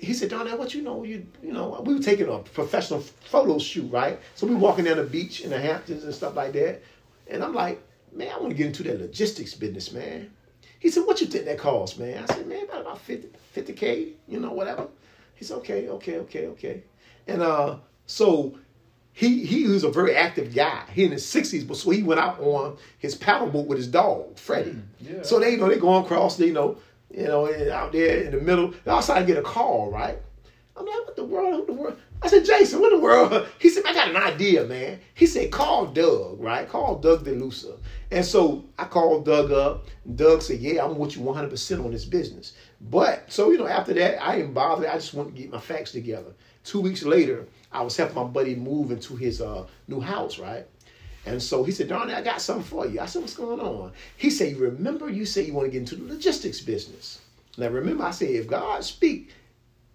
[SPEAKER 3] he said, Darnell, what you know? You you know, we were taking a professional photo shoot, right? So we walking down the beach in the Hamptons and stuff like that. And I'm like, man, I want to get into that logistics business, man. He said, what you think that cost, man? I said, man, about about 50, 50K, you know, whatever. He said, okay, okay, okay, okay. And uh, so he he was a very active guy. He in his 60s, but so he went out on his paddle boat with his dog, Freddie.
[SPEAKER 2] yeah.
[SPEAKER 3] So they, you know, they going across, they, you know, you know, out there in the middle. And all of a sudden I get a call, right? I'm like, what the world? What the world? I said, Jason, what in the world? He said, I got an idea, man. He said, call Doug, right? Call Doug DeLusa. And so I called Doug up. Doug said, yeah, I'm with you 100% on this business. But, so, you know, after that, I didn't bother. I just wanted to get my facts together. Two weeks later, I was helping my buddy move into his uh, new house, right? And so he said, Darnell, I got something for you. I said, what's going on? He said, remember you said you want to get into the logistics business. Now remember, I said, if God speak,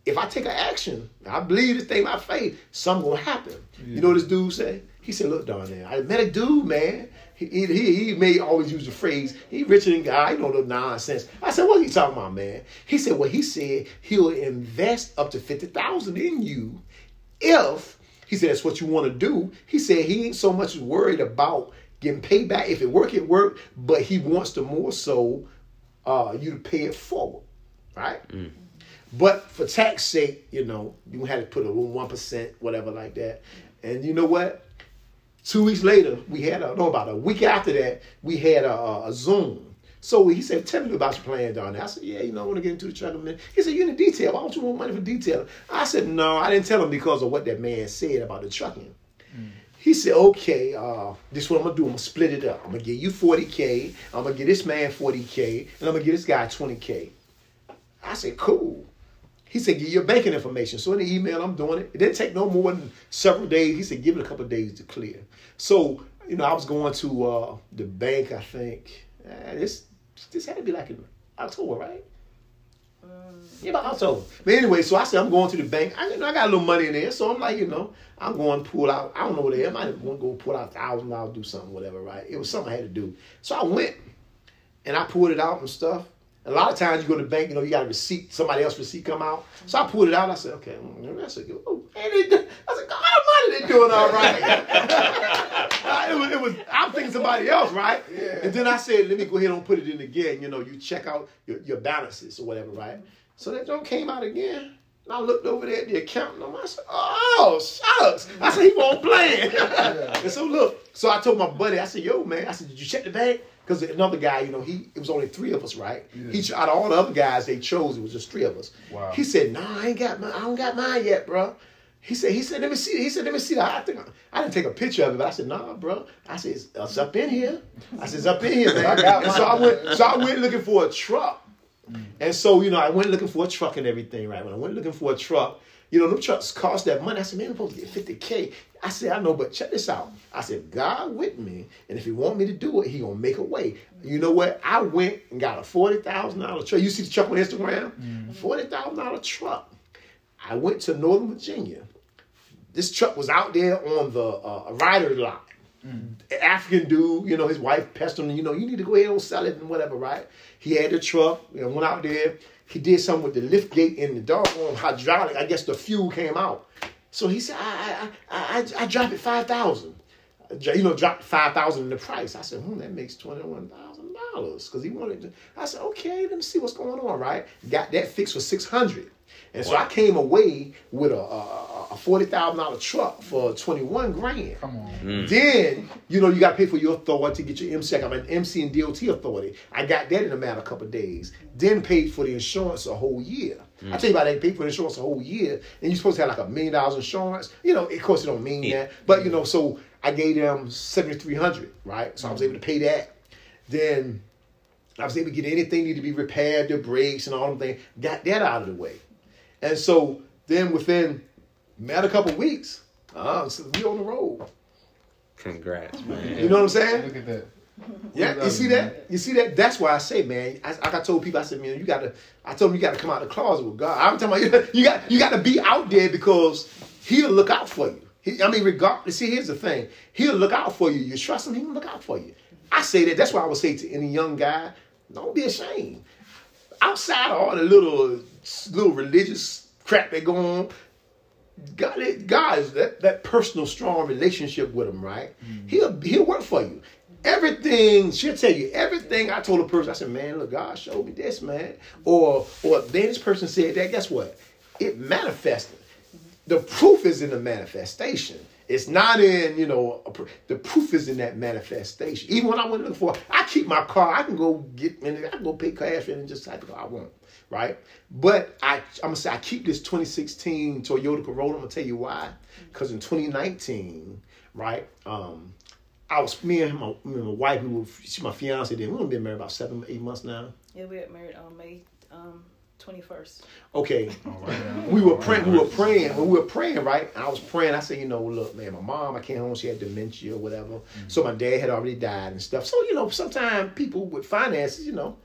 [SPEAKER 3] if I take an action, I believe this thing by faith, something will happen. You know what this dude said? He said, look, Darnell, I met a dude, man. He, he, he may always use the phrase, he richer than God, don't know nonsense. I said, what are you talking about, man? He said, well, he said he'll invest up to 50000 in you if he said that's what you want to do. He said he ain't so much worried about getting paid back. If it work, it work. But he wants to more so uh, you to pay it forward, right? But for tax sake, you know, you had to put a one percent, whatever like that. And you know what? Two weeks later, we had a no about a week after that, we had a, a, a Zoom. So he said, "Tell me about your plan, down there." I said, "Yeah, you know, I want to get into the truck man." He said, "You in the detail? Why don't you want money for detail?" I said, "No, I didn't tell him because of what that man said about the trucking." He said, okay, uh, this is what I'm gonna do. I'm gonna split it up. I'm gonna give you 40K. I'm gonna give this man 40K, and I'm gonna give this guy 20K. I said, cool. He said, give your banking information. So in the email, I'm doing it. It didn't take no more than several days. He said, give it a couple days to clear. So, you know, I was going to uh, the bank, I think. Uh, this this had to be like in October, right? Yeah, about October. But anyway, so I said I'm going to the bank. I, you know, I got a little money in there, so I'm like, you know, I'm going to pull out. I don't know what it is. I might want to go pull out a thousand dollars, do something, whatever. Right? It was something I had to do. So I went and I pulled it out and stuff. A lot of times you go to the bank, you know, you got a receipt, somebody else receipt come out. So I pulled it out. I said, okay, that's a good. Oh, and it, I said, God Almighty, they doing all right. it was, it was. I'm thinking somebody else, right? And then I said, let me go ahead and put it in again. You know, you check out your, your balances or whatever, right? So that joint came out again. And I looked over there at the accountant. and I said, "Oh shucks!" I said, "He won't play." and so look, so I told my buddy, I said, "Yo, man," I said, "Did you check the bank?" Because another guy, you know, he it was only three of us, right? He out of all the other guys they chose, it was just three of us.
[SPEAKER 2] Wow.
[SPEAKER 3] He said, "Nah, I ain't got mine. I don't got mine yet, bro." He said, "He said, let me see." He said, "Let me see that." I think I didn't take a picture of it, but I said, "Nah, bro." I said, "It's, it's up in here." I said, "It's up in here, man."
[SPEAKER 2] I
[SPEAKER 3] and so I went, so I went looking for a truck. Mm. And so, you know, I went looking for a truck and everything, right? When I went looking for a truck, you know, them trucks cost that money. I said, man, I'm supposed to get 50K. I said, I know, but check this out. I said, God with me, and if he want me to do it, he gonna make a way. You know what? I went and got a $40,000 truck. You see the truck on Instagram? $40,000 truck. I went to Northern Virginia. This truck was out there on the uh, Ryder lot. African dude, you know, his wife pestered him, you know, you need to go ahead and sell it and whatever, right? He had the truck, you know, went out there. He did something with the lift gate and the dark doggone hydraulic. I guess the fuel came out. So he said, I I I I, I drop it five thousand. you know, dropped five thousand in the price. I said, hmm, that makes twenty one thousand dollars because he wanted. To, I said, okay, let me see what's going on. Right, got that fixed for six hundred, and so I came away with a, a, a forty thousand dollar truck for twenty one grand.
[SPEAKER 2] Come on.
[SPEAKER 1] Mm.
[SPEAKER 3] Then you know you got to pay for your authority to get your MC. I'm an MC and DOT authority. I got that in a matter of couple of days. Then paid for the insurance a whole year. I tell you about that. Paid for the insurance a whole year, and you're supposed to have like a million dollars insurance. You know, of course it don't mean
[SPEAKER 1] Yeah.
[SPEAKER 3] that, but you know, so I gave them seventy three hundred, right? So I was able to pay that. Then I was able to get anything need to be repaired, the brakes and all them things. Got that out of the way, and so then within matter a couple of weeks, uh, so we on the road.
[SPEAKER 1] Congrats, man.
[SPEAKER 3] You know what I'm saying?
[SPEAKER 2] Look at that.
[SPEAKER 3] Yeah, you see that? You see that? That's why I say, man. I, like I told people, I said, man, you gotta. I told them you gotta come out of the closet with God. I'm talking about you got you got to be out there because He'll look out for you. He, I mean, regardless. See, here's the thing. He'll look out for you. You trust Him, He'll look out for you. I say that. That's why I would say to any young guy, don't be ashamed. Outside of all the little little religious crap that go on, God, God is that, that personal, strong relationship with him, right? Mm-hmm. He'll he'll work for you. Everything she'll tell you. Everything I told a person, I said, "Man, look, God showed me this, man," or or then this person said that. Guess what? It manifested. The proof is in the manifestation. It's not in you know pr- the proof is in that manifestation. Even when I went looking for, I keep my car. I can go get. I can go pay cash and just type I want, right? But I I'm gonna say I keep this 2016 Toyota Corolla. I'm gonna tell you why. Because in 2019, right? Um, I was me and my, me and my wife. We were she's my fiance. Then we've been married about seven eight months now.
[SPEAKER 4] Yeah, we got married on May um, 21st.
[SPEAKER 3] Okay, we were praying. We were praying. We were praying, right? I was praying. I said, you know, look, man, my mom, I came home. She had dementia or whatever. So my dad had already died and stuff. So you know, sometimes people with finances, you know,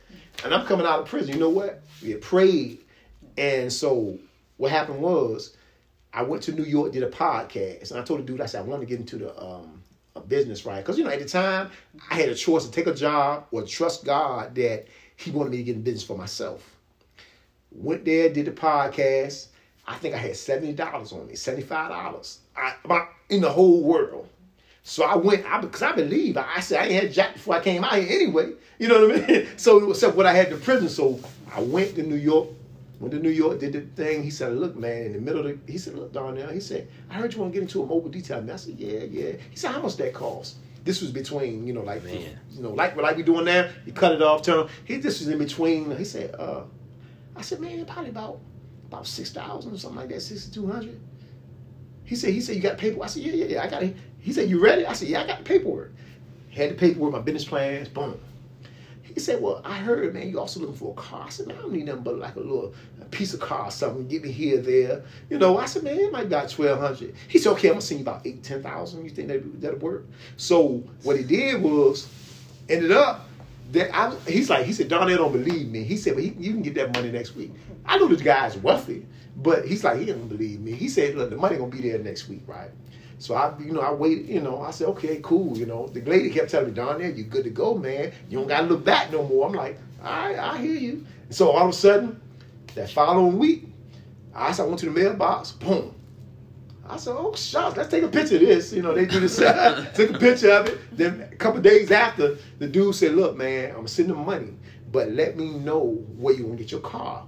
[SPEAKER 3] and I'm coming out of prison. You know what? We had prayed, and so what happened was, I went to New York, did a podcast, and I told the dude, I said, I want to get into the um, a business, right? Because you know, at the time, I had a choice to take a job or trust God that He wanted me to get in business for myself went there, did the podcast. I think I had seventy dollars on me, seventy five dollars. In the whole world. So I went, I because I believe. I, I said I ain't had jack before I came out here anyway. You know what I mean? So except what I had in prison. So I went to New York. Went to New York, did the thing. He said, "Look, man, in the middle of the," he said, "Look, Darnell." He said, "I heard you want to get into a mobile detailing." I said, "Yeah, yeah." He said, "How much that cost?" This was between, you know, like
[SPEAKER 1] Man.
[SPEAKER 3] you know, like what like we doing now. He cut it off, turn. He this was in between. He said, uh, I said, man, probably about about six thousand or something like that, sixty two hundred. He said, he said, you got paperwork. I said, yeah, yeah, yeah. I got it. He said, you ready? I said, yeah, I got the paperwork. Had the paperwork, my business plans, boom. He said, well, I heard, man, you also looking for a car. I said, man, I don't need nothing but like a little a piece of car or something, get me here, there. You know, I said, man, it might be about twelve hundred. He said, okay, I'm gonna send you about eight. You think that that'll work? So what he did was ended up that I, he's like, he said, Don, they don't believe me. He said, but he, you can get that money next week. I know this guy's wealthy, but he's like, he don't believe me. He said, look, the money gonna be there next week, right? So I, you know, I waited, you know, I said, okay, cool, you know. The lady kept telling me, Don, there, you good to go, man. You don't gotta look back no more. I'm like, all right, I hear you. So all of a sudden, that following week, I said, I went to the mailbox, boom. I said, oh, shucks, let's take a picture of this. You know, they do this, took a picture of it. Then couple days after, the dude said, look, man, I'm sending the money, but let me know where you want to get your car.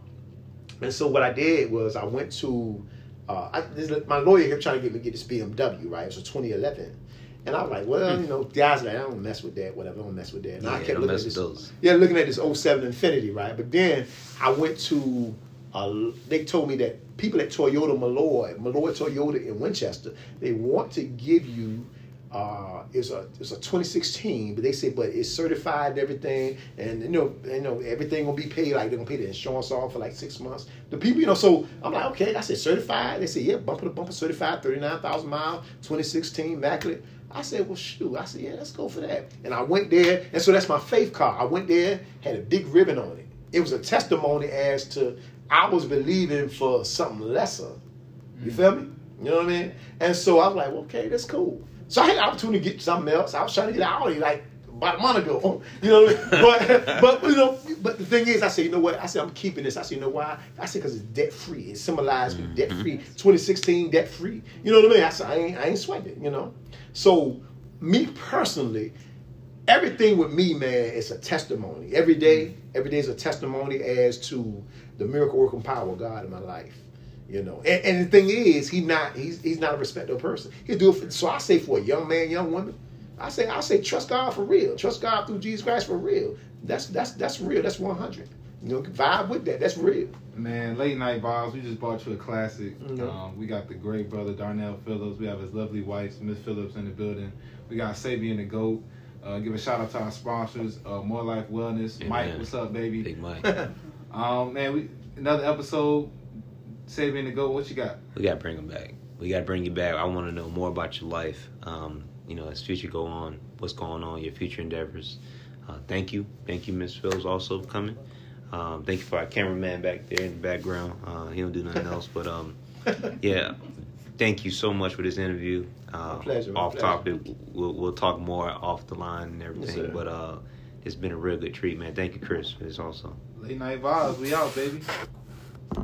[SPEAKER 3] And so what I did was I went to, uh, I, this, my lawyer kept trying to get me to get this BMW, right? It was a 2011. And I was like, well, you know, guys like, I don't mess with that, whatever, I don't mess with that. And I kept looking at this,
[SPEAKER 1] those.
[SPEAKER 3] yeah, looking at this 07 Infiniti, right? But then I went to, uh, they told me that people at Toyota Malloy, Malloy Toyota in Winchester, they want to give you, uh, it's a it's a 2016, but they say, but it's certified and everything, and you know, you know, everything gonna be paid. Like they're gonna pay the insurance off for like six months. The people, you know, so I'm like, okay, I said certified. They said, yeah, bumper to bumper certified, 39,000 miles, 2016, immaculate. I said, well, shoot. I said, yeah, let's go for that. And I went there, and so that's my faith car. I went there, had a big ribbon on it. It was a testimony as to I was believing for something lesser. You feel me? You know what I mean? And so I was like, well, okay, that's cool. So I had the opportunity to get something else. I was trying to get out of here like about a month ago. You know what I mean? But but you know, but the thing is, I said, you know what? I said I'm keeping this. I said, you know why? I said because it's debt free. It symbolized me mm-hmm. debt free. 2016 debt free. You know what I mean? I said I ain't I ain't sweating it. You know. So me personally, everything with me, man, is a testimony. Every day, mm-hmm. every day is a testimony as to the miracle working power of God in my life. You know, and, and the thing is, he not he's he's not a respectable person. He do it. For, so I say for a young man, young woman, I say I say trust God for real. Trust God through Jesus Christ for real. That's that's that's real. That's one hundred. You know, vibe with that. That's real.
[SPEAKER 2] Man, late night vibes. We just bought you a classic.
[SPEAKER 3] Mhm.
[SPEAKER 2] Um, we got the great brother Darnell Phillips. We have his lovely wife Miss Phillips in the building. We got Sabian the Goat. Uh, give a shout out to our sponsors, uh, More Life Wellness.
[SPEAKER 1] Yeah,
[SPEAKER 2] Mike,
[SPEAKER 1] man.
[SPEAKER 2] what's up, baby?
[SPEAKER 1] Big Mike.
[SPEAKER 2] Um, man, we another episode. Sabian the Goat. What you got?
[SPEAKER 1] we gotta bring him back. We gotta bring you back. I want to know more about your life. Um, you know, as future go on, what's going on, your future endeavors. Uh, thank you, thank you, Miss Phil's also for coming. Um, thank you for our cameraman back there in the background. Uh, he don't do nothing else, but um, yeah. Thank you so much for this interview. Uh,
[SPEAKER 3] My pleasure,
[SPEAKER 1] off topic, we'll we'll talk more off the line and everything.
[SPEAKER 3] sir.
[SPEAKER 1] but uh, it's been a real good treat, man. Thank you, Chris, for this also.
[SPEAKER 2] Late night vibes. We out, baby.